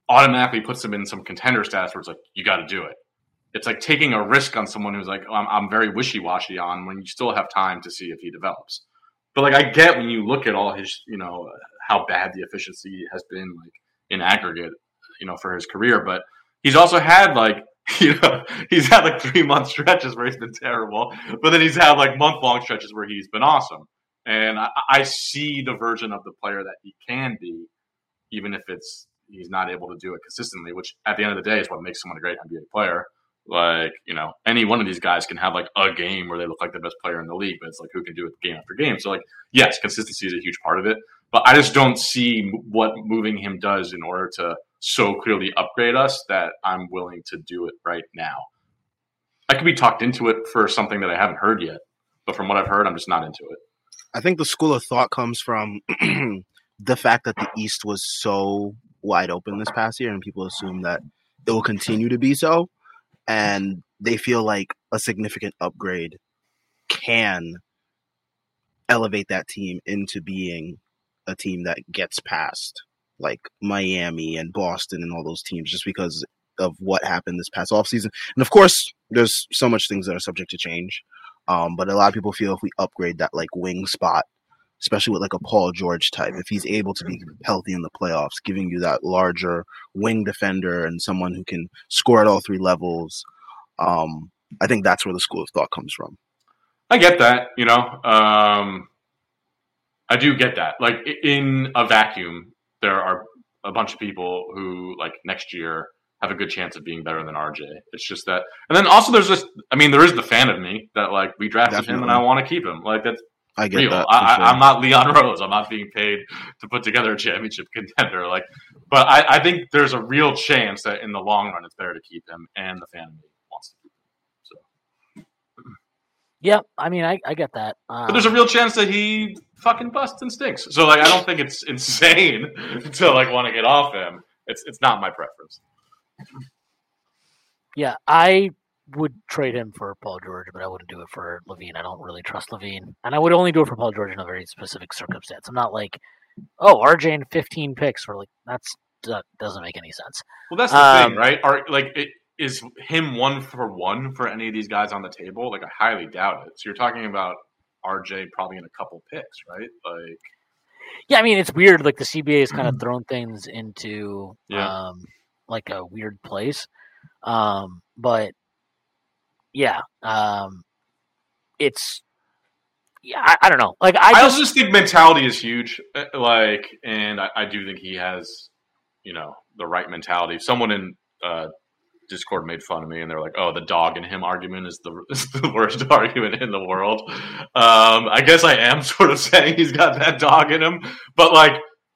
Speaker 6: automatically puts him in some contender status where it's like you got to do it. It's like taking a risk on someone who's like, oh, I'm, I'm very wishy washy on when you still have time to see if he develops. But like, I get when you look at all his, you know, how bad the efficiency has been like in aggregate, you know, for his career. But he's also had like, [LAUGHS] you know, he's had like three month stretches where he's been terrible, but then he's had like month long stretches where he's been awesome. And I, I see the version of the player that he can be, even if it's he's not able to do it consistently, which at the end of the day is what makes someone a great NBA player. Like, you know, any one of these guys can have like a game where they look like the best player in the league, but it's like who can do it game after game. So, like, yes, consistency is a huge part of it, but I just don't see what moving him does in order to so clearly upgrade us that I'm willing to do it right now. I could be talked into it for something that I haven't heard yet, but from what I've heard, I'm just not into it.
Speaker 4: I think the school of thought comes from [CLEARS THROAT] the fact that the East was so wide open this past year, and people assume that it will continue to be so, and they feel like a significant upgrade can elevate that team into being a team that gets past like Miami and Boston and all those teams just because of what happened this past offseason. And of course, there's so much things that are subject to change. Um, but a lot of people feel if we upgrade that like wing spot, especially with like a Paul George type, if he's able to be healthy in the playoffs, giving you that larger wing defender and someone who can score at all three levels, um, I think that's where the school of thought comes from.
Speaker 6: I get that, you know. Um, I do get that. Like in a vacuum, there are a bunch of people who like next year have a good chance of being better than RJ. It's just that, and then also there's just, I mean, there is the fan of me that like we drafted him and I want to keep him. Like that's
Speaker 4: I get
Speaker 6: real.
Speaker 4: that. for
Speaker 6: I,
Speaker 4: sure.
Speaker 6: I, I'm not Leon Rose. I'm not being paid to put together a championship [LAUGHS] contender. Like, but I, I think there's a real chance that in the long run, it's better to keep him, and the fan of wants to keep him. So,
Speaker 1: Yeah, I mean, I, I get that. Um,
Speaker 6: but there's a real chance that he fucking busts and stinks. So, like, I don't think it's [LAUGHS] insane [LAUGHS] to like want to get off him. It's it's not my preference.
Speaker 1: Yeah, I would trade him for Paul George, but I wouldn't do it for LaVine. I don't really trust LaVine, and I would only do it for Paul George in a very specific circumstance. I'm not like, oh, RJ and 15 picks, or like that's that doesn't make any sense.
Speaker 6: Well, that's the
Speaker 1: Um,
Speaker 6: thing, right? Are like it, is him one for one for any of these guys on the table? Like, I highly doubt it. So you're talking about RJ probably in a couple picks, right? Like.
Speaker 1: Yeah, I mean, it's weird. Like the CBA has kind of [CLEARS THROAT] thrown things into
Speaker 6: Yeah.
Speaker 1: um, like a weird place. Um, but yeah, um, it's yeah, I, I don't know. Like I
Speaker 6: I,
Speaker 1: just
Speaker 6: also just think mentality is huge. uh, Like, and I, I do think he has, you know, the right mentality. Someone in uh, Discord made fun of me, and they're like, "Oh, the dog in him argument is the [LAUGHS] is the worst [LAUGHS] argument in the world." Um, I guess I am [LAUGHS] sort of saying he's got that dog in him, but like,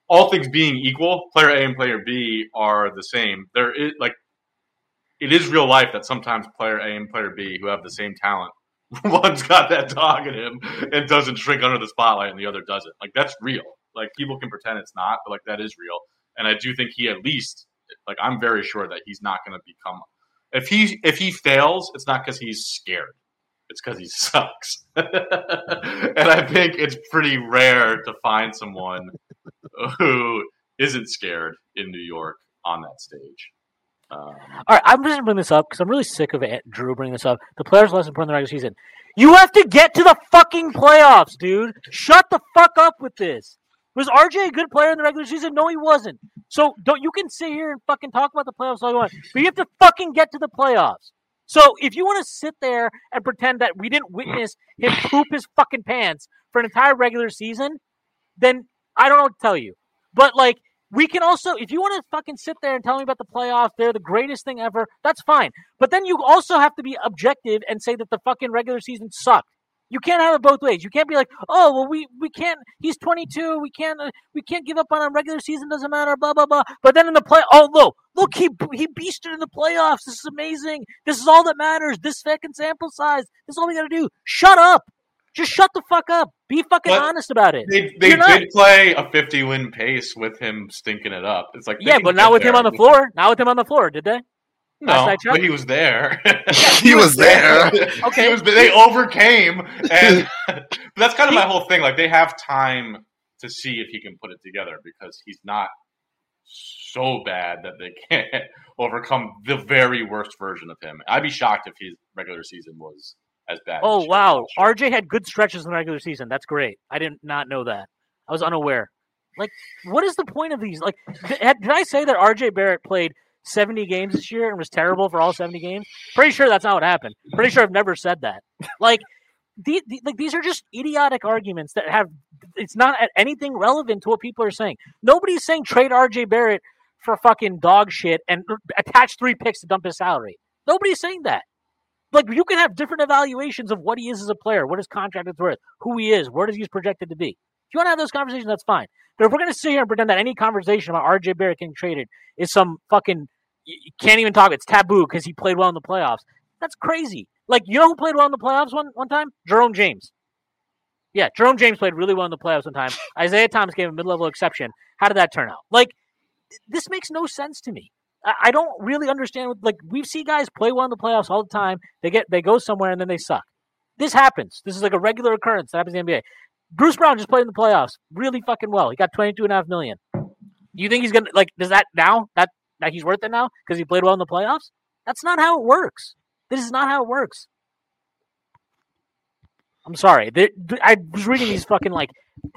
Speaker 6: all things being equal, player A and player B are the same. There is like it is real life that sometimes player A and player B who have the same talent, [LAUGHS] one's got that dog in him and doesn't shrink under the spotlight, and the other doesn't. Like that's real. Like people can pretend it's not, but like that is real. And I do think he at least like I'm very sure that he's not going to become if he if he fails, it's not because he's scared. It's because he [LAUGHS] sucks. and I think it's pretty rare to find someone who isn't scared in New York on that stage. Um,
Speaker 1: All right, I'm just gonna bring this up because I'm really sick of it. Drew bringing this up. The players' lesson for the regular season. You have to get to the fucking playoffs, dude. Shut the fuck up with this. Was RJ a good player in the regular season? No, he wasn't. So don't you can sit here and fucking talk about the playoffs all you want, but you have to fucking get to the playoffs. So if you want to sit there and pretend that we didn't witness him poop his fucking pants for an entire regular season, then I don't know what to tell you. But like we can also, if you want to fucking sit there and tell me about the playoffs, they're the greatest thing ever, that's fine. But then you also have to be objective and say that the fucking regular season sucked. You can't have it both ways. You can't be like, oh well, we we can't. He's 22. We can't uh, we can't give up on him. Regular season doesn't matter. Blah blah blah. But then in the play, oh look, look, he he beasted in the playoffs. This is amazing. This is all that matters. This fucking sample size. This is all we got to do. Shut up. Just shut the fuck up. Be fucking
Speaker 6: But
Speaker 1: honest about it.
Speaker 6: they they
Speaker 1: You're not-
Speaker 6: did play a 50 win pace with him stinking it up. It's like
Speaker 1: Yeah, but
Speaker 6: get
Speaker 1: not with him on the floor. Not with him on the floor, did they?
Speaker 6: No,
Speaker 1: Last I checked.
Speaker 6: but he was there. [LAUGHS]
Speaker 4: he was there. [LAUGHS]
Speaker 1: Okay.
Speaker 6: He was, they overcame, and [LAUGHS] that's kind of my whole thing. Like they have time to see if he can put it together because he's not so bad that they can't overcome the very worst version of him. I'd be shocked if his regular season was as bad.
Speaker 1: Oh
Speaker 6: as
Speaker 1: wow. RJ had good stretches in the regular season. That's great. I did not know that. I was unaware. Like, what is the point of these? Like, had- did I say that RJ Barrett played 70 games this year and was terrible for all 70 games? Pretty sure that's not what happened. Pretty sure I've never said that. Like, the, the, like these are just idiotic arguments that have it's not at anything relevant to what people are saying. Nobody's saying trade RJ Barrett for fucking dog shit and uh, attach three picks to dump his salary. Nobody's saying that like you can have different evaluations of what he is as a player, what his contract is worth, who he is, where does he's projected to be. If you want to have those conversations, that's fine. But if we're going to sit here and pretend that any conversation about RJ Barrett getting traded is some fucking you can't even talk, it's taboo because he played well in the playoffs. That's crazy. Like you know who played well in the playoffs one one time? Jerome James. Yeah, Jerome James played really well in the playoffs one time. [LAUGHS] Isiah Thomas gave a mid level exception. How did that turn out? Like this makes no sense to me. I don't really understand. Like we see guys play well in the playoffs all the time. They get they go somewhere and then they suck. This happens. This is like a regular occurrence that happens in the NBA. Bruce Brown just played in the playoffs really fucking well. He got twenty two and a half million. You think he's gonna like? Does that now that that he's worth it now because he played well in the playoffs? That's not how it works. This is not how it works. I'm sorry. I was reading these fucking like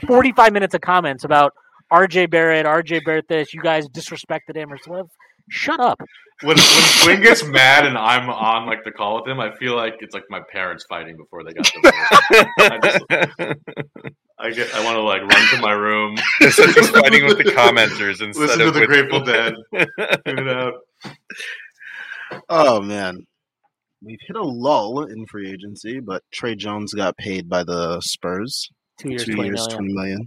Speaker 1: 45 minutes of comments about RJ Barrett, RJ Barrett this, you guys disrespected him or whatever. Shut up.
Speaker 6: when when [LAUGHS] Quinn gets mad and I'm on like the call with him, I feel like it's like my parents fighting before they got divorced. [LAUGHS] I just I get I want to like run to my room,
Speaker 5: Instead [LAUGHS] of just fighting with the commenters instead
Speaker 6: listen to
Speaker 5: of
Speaker 6: the
Speaker 5: with-
Speaker 6: Grateful Dead, tune it out.
Speaker 4: Oh man, we've hit a lull in free agency, but Tre Jones got paid by the Spurs.
Speaker 1: Two years,
Speaker 4: Two
Speaker 1: 20
Speaker 4: years,
Speaker 1: million.
Speaker 4: twenty million.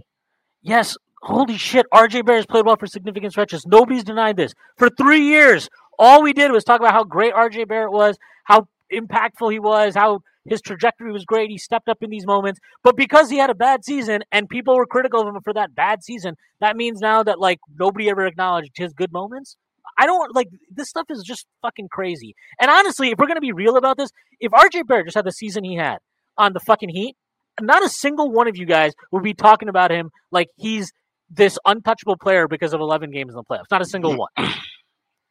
Speaker 1: Yes, holy shit. RJ Barrett's played well for significant stretches. Nobody's denied this. For three years, all we did was talk about how great RJ Barrett was, how impactful he was, how his trajectory was great. He stepped up in these moments. But because he had a bad season and people were critical of him for that bad season, that means now that like nobody ever acknowledged his good moments. I don't like this stuff is just fucking crazy. And honestly, if we're gonna be real about this, if RJ Barrett just had the season he had on the fucking Heat, not a single one of you guys would be talking about him like he's this untouchable player because of 11 games in the playoffs. Not a single mm-hmm. one.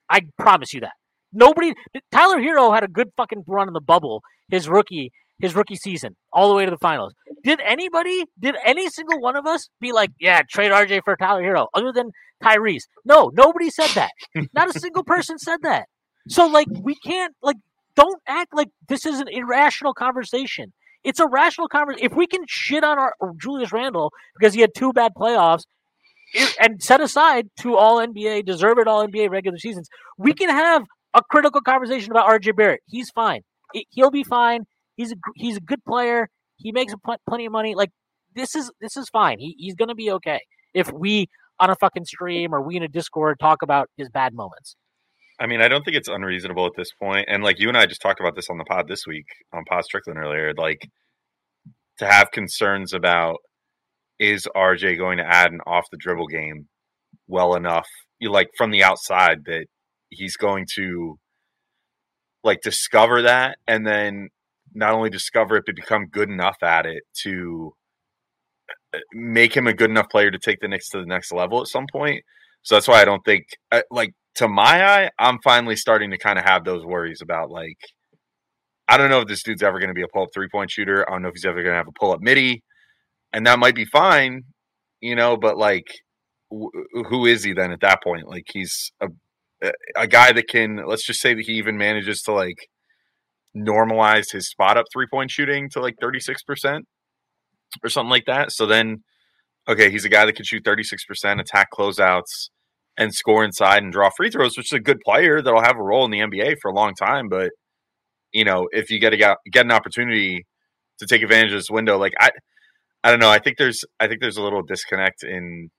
Speaker 1: I promise you that. Nobody. Tyler Herro had a good fucking run in the bubble. His rookie, his rookie season, all the way to the finals. Did anybody? Did any single one of us be like, yeah, trade RJ for Tyler Herro, other than Tyrese? No, nobody said that. [LAUGHS] Not a single person said that. So like, we can't like. Don't act like this is an irrational conversation. It's a rational conversation. If we can shit on our Julius Randle because he had two bad playoffs, and set aside to All NBA, deserved All NBA regular seasons, we can have a critical conversation about RJ Barrett. He's fine. He- He'll be fine. He's a he's a good player. He makes pl- plenty of money. Like this is this is fine. He, he's to be okay if we on a fucking stream or we in a Discord talk about his bad moments.
Speaker 5: I mean, I don't think it's unreasonable at this point. And like you and I just talked about this on the pod this week on Pod Strickland earlier, like to have concerns about is RJ going to add an off the dribble game well enough, you like from the outside that he's going to like discover that and then not only discover it but become good enough at it to uh, make him a good enough player to take the Knicks to the next level at some point. So that's why I don't think uh, like to my eye, I'm finally starting to kind of have those worries about like I don't know if this dude's ever going to be a pull up three point shooter. I don't know if he's ever going to have a pull up midi, and that might be fine, you know. But like, wh- uh, who is he then at that point? Like he's a a guy that can let's just say that he even manages to like normalize his spot up three point shooting to like 36% or something like that. So then okay, he's a guy that can shoot 36%, attack closeouts and score inside and draw free throws, which is a good player that'll have a role in the NBA for a long time, but you know, if you get a get an opportunity to take advantage of this window, like I I don't know, I think there's I think there's a little disconnect in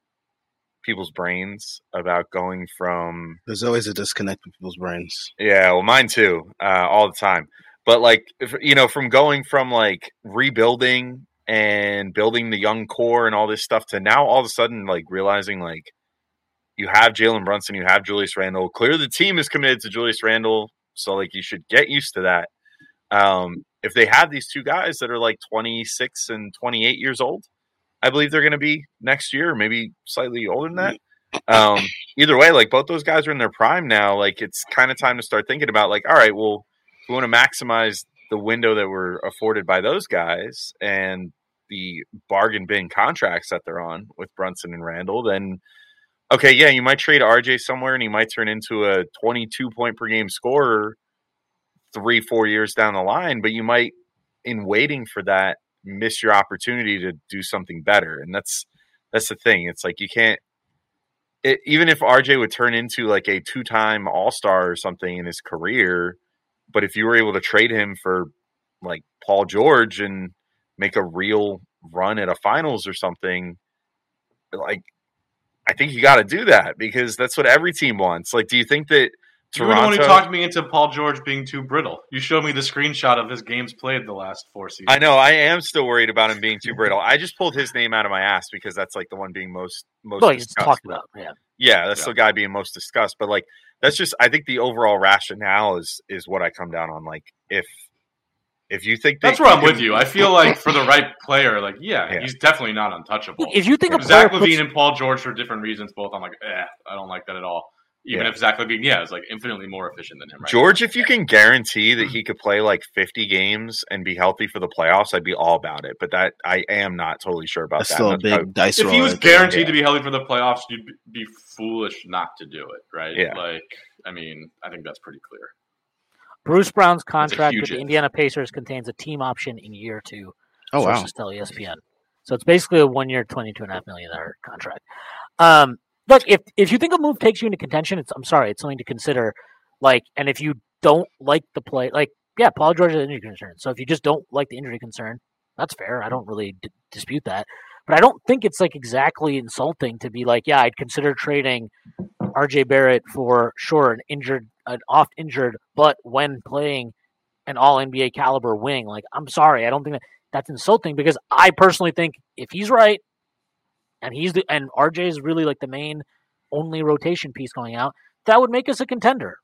Speaker 5: people's brains about going from
Speaker 4: There's always a disconnect in people's brains.
Speaker 5: yeah, well, mine too, uh, all the time. But like, if, you know, from going from like rebuilding and building the young core and all this stuff to now all of a sudden like realizing like you have Jalen Brunson, you have Julius Randle. Clearly, the team is committed to Julius Randle, so like you should get used to that. Um, if they have these two guys that are like 26 and 28 years old, I believe they're going to be next year, maybe slightly older than that. Um, either way, like both those guys are in their prime now. Like it's kind of time to start thinking about like, all right, well, we want to maximize the window that we're afforded by those guys and the bargain bin contracts that they're on with Brunson and Randle, then okay, yeah, you might trade RJ somewhere and he might turn into a 22 point per game scorer three, four years down the line, but you might, in waiting for that, miss your opportunity to do something better. And that's that's the thing. It's like you can't. It, even if RJ would turn into like a two-time All-Star or something in his career, but if you were able to trade him for like Paul George and make a real run at a finals or something, like I think you got to do that because that's what every team wants. Like, do you think that
Speaker 6: You were the one who talked me into Paul George being too brittle. You showed me the screenshot of his games played the last four seasons.
Speaker 5: I know I am still worried about him being too brittle. I just pulled his name out of my ass because that's like the one being most most
Speaker 1: Well,
Speaker 5: discussed.
Speaker 1: talked about, yeah.
Speaker 5: Yeah, that's
Speaker 6: Yeah.
Speaker 5: the guy being most discussed. But like that's just I think the overall rationale is is what I come down on. Like if if you think that
Speaker 6: That's where I'm
Speaker 5: can-
Speaker 6: with you. I feel [LAUGHS] like for the right player, like yeah,
Speaker 5: Yeah.
Speaker 6: he's definitely not untouchable.
Speaker 1: If you think a player
Speaker 6: Zach
Speaker 1: puts-
Speaker 6: LaVine and Paul George for different reasons, both I'm like, eh, I don't like that at all. Even
Speaker 5: Yeah.
Speaker 6: if Zach LaVine, yeah, is like infinitely more efficient than him. Right
Speaker 5: George, if you can guarantee that he could play like 50 games and be healthy for the playoffs, I'd be all about it. But that I am not totally sure about
Speaker 4: That's
Speaker 5: that.
Speaker 4: still a
Speaker 5: And that's
Speaker 4: big dice
Speaker 6: if
Speaker 4: roll.
Speaker 6: he was guaranteed
Speaker 5: yeah.
Speaker 6: to be healthy for the playoffs, you'd be- be foolish not to do it, right?
Speaker 5: Yeah.
Speaker 6: Like, I mean, I think that's pretty clear.
Speaker 1: Bruce Brown's contract with the. Indiana Pacers contains a team option in year two.
Speaker 4: Oh wow.
Speaker 1: tell ESPN. So it's basically a one year, twenty two and a half million dollar contract. Um, look, if if you think a move takes you into contention, it's I'm sorry, it's something to consider. Like, and if you don't like the play, like, yeah, Paul George is an injury concern. So if you just don't like the injury concern, that's fair. I don't really d- dispute that. But I don't think it's like exactly insulting to be like, yeah, I'd consider trading RJ Barrett for sure an injured, an oft injured, but when playing an All NBA caliber wing. Like, I'm sorry, I don't think that that's insulting because I personally think if he's right and he's the and RJ is really like the main only rotation piece going out, that would make us a contender.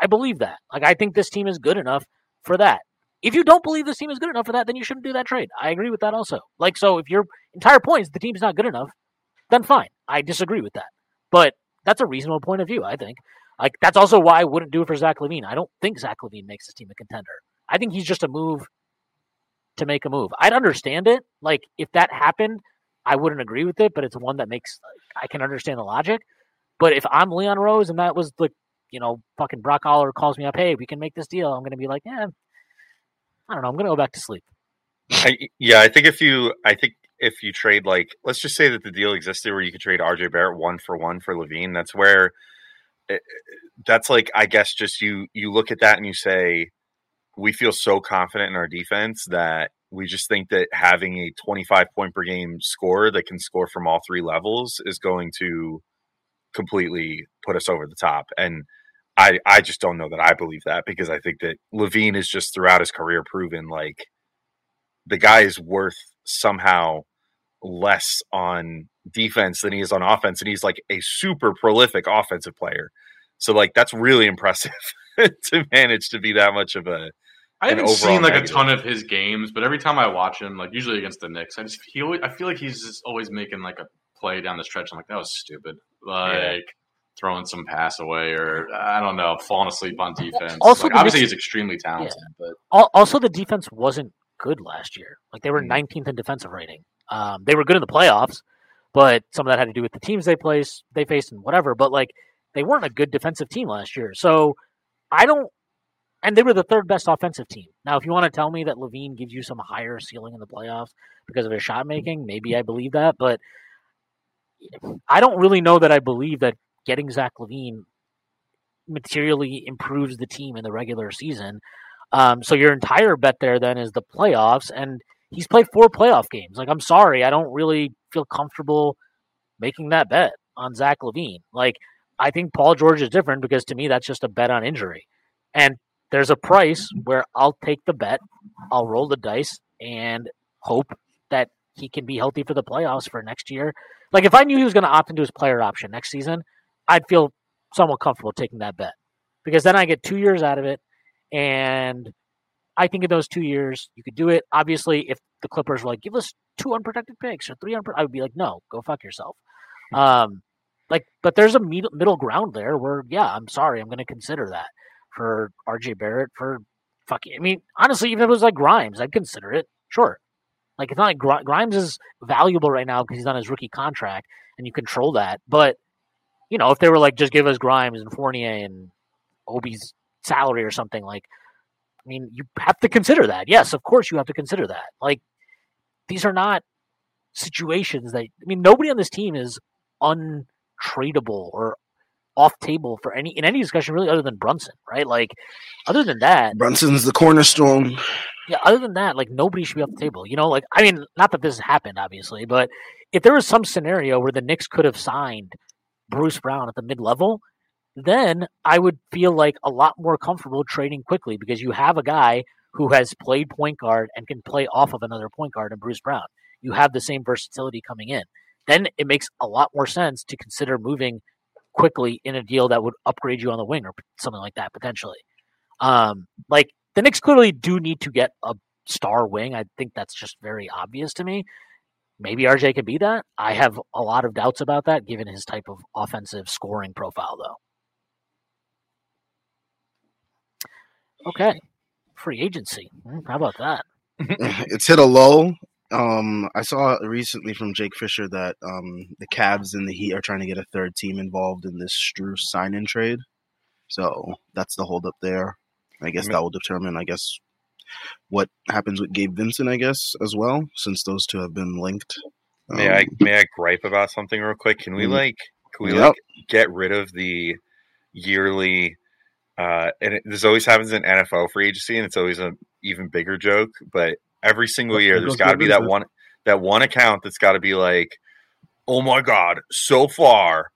Speaker 1: I believe that. Like, I think this team is good enough for that. If you don't believe this team is good enough for that, then you shouldn't do that trade. I agree with that also. Like, so if your entire point is the team's not good enough, then fine. I disagree with that. But that's a reasonable point of view, I think. Like, that's also why I wouldn't do it for Zach LaVine. I don't think Zach LaVine makes this team a contender. I think he's just a move to make a move. I'd understand it. Like, if that happened, I wouldn't agree with it, but it's one that makes, I can understand the logic. But if I'm Leon Rose and that was like, you know, fucking Brock Aller calls me up, hey, we can make this deal, I'm to be like, yeah, I don't know. I'm to go back to sleep.
Speaker 5: I, yeah, I think if you, I think if you trade like, let's just say that the deal existed where you could trade RJ Barrett one for one for LaVine. That's where, it, that's like, I guess, just you you look at that and you say, we feel so confident in our defense that we just think that having a 25 point per game scorer that can score from all three levels is going to completely put us over the top. And I, I just don't know that I believe that because I think that LaVine is just throughout his career proven like the guy is worth somehow less on defense than he is on offense. And he's like a super prolific offensive player. So like that's really [LAUGHS] impressive to manage to be that much of a
Speaker 6: I haven't seen like
Speaker 5: negative.
Speaker 6: a ton of his games, but every time I watch him, like usually against the Knicks, I just he always, I feel like he's just always making like a play down the stretch. I'm like, that was stupid. Like
Speaker 5: Yeah.
Speaker 6: throwing some pass away, or I don't know, falling asleep on defense.
Speaker 1: Also,
Speaker 6: Like, obviously,
Speaker 1: Knicks-
Speaker 6: he's extremely talented, but
Speaker 1: Also, the defense wasn't good last year. Like they were
Speaker 5: Mm.
Speaker 1: 19th in defensive rating. Um, they were good in the playoffs, but some of that had to do with the teams they placed, they faced, and whatever. But like they weren't a good defensive team last year. So I don't. And they were the third best offensive team. Now, if you want to tell me that LaVine gives you some higher ceiling in the playoffs because of his shot making, maybe I believe that. But I don't really know that I believe that getting Zach LaVine materially improves the team in the regular season. Um, so your entire bet there then is the playoffs, and he's played four playoff games. Like, I'm sorry, I don't really feel comfortable making that bet on Zach LaVine. Like, I think Paul George is different because to me that's just a bet on injury, and there's a price where I'll take the bet, I'll roll the dice, and hope that he can be healthy for the playoffs for next year. Like, if I knew he was going to opt into his player option next season, I'd feel somewhat comfortable taking that bet because then I get two years out of it. And I think in those two years, you could do it. Obviously, if the Clippers were like, give us two unprotected picks or three, unpro-, I would be like, no, go fuck yourself. Um, like, but there's a middle ground there where, yeah, I'm sorry, I'm going to consider that for RJ Barrett. For fucking, I mean, honestly, even if it was like Grimes, I'd consider it. Sure. Like, it's not like Gri- Grimes is valuable right now because he's on his rookie contract and you control that. But, you know, if they were like, just give us Grimes and Fournier and Obi's salary or something like I mean, you have to consider that. Yes, of course you have to consider that. Like these are not situations that I mean nobody on this team is untradeable or off table for any in any discussion really other than Brunson, right? Like other than that,
Speaker 4: Brunson's the cornerstone.
Speaker 1: yeah, other than that, like nobody should be off the table. You know, like I mean, not that this has happened, obviously, but if there was some scenario where the Knicks could have signed Bruce Brown at the mid level, then I would feel like a lot more comfortable trading Quickley because you have a guy who has played point guard and can play off of another point guard in Bruce Brown. You have the same versatility coming in. Then it makes a lot more sense to consider moving Quickley in a deal that would upgrade you on the wing or something like that potentially. Um, like the Knicks clearly do need to get a star wing. I think that's just very obvious to me. Maybe RJ could be that. I have a lot of doubts about that given his type of offensive scoring profile, though. Okay. Free agency. Hmm, How about that? [LAUGHS]
Speaker 4: it's hit a low. Um, I saw recently from Jake Fisher that um, the Cavs and the Heat are trying to get a third team involved in this Strus sign-in trade. So that's the holdup there. I guess that will determine, I guess, what happens with Gabe Vincent, I guess, as well, since those two have been linked.
Speaker 5: May
Speaker 4: Um,
Speaker 5: I may I gripe about something real quick? Can we
Speaker 4: Mhm.
Speaker 5: like can we
Speaker 4: Yep.
Speaker 5: like get rid of the yearly uh and it, this always happens in NFL free agency and it's always an even bigger joke, but every single
Speaker 4: There
Speaker 5: year there's got to be that one that one account that's got to be like oh my god, so far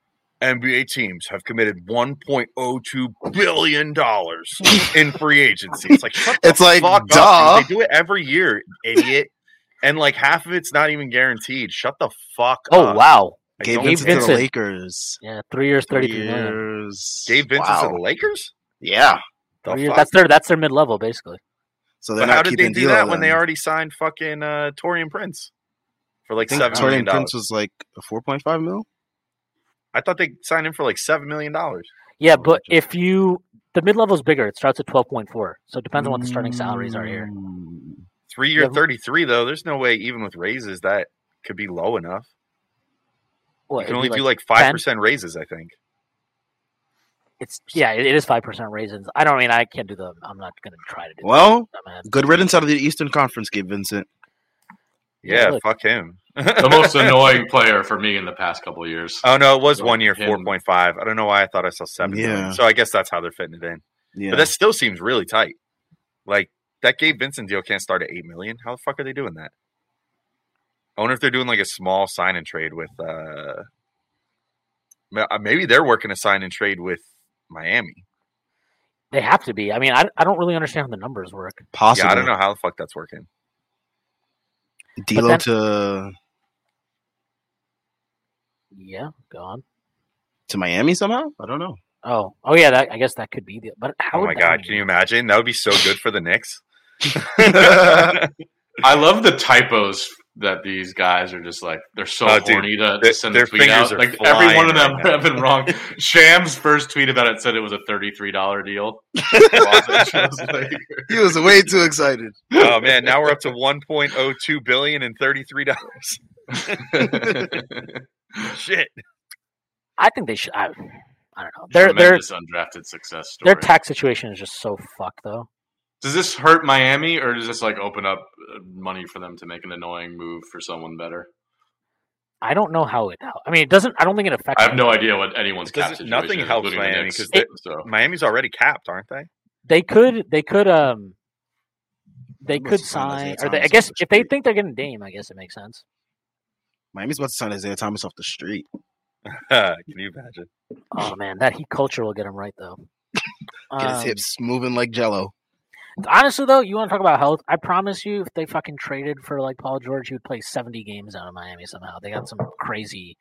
Speaker 5: NBA teams have committed 1.02 billion dollars [LAUGHS] in free agency. It's like shut the
Speaker 4: It's like,
Speaker 5: fuck
Speaker 4: duh.
Speaker 5: up. They do it every year, idiot. And like half of it's not even guaranteed. Shut the fuck up.
Speaker 1: Oh,
Speaker 5: up.
Speaker 1: wow.
Speaker 5: I
Speaker 4: Gabe
Speaker 5: don't
Speaker 4: Vincent to the Lakers.
Speaker 1: Yeah, three years,
Speaker 4: Three
Speaker 1: thirty-three million.
Speaker 4: years.
Speaker 5: Gabe Vincent
Speaker 4: Wow.
Speaker 5: to the Lakers?
Speaker 4: Yeah.
Speaker 5: The
Speaker 1: years- That's their that's their mid-level, basically.
Speaker 4: So they're
Speaker 5: But how
Speaker 4: not
Speaker 5: did they
Speaker 4: keeping
Speaker 5: do
Speaker 4: D'Lo
Speaker 5: that when they already signed fucking uh, Taurean Prince for like
Speaker 4: I think
Speaker 5: seven million
Speaker 4: Taurean
Speaker 5: dollars?
Speaker 4: Prince was like a 4.5 mil.
Speaker 5: I thought they signed him for like seven million dollars.
Speaker 1: Yeah, but if you the mid-level is bigger, it starts at twelve point four. So it depends on what the starting salaries are here.
Speaker 4: Mm.
Speaker 5: Three year
Speaker 1: Yeah.
Speaker 5: thirty three though. There's no way even with raises that could be low enough.
Speaker 1: What,
Speaker 5: You can only
Speaker 1: be
Speaker 5: do
Speaker 1: like
Speaker 5: like five percent raises, I think.
Speaker 1: It's yeah, it, it is five percent raisins. I don't mean I can't do the. I'm not going to try to do.
Speaker 4: Well,
Speaker 1: that,
Speaker 4: good riddance out of the Eastern Conference, Gabe Vincent.
Speaker 5: Yeah,
Speaker 1: look.
Speaker 5: fuck him.
Speaker 6: the most [LAUGHS] annoying player for me in the past couple of years.
Speaker 5: Oh no, it was
Speaker 6: Like
Speaker 5: one year four point five. I don't know why I thought I saw seven.
Speaker 4: Yeah.
Speaker 5: So I guess that's how they're fitting it in.
Speaker 4: Yeah.
Speaker 5: But that still seems really tight. Like that Gabe Vincent deal can't start at eight million. How the fuck are they doing that? I wonder if they're doing like a small sign and trade with. uh uh, Maybe they're working a sign and trade with Miami.
Speaker 1: They have to be. I mean, I, I don't really understand how the numbers work.
Speaker 4: Possible.
Speaker 5: Yeah, I don't know how the fuck that's working.
Speaker 4: D'Lo
Speaker 1: then-
Speaker 4: to
Speaker 1: Yeah, go on.
Speaker 4: to Miami somehow. I don't know.
Speaker 1: Oh, oh yeah. That I guess that could be the. But how?
Speaker 5: Oh my god,
Speaker 1: be?
Speaker 5: can you imagine? That would be so good for the Knicks. [LAUGHS] [LAUGHS]
Speaker 6: I love the typos that these guys are just like they're so
Speaker 5: Oh, dude,
Speaker 6: horny to, to send
Speaker 5: their
Speaker 6: a tweet out. Like every one of them
Speaker 5: right
Speaker 6: have been wrong. [LAUGHS] Shams' first tweet about it said it was a thirty-three dollar deal. Los Angeles Lakers.
Speaker 4: He was way too excited.
Speaker 5: oh man, now we're up to 1.02 billion and 33 dollars. [LAUGHS] Shit.
Speaker 1: I think they should. I, I don't know. Their their
Speaker 6: Tremendous undrafted success story.
Speaker 1: their tax situation is just so fucked though.
Speaker 6: Does this hurt Miami, or does this like open up uh, money for them to make an annoying move for someone better?
Speaker 1: I don't know how it. How, I mean, it doesn't. I don't think it affects.
Speaker 6: I have no idea what anyone's cap situation
Speaker 5: nothing
Speaker 6: is,
Speaker 5: helps Miami
Speaker 6: Knicks.
Speaker 5: 'cause they-
Speaker 6: so
Speaker 5: Miami's already capped, aren't they?
Speaker 1: They could. They could. Um. They could sign, or they, I guess
Speaker 4: the
Speaker 1: if they think they're getting Dame, I guess it makes sense.
Speaker 4: Miami's about to sign Isaiah Thomas off the street. [LAUGHS]
Speaker 5: Can you imagine?
Speaker 1: Oh man, that heat culture will get him right though.
Speaker 4: Get his
Speaker 1: Um,
Speaker 4: hips moving like Jello.
Speaker 1: Honestly, though, you want to talk about health? I promise you, if they fucking traded for like Paul George, he would play seventy games out of Miami somehow. They got some crazy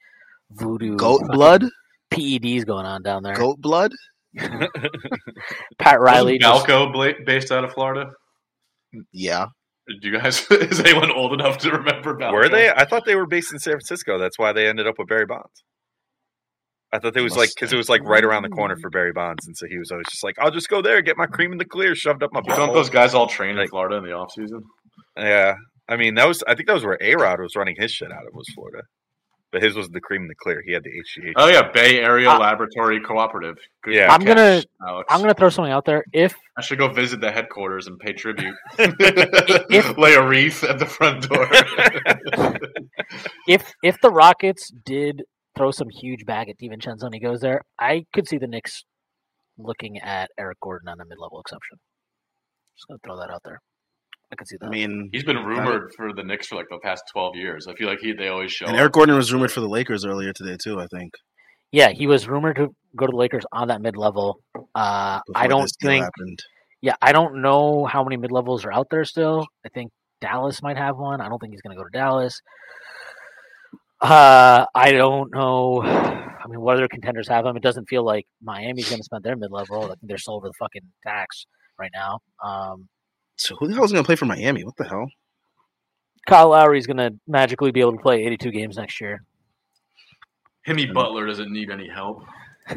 Speaker 1: voodoo
Speaker 4: Goat
Speaker 1: fucking
Speaker 4: blood.
Speaker 1: PEDs going on down there.
Speaker 4: Goat blood. [LAUGHS]
Speaker 1: Pat Riley.
Speaker 6: Wasn't
Speaker 1: just-
Speaker 6: based out of Florida.
Speaker 4: Yeah.
Speaker 6: Do you guys? [LAUGHS] Is anyone old enough to remember Balco?
Speaker 5: Were they? I thought they were based in San Francisco. That's why they ended up with Barry Bonds. I thought it was like because it was like right around the corner for Barry Bonds, and so he was always just like, "I'll just go there, get my cream in the clear shoved up my."
Speaker 6: Don't those guys all train in Florida in the off season?
Speaker 5: Yeah, I mean that was. I think that was where A Rod was running his shit out of was Florida, but his was the cream in the clear. He had the HGH.
Speaker 6: Oh yeah, Bay Area
Speaker 1: Uh,
Speaker 6: Laboratory Cooperative. Good
Speaker 5: Yeah.
Speaker 1: I'm gonna-
Speaker 6: Alex.
Speaker 1: I'm gonna throw something out there. If
Speaker 6: I should go visit the headquarters and pay tribute. [LAUGHS]
Speaker 1: If-
Speaker 6: Lay a wreath at the front door. [LAUGHS] [LAUGHS]
Speaker 1: if if the Rockets did throw some huge bag at DiVincenzo and he goes there, I could see the Knicks looking at Eric Gordon on a mid-level exception. Just gonna throw that out there. I could see that.
Speaker 4: I mean,
Speaker 6: He's been rumored for the Knicks for like the past twelve years. I feel like he they always show.
Speaker 4: and
Speaker 6: up.
Speaker 4: Eric Gordon was rumored for the Lakers earlier today too. I think.
Speaker 1: yeah, he was rumored to go to the Lakers on that mid-level. Uh, I don't think.
Speaker 4: happened.
Speaker 1: Yeah, I don't know how many mid-levels are out there still. I think Dallas might have one. I don't think he's gonna go to Dallas. Uh, I don't know. I mean, what other contenders have him? It doesn't feel like Miami's going to spend their mid level. I think they're still over the fucking tax right now. Um,
Speaker 4: So who the hell is going to play for Miami? What the hell?
Speaker 1: Kyle Lowry's going to magically be able to play 82 games next year.
Speaker 6: Himmy Butler doesn't need any help. [LAUGHS]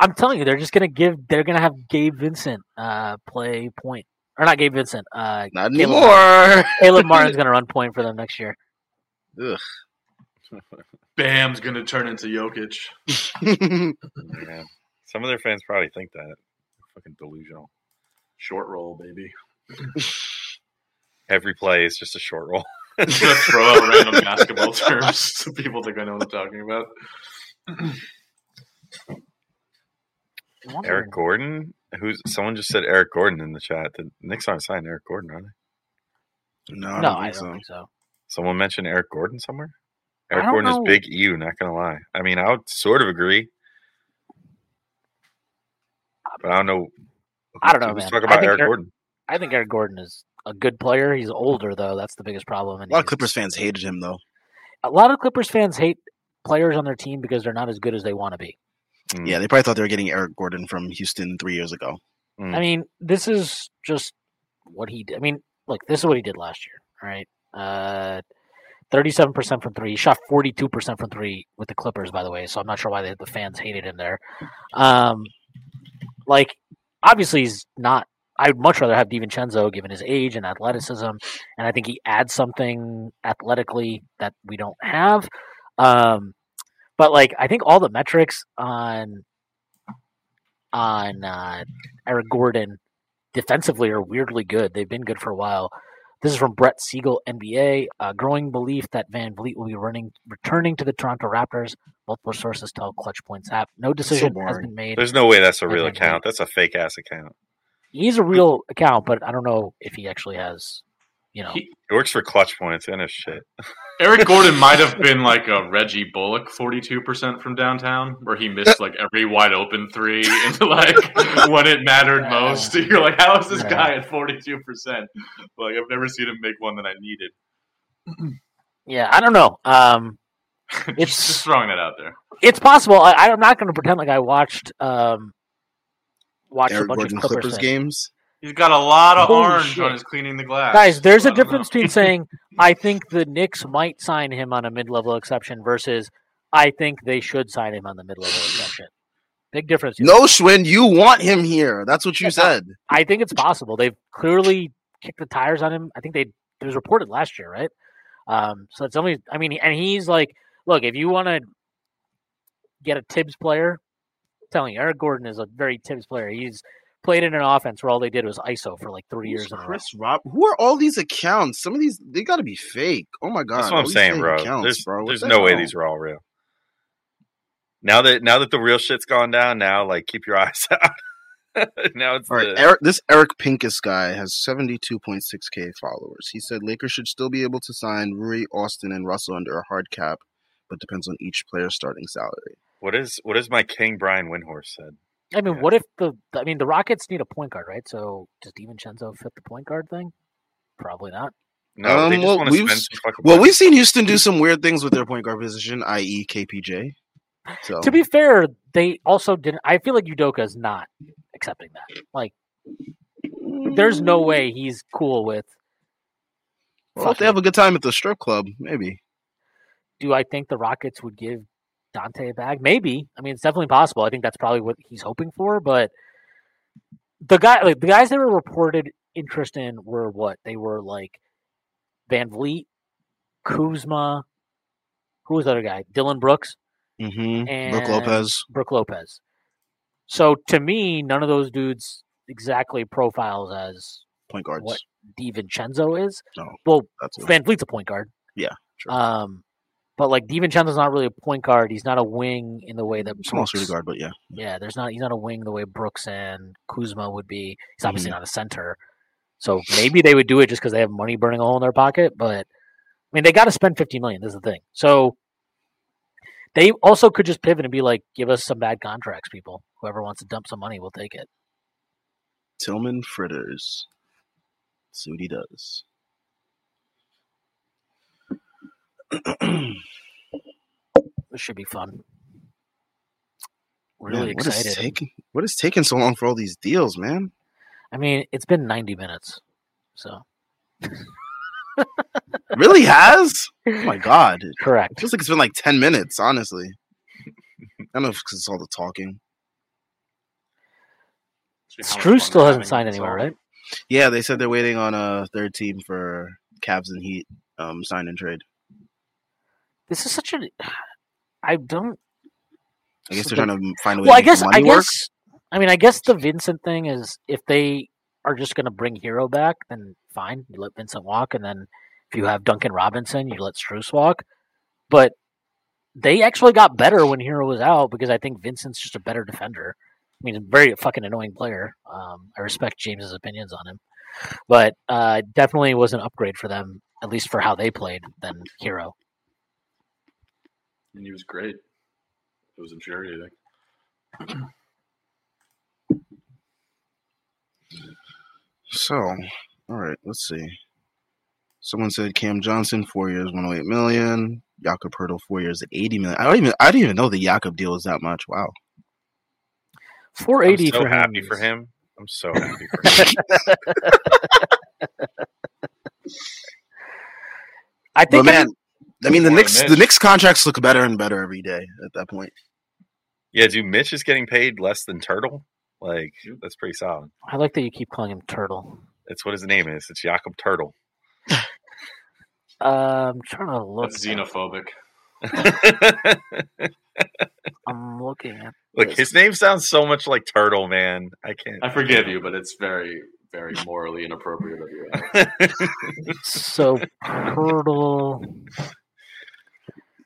Speaker 1: I'm telling you, they're just going to give. They're going to have Gabe Vincent uh, play point, or not Gabe Vincent. Uh,
Speaker 4: Not
Speaker 1: Caleb
Speaker 4: anymore.
Speaker 1: Caleb [LAUGHS] Martin's going to run point for them next year.
Speaker 4: Ugh.
Speaker 6: Bam's gonna turn into Jokic. [LAUGHS]
Speaker 5: Yeah. Some of their fans probably think that. Fucking delusional.
Speaker 6: Short roll, baby. [LAUGHS]
Speaker 5: Every play is just a short roll. [LAUGHS]
Speaker 6: Just throw out random basketball terms so people think I know what I'm talking about.
Speaker 5: Eric Gordon, who's someone just said Eric Gordon in the chat. The Knicks aren't signed Eric Gordon, are they?
Speaker 4: no, I
Speaker 1: No,
Speaker 4: don't
Speaker 1: I
Speaker 4: think
Speaker 1: don't
Speaker 4: so.
Speaker 1: think so.
Speaker 5: Someone mentioned Eric Gordon somewhere. Eric Gordon
Speaker 1: know.
Speaker 5: is big EU. Not gonna lie. I mean, I would sort of agree, but I don't know.
Speaker 1: I don't know,
Speaker 5: Let's talk about Eric
Speaker 1: Eric-
Speaker 5: Gordon.
Speaker 1: I think Eric Gordon is a good player. He's older though. That's the biggest problem. And
Speaker 4: A lot of Clippers fans hated him though.
Speaker 1: A lot of Clippers fans hate players on their team because they're not as good as they want to be.
Speaker 5: Mm.
Speaker 4: Yeah, they probably thought they were getting Eric Gordon from Houston three years ago.
Speaker 5: Mm.
Speaker 1: I mean, this is just what he did. I mean, look, this is what he did last year. All right. Uh, 37% from three. He shot 42% from three with the Clippers, by the way. So I'm not sure why the, the fans hated him there. Um, like, obviously, he's not. I'd much rather have DiVincenzo given his age and athleticism. And I think he adds something athletically that we don't have. Um, but, like, I think all the metrics on on uh, Eric Gordon defensively are weirdly good. They've been good for a while. This is from Brett Siegel, NBA. A growing belief that VanVleet will be running, returning to the Toronto Raptors. Multiple sources tell ClutchPoints app. No decision has been made.
Speaker 5: There's no way that's a real account. That's a fake ass account.
Speaker 1: he's a real account, but I don't know if he actually has, you know.
Speaker 6: He-
Speaker 5: It works for clutch points and his shit. [LAUGHS]
Speaker 6: Eric Gordon might have been like a Reggie Bullock, forty-two percent from downtown, where he missed like every wide open three into like [LAUGHS] when it mattered most. [LAUGHS] You're like, how is this
Speaker 1: Yeah.
Speaker 6: guy at forty-two percent? Like, I've never seen him make one that I needed. [CLEARS THROAT]
Speaker 1: yeah, I don't know. Um, It's-
Speaker 6: just throwing that out there.
Speaker 1: it's possible. I, I'm not going to pretend like I watched um, watched a bunch
Speaker 4: Gordon
Speaker 1: of Clippers,
Speaker 4: Clippers
Speaker 1: things.
Speaker 4: games.
Speaker 6: He's got a lot of
Speaker 1: Holy
Speaker 6: orange
Speaker 1: shit.
Speaker 6: on his cleaning the glass.
Speaker 1: Guys, there's
Speaker 6: So
Speaker 1: a
Speaker 6: I
Speaker 1: difference
Speaker 6: know.
Speaker 1: between saying [LAUGHS] I think the Knicks might sign him on a mid-level exception versus I think they should sign him on the mid-level [SIGHS] exception. Big difference. here.
Speaker 4: No, Shwin, you want him here. That's what you said.
Speaker 1: I think it's possible. They've clearly kicked the tires on him. I think they it was reported last year, right? Um, so it's only. I mean, and he's like, look, if you want to get a Thibs player, I'm telling you, Eric Gordon is a very Thibs player. He's played in an offense where all they did was ISO for like three years
Speaker 4: Who's
Speaker 1: in a row.
Speaker 4: Chris Rob. Who are all these accounts? Some of these they got to be fake. Oh my god,
Speaker 5: That's what I'm saying, bro.
Speaker 4: accounts,
Speaker 5: there's
Speaker 4: bro.
Speaker 5: There's
Speaker 4: the
Speaker 5: no way
Speaker 4: hell?
Speaker 5: these are all real. Now that now that the real shit's gone down, now like keep your [LAUGHS] eyes out. now it's
Speaker 4: All right,
Speaker 5: the,
Speaker 4: Eric, this Eric Pincus guy has 72.6k followers. He said Lakers should still be able to sign Rui, Austin, and Russell under a hard cap, but depends on each player's starting salary.
Speaker 5: what is what is my king Brian Windhorst said?
Speaker 1: I mean,
Speaker 5: Yeah.
Speaker 1: what if the? I mean, the Rockets need a point guard, right? So does DiVincenzo fit the point guard thing? Probably not.
Speaker 5: No,
Speaker 4: Um,
Speaker 5: they just
Speaker 4: well,
Speaker 5: want to
Speaker 4: we've-
Speaker 5: spend some fucking
Speaker 4: Well, we've seen Houston do some weird things with their point guard position, i.e., KPJ. So
Speaker 1: To be fair, they also didn't. I feel like Udoka is not accepting that. Like, there's no way he's cool with.
Speaker 4: well, if they have a good time at the strip club, maybe.
Speaker 1: Do I think the Rockets would give Donte bag? Maybe. I mean, it's definitely possible. I think that's probably what he's hoping for. But the guy, like the guys that were reported interest in, were what they were like VanVleet, Kuzma. Who was the other guy? Dillon Brooks.
Speaker 4: Mm-hmm.
Speaker 1: Brook
Speaker 4: Lopez.
Speaker 1: Brook Lopez. So to me, none of those dudes exactly profiles as
Speaker 4: point guards.
Speaker 1: what DiVincenzo is.
Speaker 4: No,
Speaker 1: Well,
Speaker 4: that's
Speaker 1: VanVleet's a point guard.
Speaker 4: Yeah, sure.
Speaker 1: Um, but like DiVincenzo's not really a point guard. He's not a wing in the way that
Speaker 4: small shooting guard, but yeah.
Speaker 1: Yeah, there's not. He's not a wing the way Brooks and Kuzma would be. He's
Speaker 4: Mm-hmm.
Speaker 1: obviously not a center. So maybe they would do it just because they have money burning a hole in their pocket. But I mean, they got to spend 50 million. This is the thing. So they also could just pivot and be like, "Give us some bad contracts, people. Whoever wants to dump some money, we'll take it."
Speaker 4: Tilman Fertitta. See what he does. [CLEARS THROAT]
Speaker 1: This should be fun. Really
Speaker 4: Man, what is
Speaker 1: excited.
Speaker 4: taking what is taking so long for all these deals, man?
Speaker 1: I mean, it's been 90 minutes. So [LAUGHS]
Speaker 4: really has? Oh my [LAUGHS] god. It
Speaker 1: correct.
Speaker 4: feels like it's been like ten minutes, honestly. I don't know if it's all the talking.
Speaker 6: See how much
Speaker 1: Drew
Speaker 6: fun
Speaker 1: still hasn't signed anywhere,
Speaker 6: all.
Speaker 1: right?
Speaker 4: Yeah, they said they're waiting on a third team for Cavs and Heat um sign and trade.
Speaker 1: This is such a. I don't.
Speaker 4: I guess they're
Speaker 1: the-
Speaker 4: trying to find a way
Speaker 1: Well,
Speaker 4: to
Speaker 1: I guess. I
Speaker 4: work.
Speaker 1: guess. I mean, I guess the Vincent thing is if they are just going to bring Herro back, then fine. You let Vincent walk, and then if you have Duncan Robinson, you let Strus walk. But they actually got better when Herro was out because I think Vincent's just a better defender. I mean, he's a very fucking annoying player. Um, I respect James's opinions on him, but uh, definitely was an upgrade for them, at least for how they played, than Herro.
Speaker 6: And he was great. It was infuriating.
Speaker 4: So, all right, let's see. Someone said Cam Johnson, four years, one hundred eight million. Jakob Hurdle, four years, eighty million. I don't even, I didn't even know the Jakob deal was that much. Wow.
Speaker 1: Four eighty.
Speaker 5: I'm so
Speaker 1: for
Speaker 5: happy
Speaker 1: him
Speaker 5: for him. I'm so [LAUGHS] happy for him. [LAUGHS]
Speaker 1: I
Speaker 4: But
Speaker 1: think
Speaker 4: man, I mean the
Speaker 6: More
Speaker 4: Knicks, the Knicks contracts look better and better every day at that point.
Speaker 5: yeah, dude, Mitch is getting paid less than Turtle. Like that's pretty solid.
Speaker 1: I like that you keep calling him Turtle.
Speaker 5: That's what his name is. It's Jakob Turtle.
Speaker 1: Uh, [LAUGHS] I'm trying to look.
Speaker 6: That's xenophobic. [LAUGHS]
Speaker 1: I'm looking at.
Speaker 5: Look,
Speaker 1: this.
Speaker 5: his name sounds so much like Turtle, man. I can't.
Speaker 6: I forgive you, but it's very, very morally inappropriate of you. [LAUGHS]
Speaker 1: So Turtle.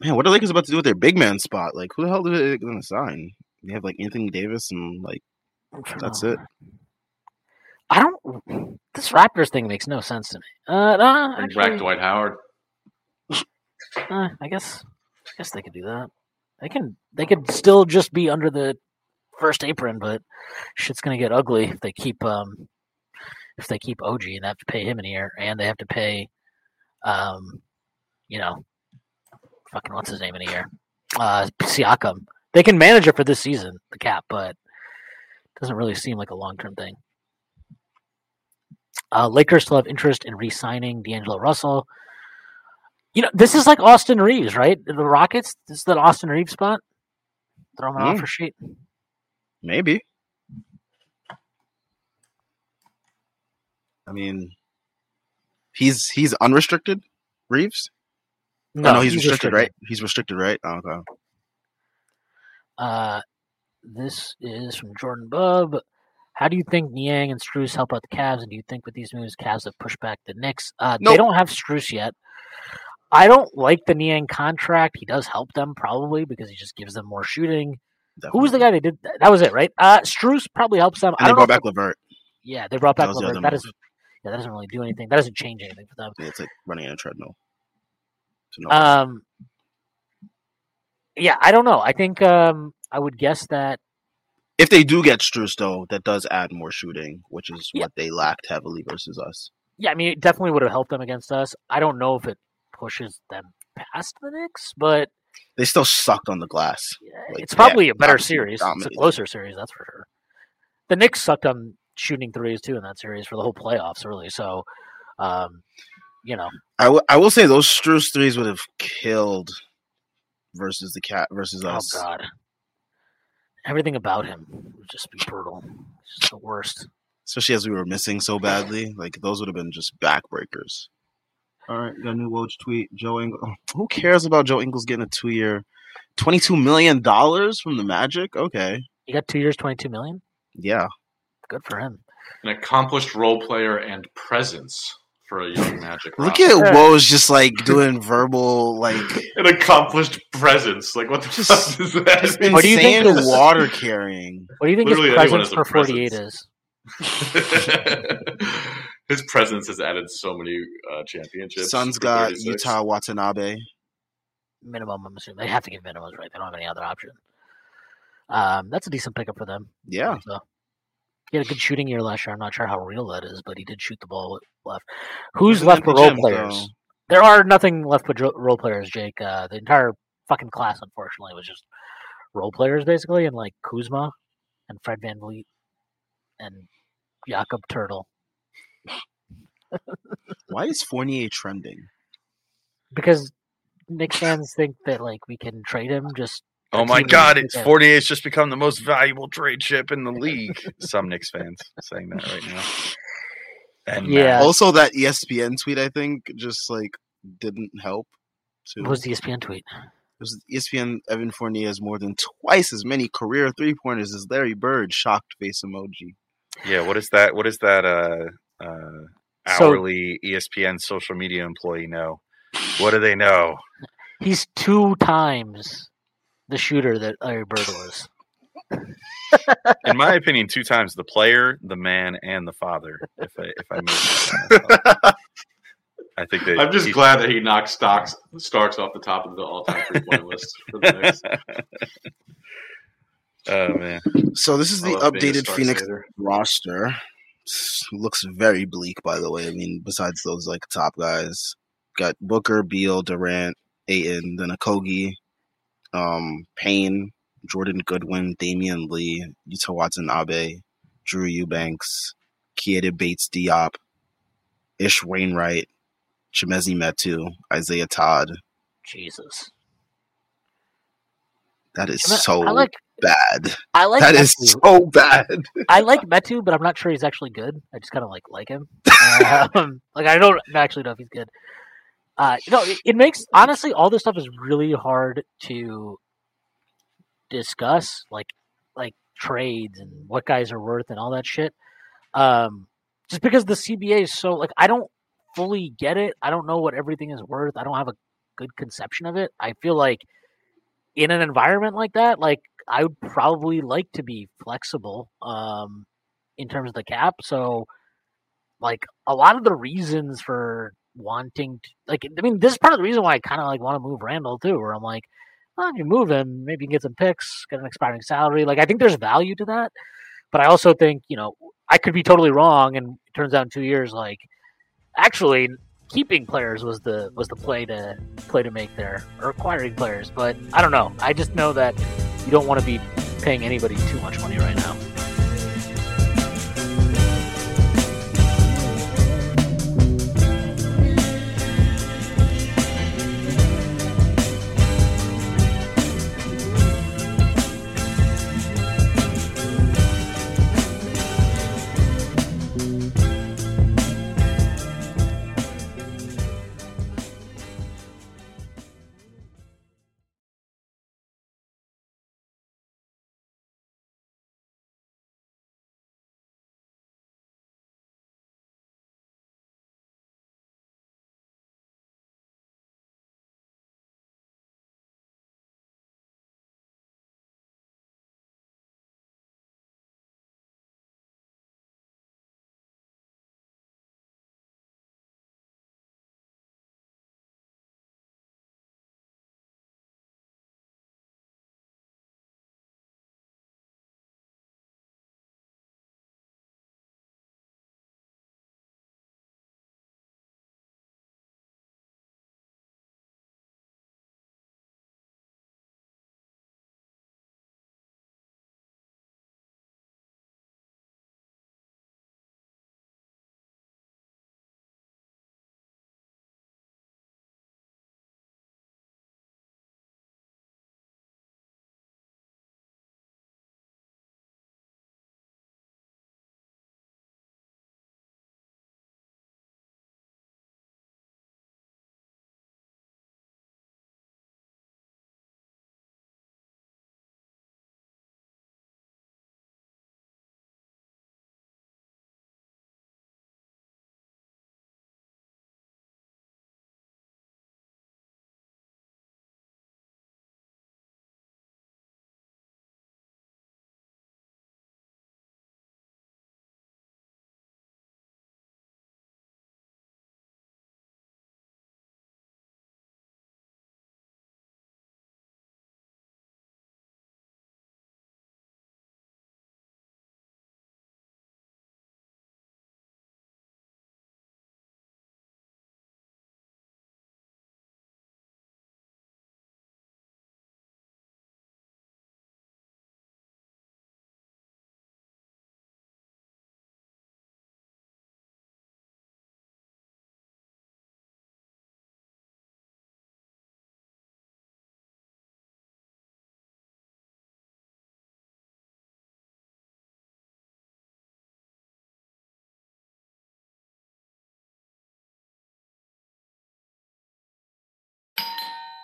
Speaker 4: Man, what are Lakers about to do with their big man spot? Like, who the hell are they going to sign? They have like Anthony Davis and like That's it.
Speaker 1: I don't. This Raptors thing makes no sense to me. Uh, no,
Speaker 6: Bring
Speaker 1: actually,
Speaker 6: back Dwight Howard.
Speaker 1: uh, I guess. I guess they could do that. They can. They could still just be under the first apron, but shit's gonna get ugly if they keep um if they keep OG and they have to pay him a year, and they have to pay um you know fucking what's his name in a year uh Siakam. They can manage it for this season, the cap, but it doesn't really seem like a long term thing. Uh, Lakers still have interest in re-signing D'Angelo Russell. You know, this is like Austin Reaves, right? The Rockets. This is the Austin Reaves spot. Throw him an
Speaker 4: Mm.
Speaker 1: offer sheet.
Speaker 4: Maybe. I mean, he's he's unrestricted. Reeves? No, no, he's, restricted, right? He's restricted, right? Oh, okay.
Speaker 1: Uh, this is from Jordan Bub. How do you think Niang and Strus help out the Cavs? And do you think with these moves, Cavs have pushed back the Knicks? Uh, They don't have Strus yet. I don't like the Niang contract. He does help them probably because he just gives them more shooting. Who was the guy they did? That, that was it, right? Uh, Strus probably helps them.
Speaker 4: And
Speaker 1: I
Speaker 4: they brought back LeVert.
Speaker 1: yeah, they brought back
Speaker 4: That
Speaker 1: LeVert. That doesn't. Yeah, that doesn't really do anything. That doesn't change anything for them.
Speaker 4: Yeah, It's like running on a treadmill.
Speaker 1: Um, yeah, I don't know. I think um, I would guess that
Speaker 4: if they do get Strus, though, that does add more shooting, which is
Speaker 1: Yeah.
Speaker 4: what they lacked heavily versus us.
Speaker 1: Yeah, I mean, it definitely would have helped them against us. I don't know if it pushes them past the Knicks, but
Speaker 4: They still sucked on the glass.
Speaker 1: yeah,
Speaker 4: Like,
Speaker 1: it's probably
Speaker 4: yeah,
Speaker 1: a better series. It's a closer series, that's for sure. The Knicks sucked on shooting threes too in that series for the whole playoffs, really. So, um, you know,
Speaker 4: I, w- I will say those Strus threes would have killed versus the cat versus oh, us.
Speaker 1: oh god, everything about him would just be brutal. Just the worst.
Speaker 4: Especially as we were missing so badly. Like those would have been just backbreakers. All right, got a new Woj tweet. Joe Ingles. Oh, who cares about Joe Ingles getting a two year, $22 million from the Magic? Okay.
Speaker 1: He got two years, twenty-two million.
Speaker 4: Yeah.
Speaker 1: Good for him.
Speaker 6: An accomplished role player and presence for a young Magic.
Speaker 4: Look
Speaker 6: roster.
Speaker 4: at Woj just like doing verbal, like [LAUGHS]
Speaker 6: an accomplished presence. Like what the
Speaker 4: Just-
Speaker 6: fuck is that?
Speaker 1: What do you think
Speaker 4: insane
Speaker 1: is-
Speaker 4: water carrying.
Speaker 1: What do you think
Speaker 6: Literally
Speaker 1: his presence for forty-eight is? [LAUGHS]
Speaker 6: His presence has added so many uh, championships.
Speaker 4: Suns
Speaker 6: for
Speaker 4: got
Speaker 6: 36.
Speaker 4: Yuta Watanabe.
Speaker 1: minimum. I'm assuming they have to give minimums, right? They don't have any other option. Um, that's a decent pickup for them.
Speaker 4: Yeah.
Speaker 1: So, he had a good shooting year last year. I'm not sure how real that is, but he did shoot the ball left. Who's left for role
Speaker 4: gym,
Speaker 1: players?
Speaker 4: though.
Speaker 1: There are nothing left but dro- role players, Jake. Uh, the entire fucking class, unfortunately, was just role players basically, and like Kuzma and Fred VanVleet and Jakob Poeltl.
Speaker 4: Why is Fournier trending?
Speaker 1: Because Knicks fans think that like we can trade him just
Speaker 5: Oh my God! It's
Speaker 1: yeah.
Speaker 5: Fournier's just become the most valuable trade chip in the league. [LAUGHS] Some Knicks fans saying that right now. And
Speaker 1: Yeah.
Speaker 5: Matt,
Speaker 4: Also, that ESPN tweet, I think, just like didn't help. Too.
Speaker 1: What was the ESPN tweet?
Speaker 4: It was ESPN Evan Fournier has more than twice as many career three pointers as Larry Bird. Shocked face emoji.
Speaker 5: yeah. What is that? What is that? Uh, uh, hourly E ESPN social media employee know? What do they know?
Speaker 1: He's two times the shooter that Larry Bird was. [LAUGHS]
Speaker 5: In my opinion, two times the player, the man, and the father. If I if I may. [LAUGHS] I think that
Speaker 6: I'm just
Speaker 5: he's-
Speaker 6: glad that he knocked Stocks Starks off the top of the all-time three-point list for the Knicks. [LAUGHS]
Speaker 5: Oh man,
Speaker 4: So this is
Speaker 6: I
Speaker 4: the
Speaker 6: love being a
Speaker 4: updated Phoenix
Speaker 6: hater.
Speaker 4: roster. Looks very bleak, by the way. I mean, besides those like top guys, got Booker, Beal, Durant, Ayton, then Okogie, um, Payne, Jordan Goodwin, Damian Lee, Yuta Watanabe, Drew Eubanks, Keita Bates Diop, Ish Wainwright, Chimezie Metu, Isaiah Todd.
Speaker 1: Jesus.
Speaker 4: That is
Speaker 1: I-
Speaker 4: so
Speaker 1: I like
Speaker 4: bad.
Speaker 1: I like
Speaker 4: That is
Speaker 1: Metu.
Speaker 4: so bad.
Speaker 1: I like Metu, but I'm not sure he's actually good. I just kind of like like him. [LAUGHS] um, like I don't actually know if he's good. Uh, know, it, it makes honestly all this stuff is really hard to discuss, like like trades and what guys are worth and all that shit. Um, just because the CBA is so like I don't fully get it. I don't know what everything is worth. I don't have a good conception of it. I feel like in an environment like that, like I would probably like to be flexible um, in terms of the cap. So like a lot of the reasons for wanting to, like, I mean, this is part of the reason why I kind of like want to move Randle too, where I'm like, well, if you move him, maybe you can get some picks, get an expiring salary. Like, I think there's value to that. But I also think, you know, I could be totally wrong, and it turns out in two years, like, actually, keeping players was the was the play to play to make there, or acquiring players. But I don't know. I just know that you don't want to be paying anybody too much money right now.